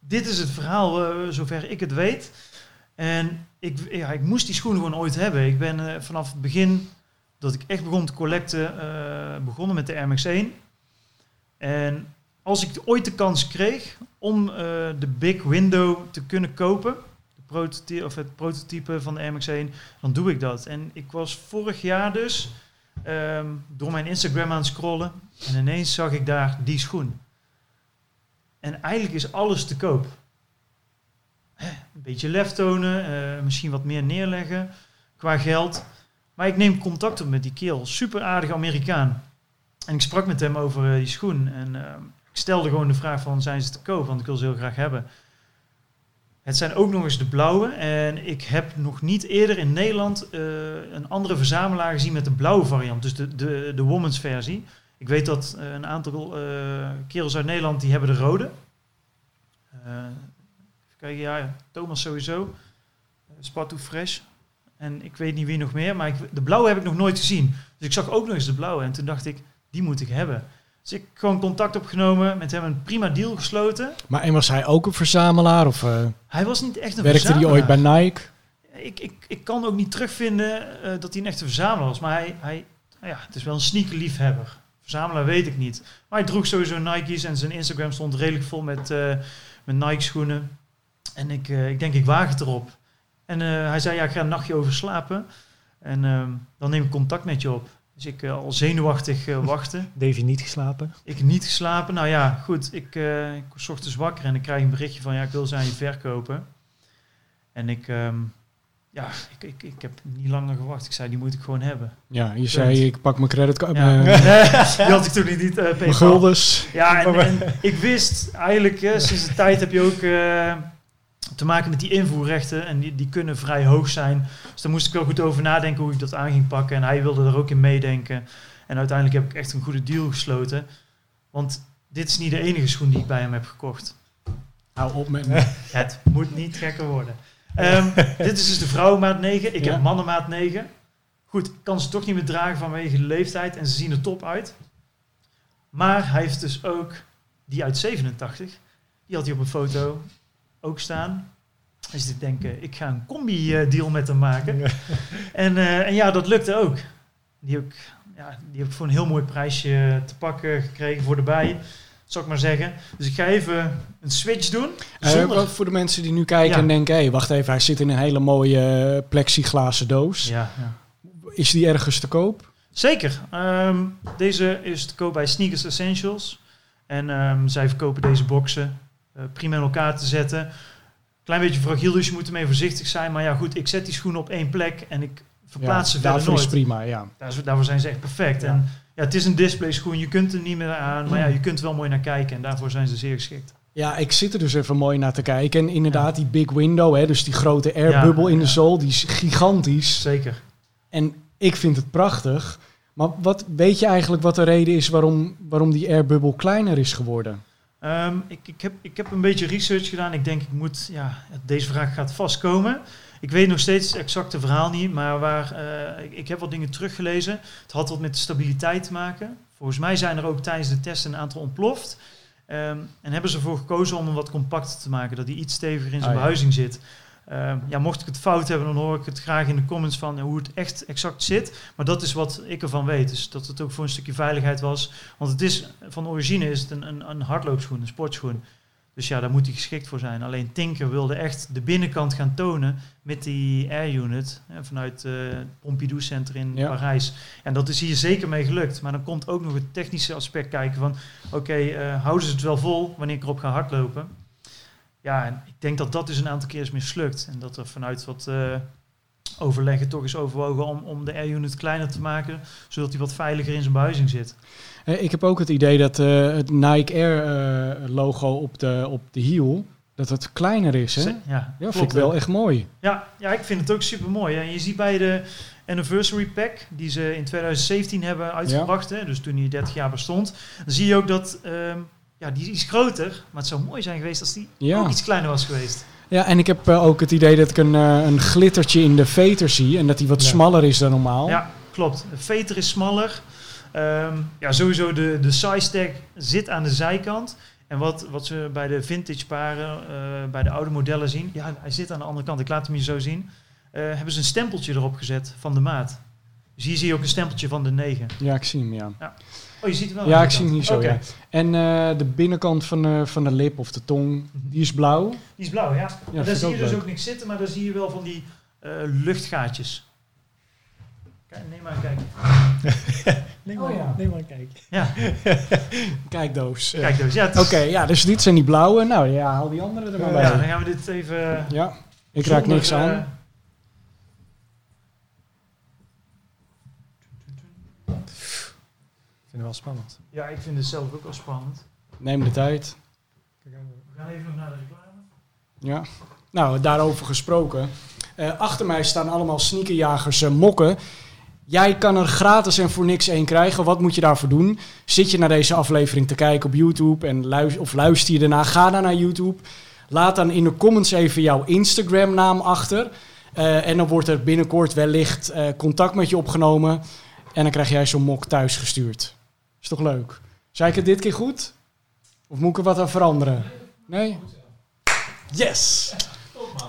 dit is het verhaal eh, zover ik het weet. En ik, ja, ik moest die schoenen gewoon ooit hebben. Ik ben eh, vanaf het begin dat ik echt begon te collecten, eh, begonnen met de Air Max 1. En als ik ooit de kans kreeg om eh, de Big Window te kunnen kopen, de prototype, of het prototype van de Air Max 1, dan doe ik dat. En ik was vorig jaar dus ehm, door mijn Instagram aan het scrollen en ineens zag ik daar die schoen. En eigenlijk is alles te koop. Een beetje lef tonen, eh, misschien wat meer neerleggen qua geld. Maar ik neem contact op met die kerel. Super aardige Amerikaan. En ik sprak met hem over eh, die schoen. En ehm, ik stelde gewoon de vraag van, zijn ze te koop? Want ik wil ze heel graag hebben. Het zijn ook nog eens de blauwe. En ik heb nog niet eerder in Nederland eh, een andere verzamelaar gezien met de blauwe variant. Dus de, de, de woman's versie. Ik weet dat eh, een aantal kerels uit Nederland, die hebben de rode. Even kijken, ja, Thomas sowieso. Spartu Fresh. En ik weet niet wie nog meer, maar ik, de blauwe heb ik nog nooit gezien. Dus ik zag ook nog eens de blauwe en toen dacht ik, die moet ik hebben. Dus ik gewoon contact opgenomen, met hem een prima deal gesloten. Maar en was hij ook een verzamelaar of eh, Hij was niet echt een werkte hij ooit bij verzamelaar. Nike? Ik, ik, ik kan ook niet terugvinden eh, dat hij een echte verzamelaar was. Maar hij, hij nou ja, het is wel een sneaker liefhebber. Verzamelaar weet ik niet. Maar hij droeg sowieso Nike's en zijn Instagram stond redelijk vol met, eh, met Nike schoenen. En ik, ik denk, ik waag het erop. En eh, hij zei, ja, ik ga een nachtje over slapen. En ehm, dan neem ik contact met je op. Dus ik eh, al zenuwachtig eh, wachten. Davy niet geslapen. Ik niet geslapen. Nou ja, goed. Ik, ik was ochtends wakker en ik krijg een berichtje van... ja, ik wil ze aan je verkopen. En ik... ehm, ja, ik, ik, ik heb niet langer gewacht. Ik zei, die moet ik gewoon hebben. Ja, je zei ik pak mijn creditcard, Ja. die had ik toen niet, niet eh, mijn guldens. Ja, en, en ik wist eigenlijk, sinds de tijd heb je ook te maken met die invoerrechten. En die, die kunnen vrij hoog zijn. Dus daar moest ik wel goed over nadenken hoe ik dat aan ging pakken. En hij wilde er ook in meedenken. En uiteindelijk heb ik echt een goede deal gesloten. Want dit is niet de enige schoen die ik bij hem heb gekocht. Hou op met me. Het moet niet gekker worden. Ehm, dit is dus de vrouwenmaat 9. Ik Ja. heb mannenmaat 9. Goed, ik kan ze toch niet meer dragen vanwege de leeftijd en ze zien er top uit. Maar hij heeft dus ook die uit 87. Die had hij op een foto ook staan. Dus ik denk, eh, ik ga een combi-deal met hem maken. En, eh, en ja, dat lukte ook. Die heb, ik, ja, die heb ik voor een heel mooi prijsje te pakken gekregen voor de bij, zal ik maar zeggen. Dus ik ga even een switch doen. Eh, Zonder... voor de mensen die nu kijken Ja. en denken... hé, wacht even, hij zit in een hele mooie plexiglazen doos. ja, ja. Is die ergens te koop? Zeker. Ehm, deze is te koop bij Sneakers Essentials. En ehm, zij verkopen deze boxen prima in elkaar te zetten. Klein beetje fragiel, dus je moet ermee voorzichtig zijn. Maar ja, goed, ik zet die schoenen op één plek en ik verplaats ze verder daarvoor is nooit. het prima, ja. Daar is- daarvoor zijn ze echt perfect. Ja. En ja, het is een display schoen, je kunt er niet meer aan. Maar ja, je kunt er wel mooi naar kijken en daarvoor zijn ze zeer geschikt. Ja, ik zit er dus even mooi naar te kijken. En inderdaad, die big window, hè, dus die grote airbubbel Ja, in de zool, die is gigantisch. Zeker. En ik vind het prachtig. Maar wat, weet je eigenlijk wat de reden is waarom, waarom die airbubbel kleiner is geworden? Ehm, ik, ik, heb, ik heb een beetje research gedaan. Ik denk, ik moet, ja, deze vraag gaat vast komen. Ik weet nog steeds het exacte verhaal niet, maar waar, eh, ik, ik heb wat dingen teruggelezen. Het had wat met de stabiliteit te maken. Volgens mij zijn er ook tijdens de test een aantal ontploft. Ehm, en hebben ze ervoor gekozen om hem wat compacter te maken, dat hij iets steviger in zijn Ah, ja. behuizing zit. Ehm, ja, mocht ik het fout hebben, dan hoor ik het graag in de comments van hoe het echt exact zit. Maar dat is wat ik ervan weet. Dus dat het ook voor een stukje veiligheid was. Want het is, van origine is het een, een, een hardloopschoen, een sportschoen. Dus ja, daar moet hij geschikt voor zijn. Alleen Tinker wilde echt de binnenkant gaan tonen met die Air Unit hè, vanuit eh, het Pompidou Center in Ja. Parijs. En dat is hier zeker mee gelukt. Maar dan komt ook nog het technische aspect kijken van... oké, eh, houden ze het wel vol wanneer ik erop ga hardlopen? Ja, en ik denk dat dat dus een aantal keer is mislukt. En dat er vanuit wat eh, overleggen toch is overwogen om, om de Air Unit kleiner te maken... zodat hij wat veiliger in zijn behuizing zit. Eh, Ik heb ook het idee dat eh, het Nike Air logo op de, op de hiel, dat het kleiner is. Hè? Ja, Ja, vind klopt, ik wel echt mooi. Ja, ja, ik vind het ook super mooi. En je ziet bij de Anniversary Pack, die ze in 2017 hebben uitgebracht, hè, dus toen hij 30 jaar bestond, dan zie je ook dat ehm, ja, die is groter, maar het zou mooi zijn geweest als die Ja. ook iets kleiner was geweest. Ja, en ik heb eh, ook het idee dat ik een, eh, een glittertje in de veter zie en dat die wat Ja. smaller is dan normaal. Ja, klopt. De veter is smaller. Ehm, ja, sowieso de, de size tag zit aan de zijkant. En wat, wat ze bij de vintage paren, eh, bij de oude modellen zien, ja, hij zit aan de andere kant. Ik laat hem je zo zien. Hebben ze een stempeltje erop gezet van de maat. Dus hier zie je ook een stempeltje van de 9. Ja, ik zie hem, ja. Oh, je ziet hem wel. Ja, ik zie hem hier zo, ja. En eh, de binnenkant van de, van de lip of de tong, die is blauw. Die is blauw, ja. Maar daar zie ook je dus leuk. ook niks zitten, maar daar zie je wel van die eh, luchtgaatjes. Kijk, neem maar een kijk. Neem maar- ja. neem maar een kijk. Ja, Kijkdoos. Eh, kijk dus. Ja, Oké, ja, dus dit zijn die blauwe. Nou ja, haal die andere er maar bij. ja, Ja, dan gaan we dit even... ik raak niks eh, aan. Vind het wel spannend. Ja, ik vind het zelf ook wel spannend. Neem de tijd. We gaan even nog naar de reclame. Ja. Nou, daarover gesproken. Eh, achter mij staan allemaal sneakerjagers eh, mokken. Jij kan er gratis en voor niks één krijgen. Wat moet je daarvoor doen? Zit je naar deze aflevering te kijken op YouTube en luister, of luister je daarna? Ga dan naar YouTube. Laat dan in de comments even jouw Instagram naam achter. Eh, en dan wordt er binnenkort wellicht eh, contact met je opgenomen. En dan krijg jij zo'n mok thuis gestuurd. Is toch leuk? Zei ik het dit keer goed? Of moet ik er wat aan veranderen? Nee? Yes!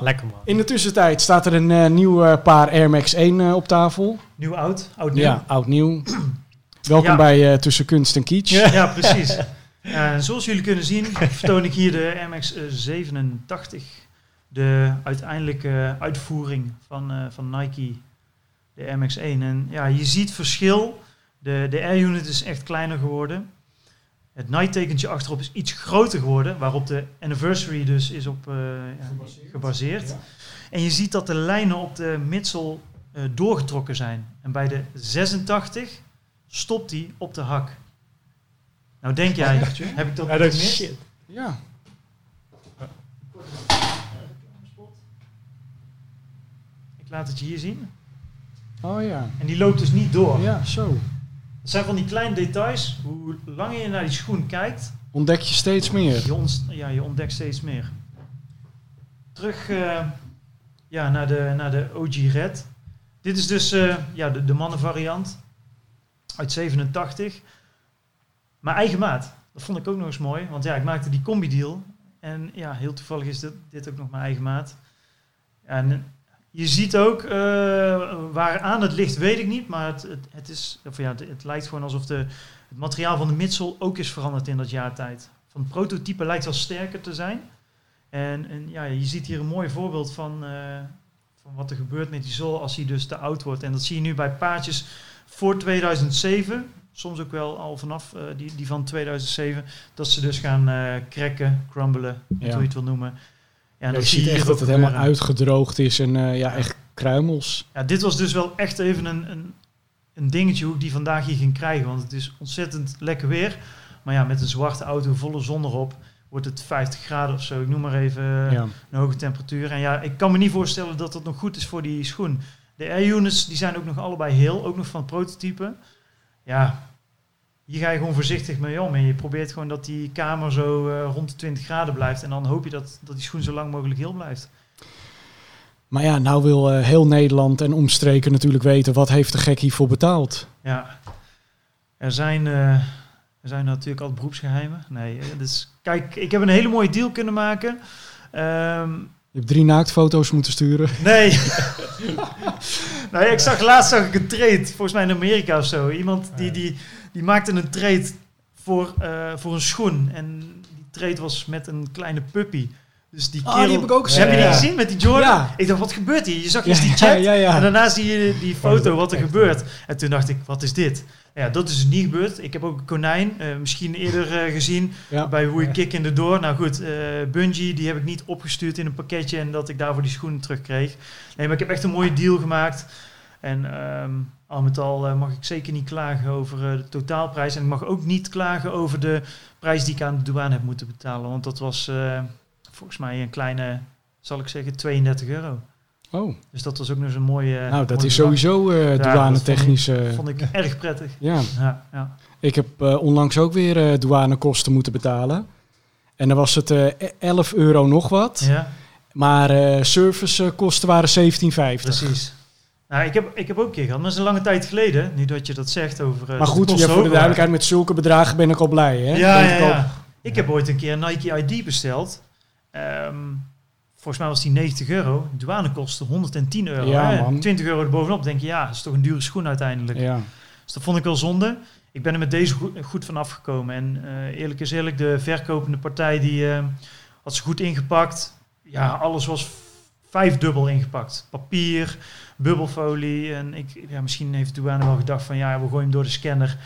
Lekker man. In de tussentijd staat er een eh, nieuw eh, paar Air Max 1 eh, op tafel. Nieuw oud, oud nieuw. Ja, oud-nieuw. Welkom Ja. bij eh, Tussen Kunst en Kitsch. Ja, precies. Zoals jullie kunnen zien, vertoon ik hier de MX 87. De uiteindelijke uitvoering van, eh, van Nike, de MX1. En ja, je ziet verschil. De, de Air Unit is echt kleiner geworden. Het Nike-tekentje achterop is iets groter geworden, waarop de Anniversary dus is op eh, gebaseerd. En je ziet dat de lijnen op de midsel eh, doorgetrokken zijn. En bij de 86 stopt die op de hak. Nou denk jij, heb ik dat Ja, dat is gemist? shit. Ja. Ik laat het je hier zien. Oh ja. En die loopt dus niet door. Ja, zo. Het zijn van die kleine details. Hoe langer je naar die schoen kijkt, Ontdek je steeds meer. je, ja, je ontdekt steeds meer. Terug eh, ja, naar, de, naar de OG Red. Dit is dus eh, ja, de, de mannenvariant uit 87. Mijn eigen maat. Dat vond ik ook nog eens mooi. Want ja, ik maakte die combi-deal. En ja, heel toevallig is dit, dit ook nog mijn eigen maat. En je ziet ook, eh waar aan het ligt, weet ik niet. Maar het, het, het, is, of ja, het, het lijkt gewoon alsof de, het materiaal van de mitsel ook is veranderd in dat jaar tijd. Van het prototype lijkt wel sterker te zijn. En, en ja, je ziet hier een mooi voorbeeld van, eh, van wat er gebeurt met die zool als hij dus te oud wordt. En dat zie je nu bij paardjes voor 2007. Soms ook wel al vanaf eh, die, die van 2007. Dat ze dus gaan krekken, crumbelen, Ja. hoe je het wil noemen. Ja, en je ziet zie echt dat het helemaal gebeuren. uitgedroogd is en eh, ja, echt kruimels. Ja, dit was dus wel echt even een, een, een dingetje hoe ik die vandaag hier ging krijgen. Want het is ontzettend lekker weer. Maar ja, met een zwarte auto, volle zon erop, wordt het 50 graden of zo. Ik noem maar even eh, Ja. een hoge temperatuur. En ja, ik kan me niet voorstellen dat dat nog goed is voor die schoen. De air units die zijn ook nog allebei heel, ook nog van het prototype. Ja, hier ga je gewoon voorzichtig mee om. En je probeert gewoon dat die kamer zo eh, rond de 20 graden blijft. En dan hoop je dat, dat die schoen zo lang mogelijk heel blijft. Maar ja, nou wil eh, heel Nederland en omstreken natuurlijk weten... wat heeft de gek hiervoor betaald? Ja, er zijn, eh, er zijn natuurlijk altijd beroepsgeheimen. Nee, dus kijk, ik heb een hele mooie deal kunnen maken. Ehm, Je hebt drie naaktfoto's moeten sturen. nee. nee, ik zag laatst zag ik een trade, volgens mij in Amerika of zo. Iemand die, die, die maakte een trade voor, eh, voor een schoen. En die trade was met een kleine puppy. Dus die Ah, kerel... die heb ik ook gezien. Heb je die gezien met die Jordan? Ja. Ik dacht, wat gebeurt hier? Je zag Ja, eerst die chat en daarna zie je die foto, wat er gebeurt. En toen dacht ik, wat is dit? Ja, dat is dus niet gebeurd. Ik heb ook een konijn, eh, misschien eerder eh, gezien, Ja. bij hoe ik kick in de door. Nou goed, eh Bungie, die heb ik niet opgestuurd in een pakketje en dat ik daarvoor die schoenen terugkreeg. Nee, maar ik heb echt een mooie deal gemaakt. En ehm, al met al eh, mag ik zeker niet klagen over eh, de totaalprijs. En ik mag ook niet klagen over de prijs die ik aan de douane heb moeten betalen. Want dat was eh, volgens mij een kleine, zal ik zeggen, 32 euro. Oh, Dus dat was ook nog een mooie... nou dat mooie is sowieso dat douane-technisch. eh, Vond ik erg prettig. ja. Ja, ja. Ik heb onlangs ook weer douanekosten moeten betalen. En dan was het eh 11 euro nog wat. ja Maar servicekosten waren 17,50. precies. Nou, ik heb, ik heb ook een keer gehad, maar dat is een lange tijd geleden, nu dat je dat zegt over... eh, Maar goed, ja, voor de duidelijkheid, met zulke bedragen ben ik al blij. Hè? Ja, ja, ik al. ja. Ik heb ooit een keer een Nike ID besteld. Ehm, volgens mij was die 90 euro. Douanekosten 110 euro. Ja, hè? man. 20 euro erbovenop. denk je, ja, dat is toch een dure schoen uiteindelijk. Ja. Dus dat vond ik wel zonde. Ik ben er met deze goed, goed van afgekomen. En eh, eerlijk is eerlijk, de verkopende partij die eh, had ze goed ingepakt. Ja, alles was vijfdubbel ingepakt. Papier, bubbelfolie. En ik, ja, misschien heeft de douane wel gedacht van ja, we gooien hem door de scanner.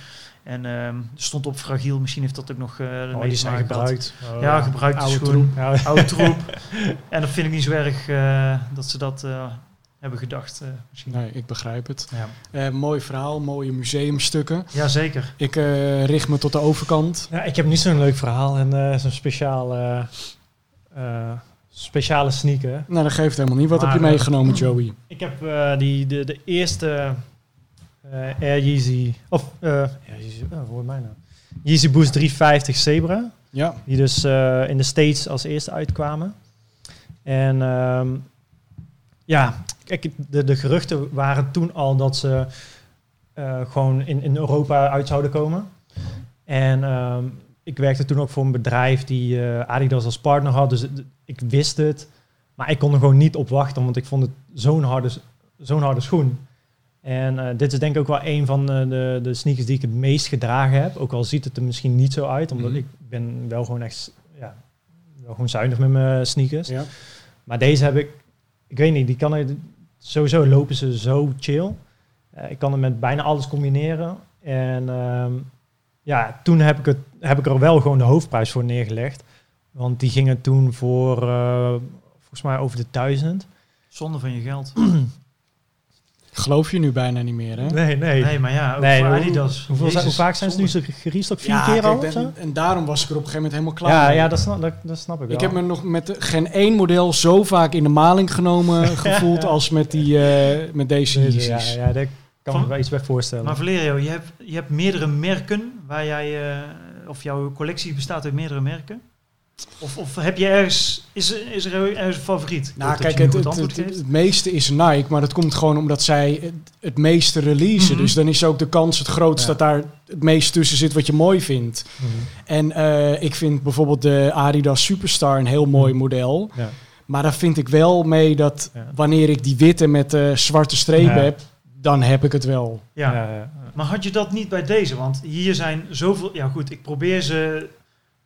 En ehm, er stond op fragiel. Misschien heeft dat ook nog uh, Oh, die zijn gebruikt. Oh, Ja, gebruikte oude schoen. troep. Ja. Oude troep. en dat vind ik niet zo erg eh, dat ze dat eh, hebben gedacht. eh, misschien. Nee, ik begrijp het. Ja. Eh, mooi verhaal, mooie museumstukken. Jazeker. Ik eh, richt me tot de overkant. Ja, ik heb niet zo'n leuk verhaal en eh, zo'n speciale, eh, speciale sneaker. Nou, dat geeft helemaal niet. Wat Maar, heb je eh, meegenomen, Joey? Ik heb eh, die, de, de eerste eh, Air Yeezy, of eh Air Yeezy, oh, heet mij nou? Yeezy Boost 350 Zebra. Ja, Die dus in de States als eerste uitkwamen. En ehm, ja, kijk, de, de geruchten waren toen al dat ze gewoon in, in Europa uit zouden komen. En ehm, ik werkte toen ook voor een bedrijf die eh, Adidas als partner had. Dus ik wist het. Maar ik kon er gewoon niet op wachten, want ik vond het zo'n harde, zo'n harde schoen. En eh, dit is denk ik ook wel een van de, de, de sneakers die ik het meest gedragen heb. Ook al ziet het er misschien niet zo uit, omdat Mhm. ik ben wel gewoon echt ja, wel gewoon zuinig met mijn sneakers. ja. Maar deze heb ik, ik weet niet, die kan er sowieso lopen ze zo chill. Eh, ik kan het met bijna alles combineren. En ehm, ja, toen heb ik, het, heb ik er wel gewoon de hoofdprijs voor neergelegd. Want die gingen toen voor eh, volgens mij over de duizend. Zonde van je geld. Geloof je nu bijna niet meer, hè? Nee, nee. Nee, maar ja, ook Nee, voor hoe- Adidas. Hoeveel, zijn- hoe Jezus, vaak zijn ze nu zonde. zo gerestokt? Vier Ja, keer al? kijk, en, daarom was ik er op een gegeven moment helemaal klaar Ja, mee. ja dat, snap, dat, dat snap ik wel. Ik heb me nog met geen één model zo vaak in de maling genomen gevoeld als met, die, eh, met deze Deze, ja, Yeezys. ja, daar kan Van- me wel iets bij voorstellen. Maar Valerio, je hebt, je hebt meerdere merken waar jij, eh, of jouw collectie bestaat uit meerdere merken. Of, of heb je ergens, is, er- is er ergens een favoriet? Nou, kijk, het, het, meeste is Nike, maar dat komt gewoon omdat zij het, het meeste releasen. Mhm. Dus dan is ook de kans het grootst Ja. dat daar het meest tussen zit wat je mooi vindt. En eh, ik vind bijvoorbeeld de Adidas Superstar een heel mooi Mhm. model. Ja. Maar daar vind ik wel mee dat wanneer ik die witte met eh, zwarte strepen Ja. heb, dan heb ik het wel. Ja. Ja, ja. Maar had je dat niet bij deze? Want hier zijn zoveel... Ja goed, ik probeer ze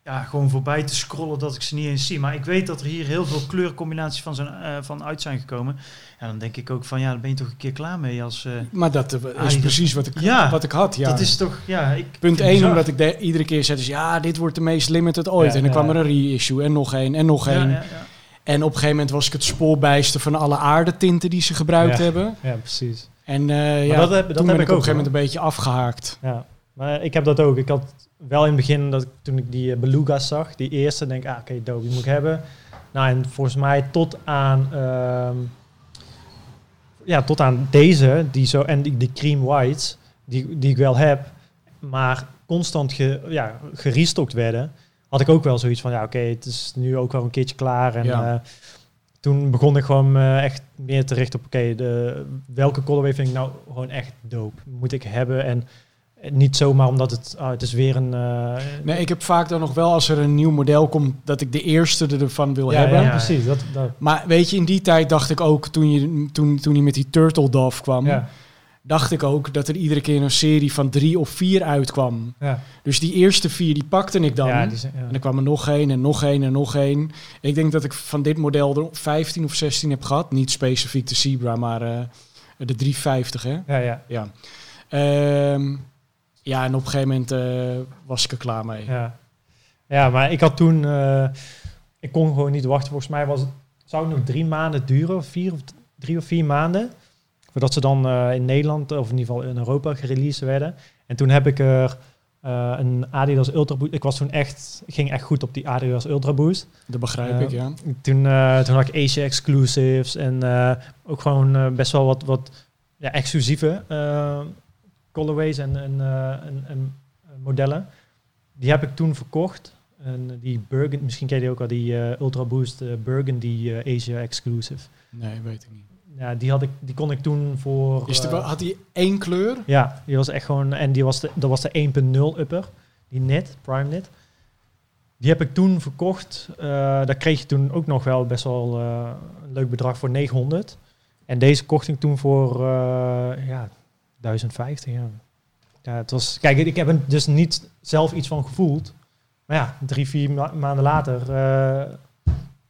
ja, gewoon voorbij te scrollen dat ik ze niet eens zie. Maar ik weet dat er hier heel veel kleurcombinaties van, zijn, eh, van uit zijn gekomen. En dan denk ik ook van ja, dan ben je toch een keer klaar mee als... eh, Maar dat eh, is precies wat ik, Ja. wat ik had. Ja. Dat is toch... Ja, ik, Punt ik 1, bizar. omdat ik de, iedere keer zei, dus ja, dit wordt de meest limited ooit. Ja, en dan ja. kwam er een reissue en nog één en nog Ja, één. ja, ja. En op een gegeven moment was ik het spoorbijster van alle aardetinten die ze gebruikt Ja. hebben. ja, precies. En eh ja, dat heb- dat toen heb ben ik op een ook, gegeven moment een beetje afgehaakt. Ja, maar ik heb dat ook. Ik had wel in het begin, dat toen ik die eh, beluga's zag, die eerste, denk ik, ah, oké, dope, die moet ik hebben. Nou, en volgens mij tot aan, ehm, ja, tot aan deze, die zo, en die, die cream whites, die, die ik wel heb, maar constant ge, ja, gerestockt werden, had ik ook wel zoiets van, ja, oké, het is nu ook wel een keertje klaar. En Ja. eh, toen begon ik gewoon eh, echt meer te richten op, oké, de welke colorway vind ik nou gewoon echt dope? Moet ik hebben en niet zomaar omdat het, ah, het is weer een... eh, Nee, ik heb vaak dan nog wel als er een nieuw model komt, dat ik de eerste ervan wil ja, hebben. ja, Ja, precies. Dat, dat, Maar weet je, in die tijd dacht ik ook, toen, je, toen, toen hij met die Turtle Dove kwam, ja, dacht ik ook dat er iedere keer een serie van drie of vier uitkwam. ja, Dus die eerste vier, die pakte ik dan. ja, die zijn, ja. En er kwam er nog één en nog één en nog één. Ik denk dat ik van dit model er 15 of 16 heb gehad. Niet specifiek de Zebra, maar eh, de 350, hè? ja, ja, Ja. Ehm, ja, en op een gegeven moment eh, was ik er klaar mee. ja. Ja, maar ik had toen... eh, ik kon gewoon niet wachten. Volgens mij was het, zou het nog drie maanden duren, vier of drie of vier maanden, voordat ze dan eh, in Nederland, of in ieder geval in Europa, gereleased werden. En toen heb ik er eh, een Adidas Ultra Boost... Ik was toen echt, ging echt goed op die Adidas Ultra Boost. Dat begrijp ik, ja. Toen, eh, toen had ik Asia exclusives en eh, ook gewoon eh, best wel wat, wat ja, exclusieve eh, colorways en, en, eh, en, en, eh, modellen. Die heb ik toen verkocht. En die Burgundy, misschien ken je die ook al, die eh, Ultra Boost eh, Burgundy eh, Asia exclusive. Nee, weet ik niet. Ja, die, had ik, die kon ik toen voor... Is er, eh, had hij één kleur? ja, die was echt gewoon... En die was de, dat was de 1.0 upper. Die net, Prime net. Die heb ik toen verkocht. eh daar kreeg je toen ook nog wel best wel eh, een leuk bedrag voor 900. En deze kocht ik toen voor eh, ja, 1050. Ja. ja, het was... Kijk, ik heb er dus niet zelf iets van gevoeld. Maar ja, drie, vier ma- maanden later eh,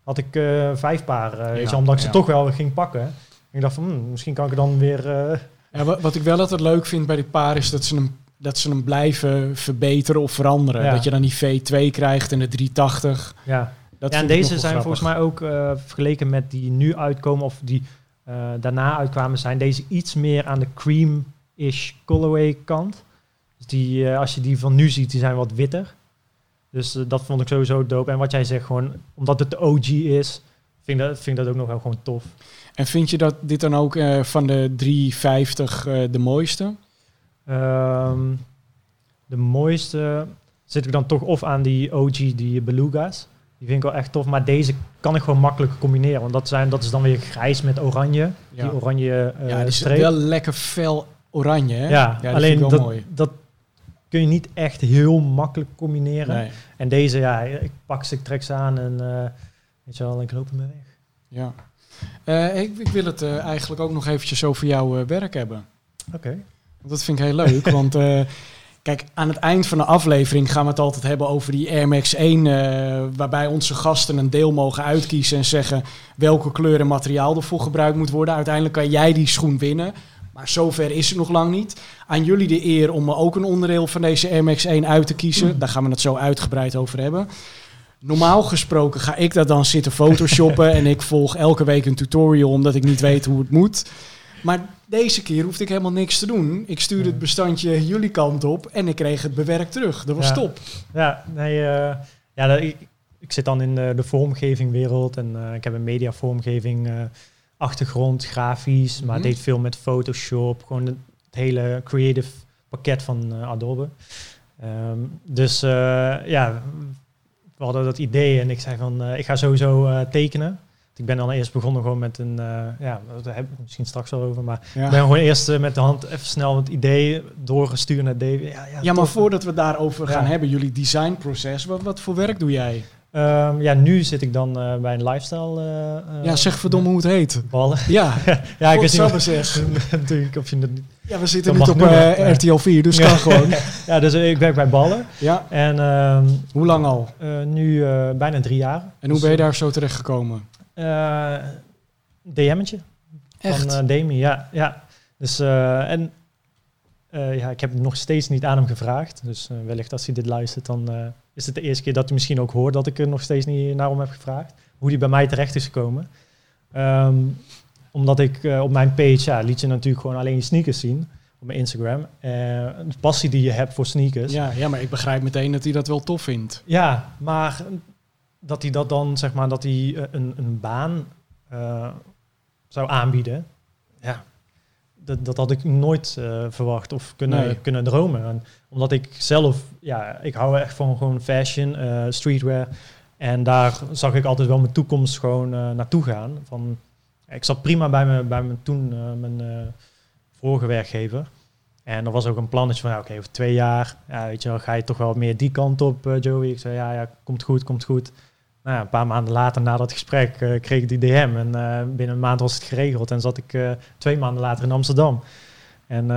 had ik eh, vijf paar. eh, weet je, Ja, omdat ik ze ja. toch wel ging pakken. En ik dacht van, hmm, misschien kan ik er dan weer... eh, Ja, wat, wat ik wel altijd leuk vind bij dit paar is dat ze hem, dat ze hem blijven verbeteren of veranderen. Ja. Dat je dan die V2 krijgt en de 380. ja, Dat ja, en deze zijn grappig. volgens mij ook eh, vergeleken met die nu uitkomen of die eh, daarna uitkwamen, zijn deze iets meer aan de cream-ish colorway kant. Dus die, eh, als je die van nu ziet, die zijn wat witter. Dus dat vond ik sowieso dope. En wat jij zegt, gewoon omdat het de OG is, vind ik dat, vind ik dat ook nog wel gewoon tof. En vind je dat dit dan ook eh, van de 350 eh, de mooiste? Ehm, de mooiste zit ik dan toch of aan die OG, die beluga's. Die vind ik wel echt tof. Maar deze kan ik gewoon makkelijk combineren. Want dat, zijn, dat is dan weer grijs met oranje. Ja. Die oranje eh ja, die is streep. wel lekker fel oranje, hè? Ja, dat alleen vind ik wel dat, mooi. dat kun je niet echt heel makkelijk combineren. Nee, En deze, ja, ik pak ze, ik trek ze aan en weet je wel, ik loop ermee weg. ja. Eh, ik, ik wil het eh, eigenlijk ook nog eventjes over jouw eh, werk hebben. Oké. Dat vind ik heel leuk, want kijk, aan het eind van de aflevering gaan we het altijd hebben over die Air Max 1, eh, waarbij onze gasten een deel mogen uitkiezen en zeggen welke kleur en materiaal ervoor gebruikt moet worden. Uiteindelijk kan jij die schoen winnen, maar zover is het nog lang niet. Aan jullie de eer om ook een onderdeel van deze Air Max 1 uit te kiezen. Daar gaan we het zo uitgebreid over hebben. Normaal gesproken ga ik dat dan zitten photoshoppen en ik volg elke week een tutorial omdat ik niet weet hoe het moet. Maar deze keer hoefde ik helemaal niks te doen. Ik stuurde het bestandje jullie kant op en ik kreeg het bewerkt terug. Dat was Ja. top. Ja, nee, eh, ja, dat- ik, ik zit dan in de, de vormgevingwereld en eh, ik heb een media vormgeving eh, achtergrond, grafisch, maar Mhm. deed veel met Photoshop, gewoon het, het hele creative pakket van Adobe. Ehm, dus ja, we hadden dat idee en ik zei van, eh, ik ga sowieso eh, tekenen. Ik ben dan eerst begonnen gewoon met een, eh, ja, daar heb ik misschien straks al over, maar Ja. ik ben gewoon eerst met de hand even snel het idee doorgestuurd naar Davy. Ja, ja, Ja, maar voordat we daarover gaan hebben, jullie designproces, wat, wat voor werk doe jij? Ehm, ja, nu zit ik dan eh, bij een lifestyle. eh, eh, ja, zeg verdomme hoe het heet. ballen. Ja, ja, ik weet niet natuurlijk of je. Ja, we zitten niet op. RTL 4, dus Ja. kan gewoon. Ja, dus ik werk bij ballen Ja, en ehm, hoe lang al? nu bijna drie jaar. En hoe ben je daar zo terecht gekomen? DM'tje. Echt? Van Demi, ja. ja. Dus, en eh, ja, ik heb het nog steeds niet aan hem gevraagd. Dus eh, wellicht als hij dit luistert, dan eh, is het de eerste keer dat hij misschien ook hoort dat ik er nog steeds niet naar hem heb gevraagd. Hoe hij bij mij terecht is gekomen. Ehm, omdat ik op mijn page, ja, liet je natuurlijk gewoon alleen je sneakers zien. Op mijn Instagram. De passie die je hebt voor sneakers. ja, ja, maar ik begrijp meteen dat hij dat wel tof vindt. Ja, maar dat hij dat dan, zeg maar, dat hij een, een baan zou aanbieden, ja, dat, dat had ik nooit eh, verwacht of kunnen, Nee. kunnen dromen. En omdat ik zelf, ja, ik hou echt van gewoon fashion, eh, streetwear. En daar zag ik altijd wel mijn toekomst gewoon eh, naartoe gaan. Van, ik zat prima bij me, bij me toen, mijn vorige werkgever. En er was ook een plannetje van, ja, oké, over twee jaar, ja, weet je wel, ga je toch wel meer die kant op, Joey. Ik zei, ja, ja, komt goed, komt goed. Nou een paar maanden later, na dat gesprek, eh, kreeg ik die DM. En eh, binnen een maand was het geregeld. En zat ik eh, twee maanden later in Amsterdam. En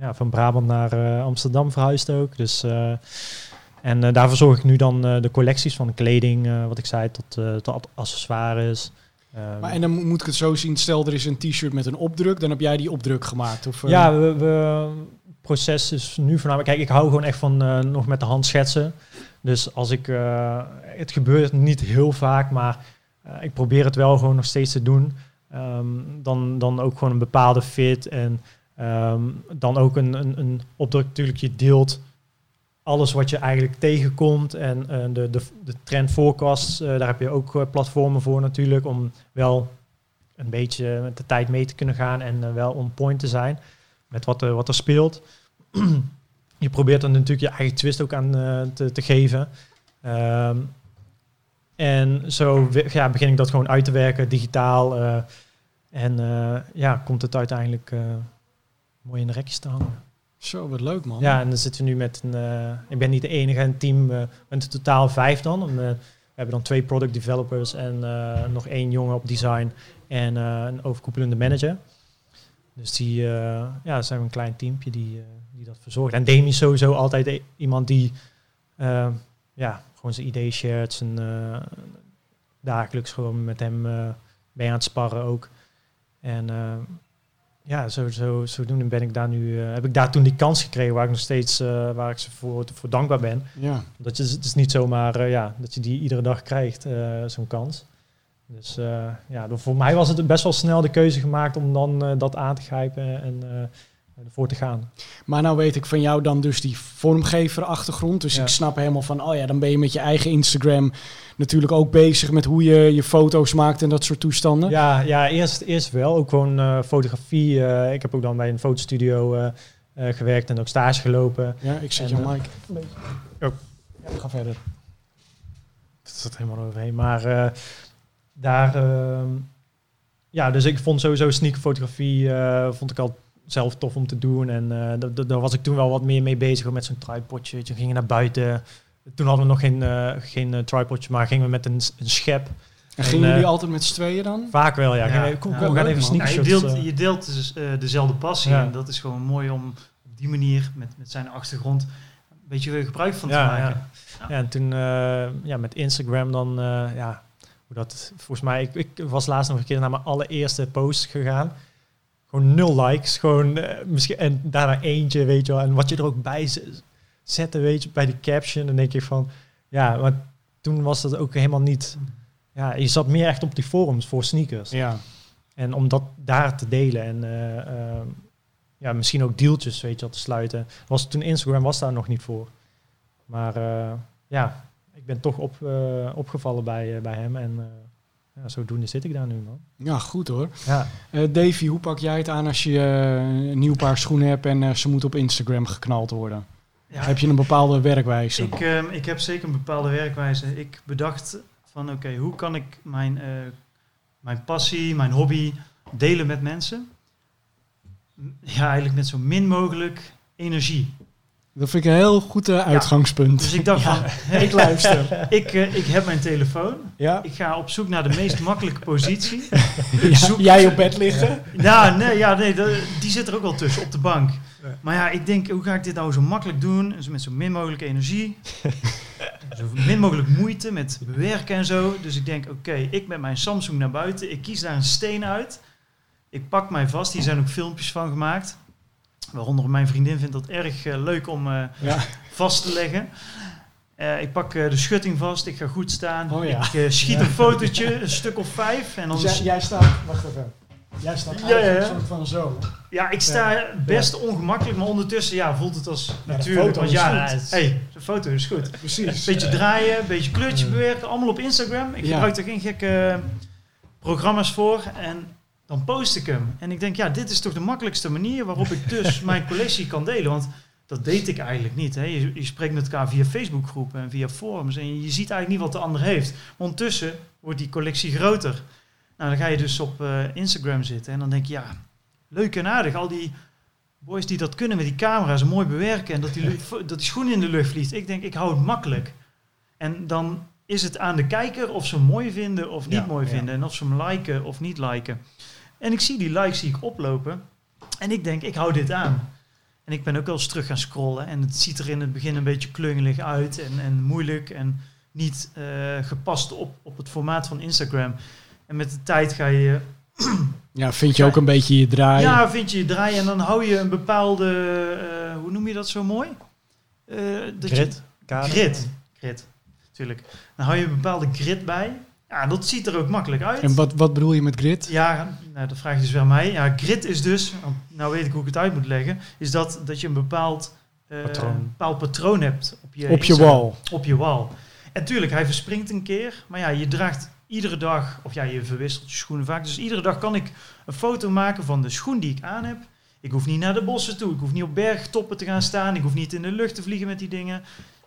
ja, van Brabant naar Amsterdam verhuisd ook. Dus, en daar verzorg ik nu dan de collecties van kleding, wat ik zei, tot, tot accessoires. Maar en dan mo- moet ik het zo zien, stel er is een t-shirt met een opdruk, dan heb jij die opdruk gemaakt. Of, Ja, we, we proces is nu voornamelijk. Kijk, ik hou gewoon echt van nog met de hand schetsen. Dus als ik, eh, het gebeurt niet heel vaak, maar eh, ik probeer het wel gewoon nog steeds te doen. Ehm, dan, dan ook gewoon een bepaalde fit en ehm, dan ook een, een, een opdruk natuurlijk. Je deelt alles wat je eigenlijk tegenkomt en eh, de, de, de trend forecasts, daar heb je ook platformen voor natuurlijk om wel een beetje met de tijd mee te kunnen gaan en wel on point te zijn met wat, wat er speelt. je probeert dan natuurlijk je eigen twist ook aan eh, te, te geven. Ehm, en zo ja, begin ik dat gewoon uit te werken, digitaal. eh, en eh, ja, komt het uiteindelijk mooi in de rekjes te hangen. Zo, wat leuk man. Ja, en dan zitten we nu met een... ik ben niet de enige in het team. We zijn in totaal vijf dan. En, we hebben dan twee product developers en nog één jongen op design en een overkoepelende manager. Dus die, ja, zijn we een klein teampje die, die dat verzorgt. En Demi is sowieso altijd e- iemand die, eh, ja, gewoon zijn idee shared, zijn eh, dagelijks gewoon met hem eh mee aan het sparren ook. En ja, zo, zo, zodoende ben ik daar nu, heb ik daar toen die kans gekregen waar ik nog steeds, waar ik ze voor, voor dankbaar ben. Ja. Dat je, het is niet zomaar ja, dat je die iedere dag krijgt, zo'n kans. Dus ja, voor mij was het best wel snel de keuze gemaakt om dan dat aan te grijpen en ervoor te gaan. Maar nou weet ik van jou dan dus die vormgever achtergrond. Dus Ja. ik snap helemaal van, oh ja, dan ben je met je eigen Instagram natuurlijk ook bezig met hoe je je foto's maakt en dat soort toestanden. Ja, ja eerst, eerst wel. Ook gewoon eh, fotografie. eh, ik heb ook dan bij een fotostudio eh, eh, gewerkt en ook stage gelopen. Ja, ik zet En, jou eh, mic. Oh. Ja, ga verder. Dat zat helemaal overheen. Maar eh, daar... ehm, ja, dus ik vond sowieso sneakerfotografie eh, vond ik al zelf tof om te doen. En eh, da- daar was ik toen wel wat meer mee bezig met zo'n tripodje. We gingen naar buiten. Toen hadden we nog geen, eh, geen eh, tripodje, maar gingen we met een, een schep. En gingen En, jullie altijd met z'n tweeën dan? Vaak wel, ja. Ja, Gingen we- kom, ja. kom, we gaan even man. Ja, je sneakershots. deelt, je deelt dus eh, dezelfde passie. Ja. En dat is gewoon mooi om op die manier, met, met zijn achtergrond, een beetje gebruik van te Ja, maken. Ja, en toen eh, ja, met Instagram dan, eh, ja, hoe dat, volgens mij, ik, ik was laatst nog een keer naar mijn allereerste post gegaan. Gewoon nul likes, gewoon eh, misschien, en daarna eentje, weet je wel. En wat je er ook bij zette, weet je, bij die caption, dan denk ik van, ja, maar toen was dat ook helemaal niet, ja, je zat meer echt op die forums voor sneakers. Ja. En om dat daar te delen en eh, ehm, ja, misschien ook deeltjes, weet je wel, te sluiten. Was, toen Instagram was daar nog niet voor. Maar eh, ja, ik ben toch op, opgevallen bij, bij hem. En ja, zodoende zit ik daar nu, man. ja, goed hoor. Ja. Eh, Davy, hoe pak jij het aan als je eh, een nieuw paar schoenen hebt en eh, ze moeten op Instagram geknald worden? Ja, Heb je een bepaalde werkwijze? Ik, ehm, ik heb zeker een bepaalde werkwijze. Ik bedacht van oké, hoe kan ik mijn, eh, mijn passie, mijn hobby delen met mensen? Ja, eigenlijk met zo min mogelijk energie. Dat vind ik een heel goed eh, uitgangspunt. Dus ik dacht van, ik luister. ik, eh, ik heb mijn telefoon. Ja? Ik ga op zoek naar de meest makkelijke positie. Ja, zoek- Jij op bed liggen? Ja, nee, ja, nee dat- die zit er ook wel tussen op de bank. Maar ja, ik denk, hoe ga ik dit nou zo makkelijk doen? Zo Met zo min mogelijk energie. zo min mogelijk moeite met bewerken en zo. Dus ik denk, oké, ik met mijn Samsung naar buiten. Ik kies daar een steen uit. Ik pak mij vast. Hier zijn ook filmpjes van gemaakt. Waaronder mijn vriendin vindt dat erg eh, leuk om eh, Ja. vast te leggen. Eh, ik pak de schutting vast. Ik ga goed staan. Oh ja. Ik schiet een fotootje, een stuk of vijf. En dan Dus jij, jij staat... Wacht even. Jij staat Ja, ja, soort van zo. Ja, ik sta best ongemakkelijk, maar ondertussen ja, voelt het als natuurlijk. Want ja, hey, de foto is goed. Precies. Beetje draaien, een beetje kleurtje bewerken, allemaal op Instagram. Ik gebruik er geen gekke programma's voor en dan post ik hem. En ik denk, ja, dit is toch de makkelijkste manier waarop ik dus mijn collectie kan delen. Want dat deed ik eigenlijk niet. Hè. Je, je spreekt met elkaar via Facebookgroepen en via forums en je ziet eigenlijk niet wat de ander heeft. Maar ondertussen wordt die collectie groter. Nou, dan ga je dus op eh, Instagram zitten en dan denk je, ja, leuk en aardig. Al die boys die dat kunnen met die camera's mooi bewerken en dat die, dat die schoen in de lucht vliegt. Ik denk, ik hou het makkelijk. En dan is het aan de kijker of ze hem mooi vinden of niet Ja, mooi ja. vinden. En of ze hem liken of niet liken. En ik zie die likes zie ik oplopen. En ik denk, ik hou dit aan. En ik ben ook wel eens terug gaan scrollen. En het ziet er in het begin een beetje klungelig uit en, en moeilijk. En niet eh, gepast op, op het formaat van Instagram. En met de tijd ga je Ja, vind je ook een beetje je draai? ja, vind je je draaien en dan hou je een bepaalde, eh, hoe noem je dat zo mooi? Eh, dat je- Grid. Grid. Grid, natuurlijk. Dan hou je een bepaalde grid bij. Ja, dat ziet er ook makkelijk uit. En wat, wat bedoel je met grid? Ja, nou, dat vraag je dus weer mij. Ja, grid is dus, nou weet ik hoe ik het uit moet leggen, is dat, dat je een bepaald, eh, Patroon. bepaald patroon hebt op je, Op je wall. Op je wal. En tuurlijk, hij verspringt een keer. Maar ja, je draagt iedere dag, of ja, je verwisselt je schoenen vaak. Dus iedere dag kan ik een foto maken van de schoen die ik aan heb. Ik hoef niet naar de bossen toe. Ik hoef niet op bergtoppen te gaan staan. Ik hoef niet in de lucht te vliegen met die dingen.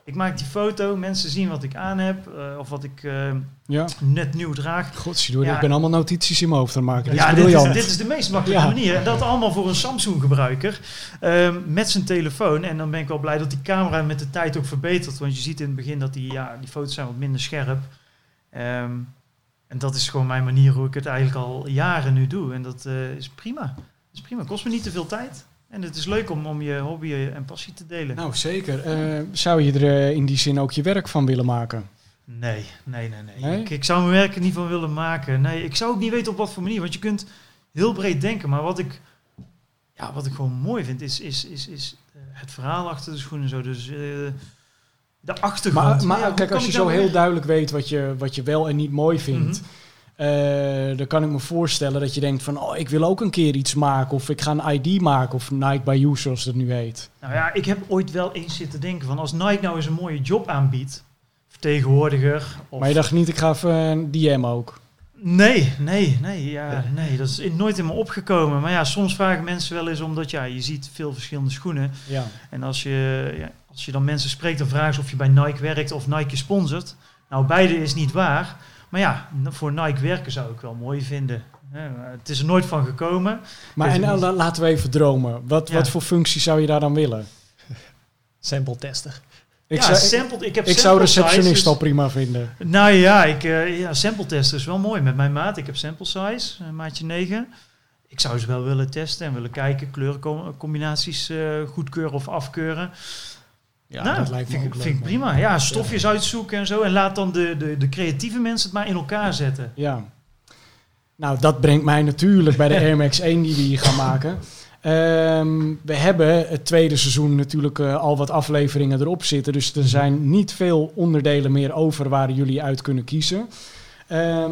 Ik maak die foto. Mensen zien wat ik aan heb. eh, of wat ik eh, Ja. net nieuw draag. Godzijdank, Ja. ik ben allemaal notities in mijn hoofd aan het maken. Dit Ja, is dit is, dit is de meest makkelijke Ja. manier. En dat allemaal voor een Samsung-gebruiker. ehm, met zijn telefoon. En dan ben ik wel blij dat die camera met de tijd ook verbetert. Want je ziet in het begin dat die, ja, die foto's zijn wat minder scherp. Ehm, en dat is gewoon mijn manier hoe ik het eigenlijk al jaren nu doe. En dat eh, is prima. Dat is prima. Kost me niet te veel tijd. En het is leuk om, om je hobby en passie te delen. Nou, zeker. Eh, zou je er eh, in die zin ook je werk van willen maken? Nee, nee, nee, nee. Nee? Ik, ik zou mijn werk er niet van willen maken. Nee, ik zou ook niet weten op wat voor manier. Want je kunt heel breed denken. Maar wat ik, ja, wat ik gewoon mooi vind, is, is, is, is eh, het verhaal achter de schoenen. Zo. Dus de achtergrond. Maar, maar Ja, kijk, als je zo nou heel duidelijk weet wat je, wat je wel en niet mooi vindt... Mhm. Eh, dan kan ik me voorstellen dat je denkt van... oh, ik wil ook een keer iets maken. Of ik ga een ID maken. Of Nike by You, zoals het nu heet. Nou ja, ik heb ooit wel eens zitten denken van... als Nike nou eens een mooie job aanbiedt... vertegenwoordiger... Of Maar je dacht niet, ik ga even een DM ook. Nee, nee, nee, ja, nee, dat is in- nooit in me opgekomen. Maar ja, soms vragen mensen wel eens omdat ja, je ziet veel verschillende schoenen. Ja. En als je, ja, als je dan mensen spreekt, dan vragen ze of je bij Nike werkt of Nike je sponsort. Nou, beide is niet waar. Maar ja, voor Nike werken zou ik wel mooi vinden. Het is er nooit van gekomen. Maar Dus en, nou, la- laten we even dromen. Wat, Ja. wat voor functie zou je daar dan willen? Sample tester. Ik, ja, zou, ik, sampled, ik heb ik zou sample receptionist size, al prima vinden. Nou ja, ik, eh, ja, sample testen is wel mooi met mijn maat. Ik heb sample size, eh, maatje 9. Ik zou ze wel willen testen en willen kijken, kleurencombinaties eh goedkeuren of afkeuren. Ja, nou, dat lijkt me vind, ik- vind prima. Ja, stofjes uitzoeken en zo. En laat dan de, de, de creatieve mensen het maar in elkaar zetten. Ja. Nou, dat brengt mij natuurlijk bij de Air Max 1 die we hier gaan maken. Ehm, we hebben het tweede seizoen natuurlijk eh, al wat afleveringen erop zitten. Dus er zijn niet veel onderdelen meer over waar jullie uit kunnen kiezen. Ehm,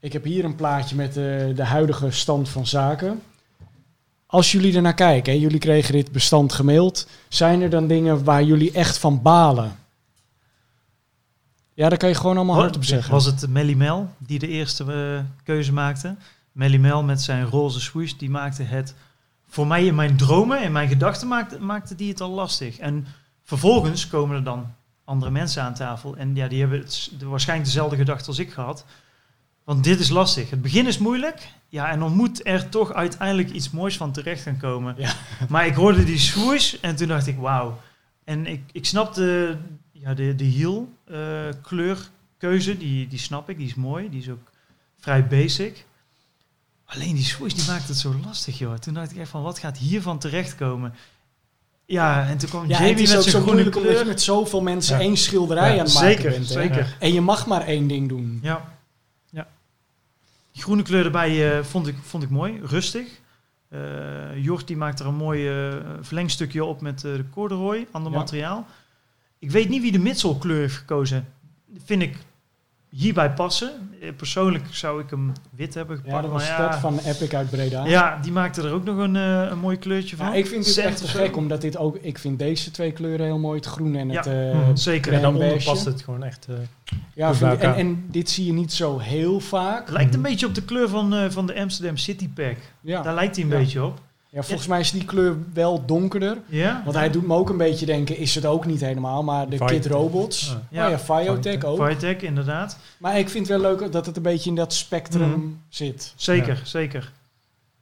ik heb hier een plaatje met de, de huidige stand van zaken. Als jullie ernaar kijken, hè, jullie kregen dit bestand gemaild. Zijn er dan dingen waar jullie echt van balen? Ja, daar kan je gewoon allemaal hard op zeggen. Was het Melly Mel die de eerste eh, keuze maakte? Melly Mel met zijn roze swoosh, die maakte het... Voor mij in mijn dromen, in mijn gedachten maakte, maakte die het al lastig. En Vervolgens komen er dan andere mensen aan tafel. En ja, die hebben het, waarschijnlijk dezelfde gedachte als ik gehad. Want dit is lastig. Het begin is moeilijk. Ja, en dan moet er toch uiteindelijk iets moois van terecht gaan komen. Ja. Maar ik hoorde die swoosh en toen dacht ik, wauw. En ik, ik snap de, ja, de, de heel eh, kleurkeuze, die, die snap ik. Die is mooi. Die is ook vrij basic. Alleen die swoosh, die maakt het zo lastig, joh. Toen dacht ik echt van, wat gaat hiervan terechtkomen? Ja, en toen kwam Ja, Jamie met zijn groene moeilijk omdat je kleur. met zoveel mensen Ja. één schilderij aan het maken Zeker, bent. zeker. En je mag maar één ding doen. Ja. Die groene kleur erbij eh, vond, ik, vond ik mooi, rustig. Eh Jort die maakt er een mooi eh, verlengstukje op met de corduroy, ander Ja. materiaal. Ik weet niet wie de mitselkleur heeft gekozen. Vind ik hierbij passen. Eh, persoonlijk zou ik hem wit hebben gepakt. Ja, dat was maar ja, dat van Epic uit Breda. Ja, die maakte er ook nog een, eh, een mooi kleurtje van. Ja, ik vind dit echt te gek, omdat dit ook... Ik vind deze twee kleuren heel mooi, het groen en Ja. het eh, Mhm. Zeker. En daaronder beige. past het gewoon echt. eh, Ja, vind en, dit zie je niet zo heel vaak. Het lijkt een beetje op de kleur van, eh, van de Amsterdam City Pack. Ja. Daar lijkt hij een Ja. beetje op. ja, volgens mij is die kleur wel donkerder. Ja? Want hij doet me ook een beetje denken, is het ook niet helemaal, maar de Kid Robots. Ja. Ja, oh ja Fiotech ook. Firetech, inderdaad. Maar ik vind het wel leuk dat het een beetje in dat spectrum Mhm. zit. Zeker, zeker.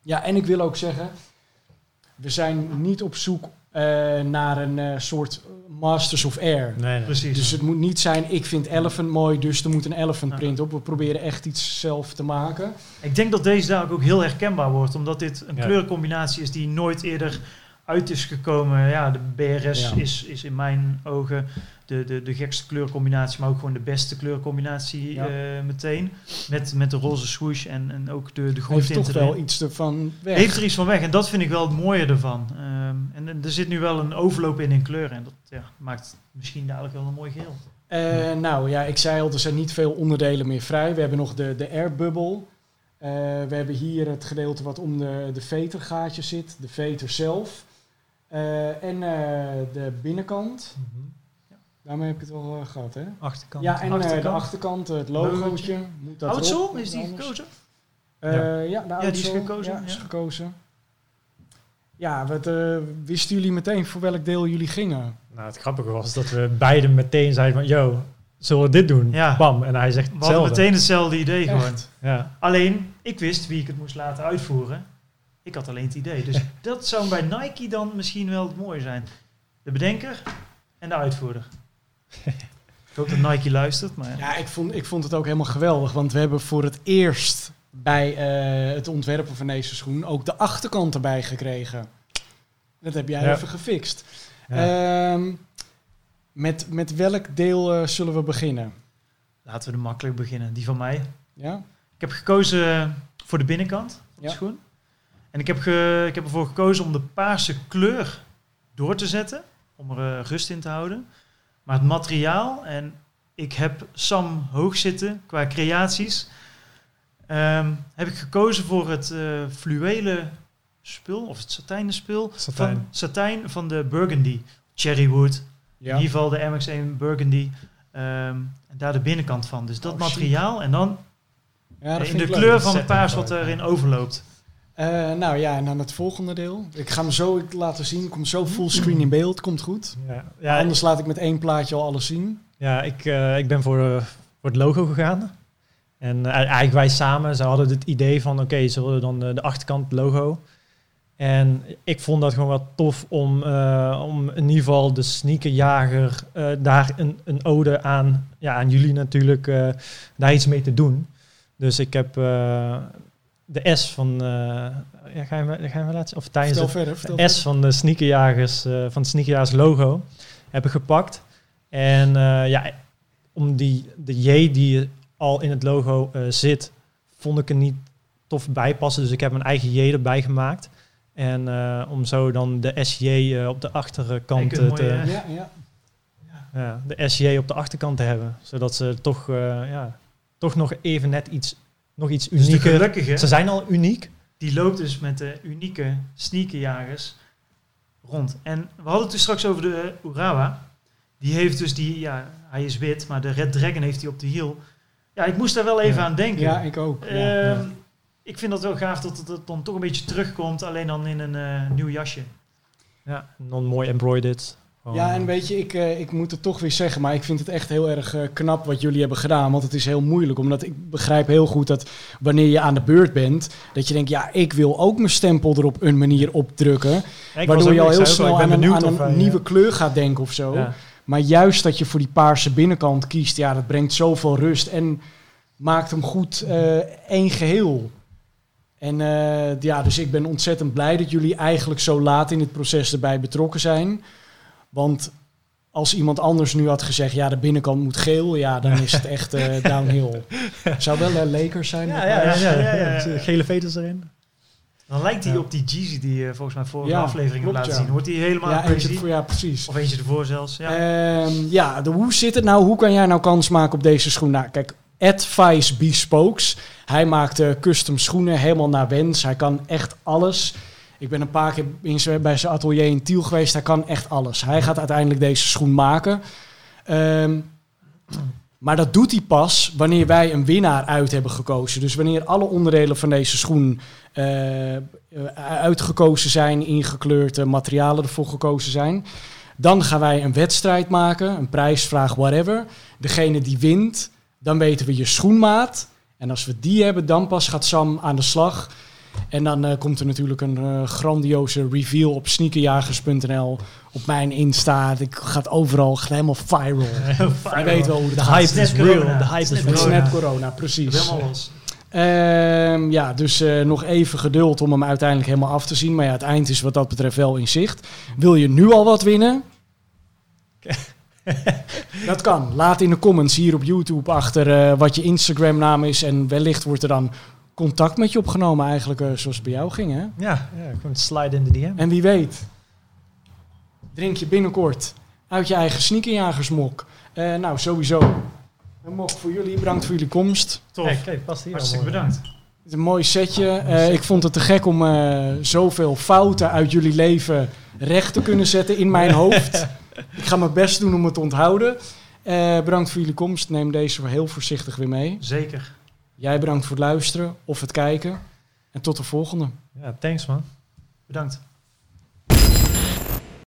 Ja, en ik wil ook zeggen, we zijn niet op zoek eh, naar een eh, soort Masters of Air. nee, nee. Precies. Dus het moet niet zijn, ik vind Elephant mooi, dus er moet een Elephant print op. We proberen echt iets zelf te maken. Ik denk dat deze daar ook heel herkenbaar wordt, omdat dit een Ja. kleurencombinatie is die nooit eerder uit is gekomen. Ja, de BRS Ja. is, is in mijn ogen de, de, de gekste kleurcombinatie, maar ook gewoon de beste kleurcombinatie Ja. eh, meteen. Met, met de roze swoosh en, en ook de, de Heeft groentinten toch wel erin. iets ervan weg. Heeft er iets van weg en dat vind ik wel het mooie ervan. Ehm, en, en er zit nu wel een overloop in in kleuren en dat ja, maakt misschien dadelijk wel een mooi geheel. Eh, nou ja, ik zei al, er zijn niet veel onderdelen meer vrij. We hebben nog de, de airbubble. Eh, we hebben hier het gedeelte wat om de, de vetergaatjes zit, de veter zelf. Eh, en eh, de binnenkant. Mhm. Daarmee heb ik het wel eh, gehad, hè? Achterkant. Ja, en eh, de achterkant. het logootje. Moet dat Oudsel, erop, is die anders. gekozen? Eh, Ja. ja. de Ja, die is gekozen, Ja, is ja. gekozen. Ja, wat, eh, wisten jullie meteen voor welk deel jullie gingen? Nou, het grappige was dat we beide meteen zeiden van, yo, zullen we dit doen? Ja. Bam. En hij zegt We hadden hetzelfde. meteen hetzelfde idee gewoon. Echt? Ja. Alleen, ik wist wie ik het moest laten uitvoeren. Ik had alleen het idee. Dus dat zou bij Nike dan misschien wel het mooie zijn. De bedenker en de uitvoerder. ik hoop dat Nike luistert, maar... Ja, ik vond, ik vond het ook helemaal geweldig. Want we hebben voor het eerst bij eh, het ontwerpen van deze schoen ook de achterkant erbij gekregen. Dat heb jij Ja. even gefixt. Ja. Ehm, met, met welk deel eh, zullen we beginnen? Laten we er makkelijk beginnen. Die van mij. Ja? Ik heb gekozen voor de binnenkant van de Ja. schoen. En ik heb, ge, ik heb ervoor gekozen om de paarse kleur door te zetten. Om er eh, rust in te houden. Maar het materiaal, en ik heb Sam hoog zitten qua creaties. ehm, heb ik gekozen voor het eh fluwelen spul, of het satijnen spul. Satijn. Van, satijn van de Burgundy. Cherrywood. Ja. In ieder geval de MX1 Burgundy. Ehm, en daar de binnenkant van. Dus dat Oh, materiaal. En dan Ja, in de leuk. kleur van het paars wat erin overloopt. Eh, nou ja, en dan het volgende deel. Ik ga hem zo laten zien. Komt zo fullscreen in beeld. Komt goed. Ja, ja, Anders laat ik met één plaatje al alles zien. ja ik, eh, ik ben voor, eh, voor het logo gegaan. En eigenlijk wij samen, ze hadden het idee van, oké, zullen we dan de, achterkant logo. En ik vond dat gewoon wel tof om, om in ieder geval de sneakerjager daar een, een ode aan, ja, aan jullie natuurlijk, daar iets mee te doen. Dus ik heb de S van, eh, ja, ga je me, ga je me laten? Of tijdens Vertel het, verder. Vertel de S van de sneakerjagers, eh, van het sneakerjagers logo hebben gepakt. En eh, ja, om die, de J die al in het logo eh, zit, vond ik er niet tof bij passen. Dus ik heb mijn eigen J erbij gemaakt. En eh, om zo dan de SJ eh, op de achterkant te, mooie, Ja, ja. ja, de SJ op de achterkant te hebben. Zodat ze toch, eh, ja, toch nog even net iets, nog iets Dus de unieker. gelukkige, Ze zijn al uniek. die loopt dus met de unieke sneakerjagers rond. En we hadden het dus straks over de Urawa. Die heeft dus die, ja, hij is wit, maar de Red Dragon heeft hij op de hiel. Ja, ik moest daar wel even Ja. aan denken. ja, ik ook. Ehm, ja. Ik vind dat wel gaaf dat het, dan toch een beetje terugkomt, alleen dan in een eh, nieuw jasje. Ja, en dan mooi embroidered. Ja, en weet je, ik, eh, ik moet het toch weer zeggen, maar ik vind het echt heel erg eh, knap wat jullie hebben gedaan. Want het is heel moeilijk, omdat ik begrijp heel goed dat wanneer je aan de beurt bent, dat je denkt, ja, ik wil ook mijn stempel er op een manier opdrukken. Ja, waardoor je al heel snel aan een, aan nieuwe eh, kleur gaat denken of zo. ja. Maar juist dat je voor die paarse binnenkant kiest, ja, dat brengt zoveel rust en maakt hem goed eh, één geheel. En ja, dus ik ben ontzettend blij dat jullie eigenlijk zo laat in het proces erbij betrokken zijn. Want als iemand anders nu had gezegd, ja, de binnenkant moet geel, ja, dan is het echt eh, downhill. Zou wel een Lakers zijn. Ja, ja, ja. Gele veters erin. Dan lijkt hij op die Jeezy die je volgens mij vorige aflevering hebt klopt, laten ja. zien. Wordt hij helemaal Ja, crazy? voor, ja, precies. Of eentje ervoor zelfs. Ja. Ja, ja de, hoe zit het nou? Hoe kan jij nou kans maken op deze schoen? Nou, kijk, Advice Bespokes. Hij maakt eh, custom schoenen helemaal naar wens. Hij kan echt alles. Ik ben een paar keer bij zijn atelier in Tiel geweest. Hij kan echt alles. Hij gaat uiteindelijk deze schoen maken. Ehm, maar dat doet hij pas wanneer wij een winnaar uit hebben gekozen. Dus wanneer alle onderdelen van deze schoen eh, eh, uitgekozen zijn, ingekleurd, eh, materialen ervoor gekozen zijn. Dan gaan wij een wedstrijd maken, een prijsvraag, whatever. Degene die wint, dan weten we je schoenmaat. En als we die hebben, dan pas gaat Sam aan de slag. En dan eh, komt er natuurlijk een eh, grandioze reveal op sneakerjagers.nl. Op mijn Insta. Ik gaat overal, gaat helemaal viral. Je weet wel hoe het De hype Snap is real. De hype is Snap Het real. corona. net corona, precies. Helemaal los. Ehm, ja, dus eh, nog even geduld om hem uiteindelijk helemaal af te zien. Maar ja, het eind is wat dat betreft wel in zicht. Wil je nu al wat winnen? dat kan. Laat in de comments hier op YouTube achter wat je Instagram naam is. En wellicht wordt er dan contact met je opgenomen eigenlijk eh, zoals het bij jou ging. Hè? Ja, ja, gewoon slide in de DM. En wie weet, drink je binnenkort uit je eigen sneakerjagersmok. Eh, nou, sowieso. Een mok voor jullie. Bedankt voor jullie komst. Tof. Kijk, past hier Hartstikke bedankt. Het is een mooi setje. Eh, ik vond het te gek om eh, zoveel fouten uit jullie leven recht te kunnen zetten in mijn hoofd. ik ga mijn best doen om het te onthouden. Eh, bedankt voor jullie komst. Neem deze heel voorzichtig weer mee. Zeker. Jij bedankt voor het luisteren of het kijken. En tot de volgende. Ja, thanks man. Bedankt.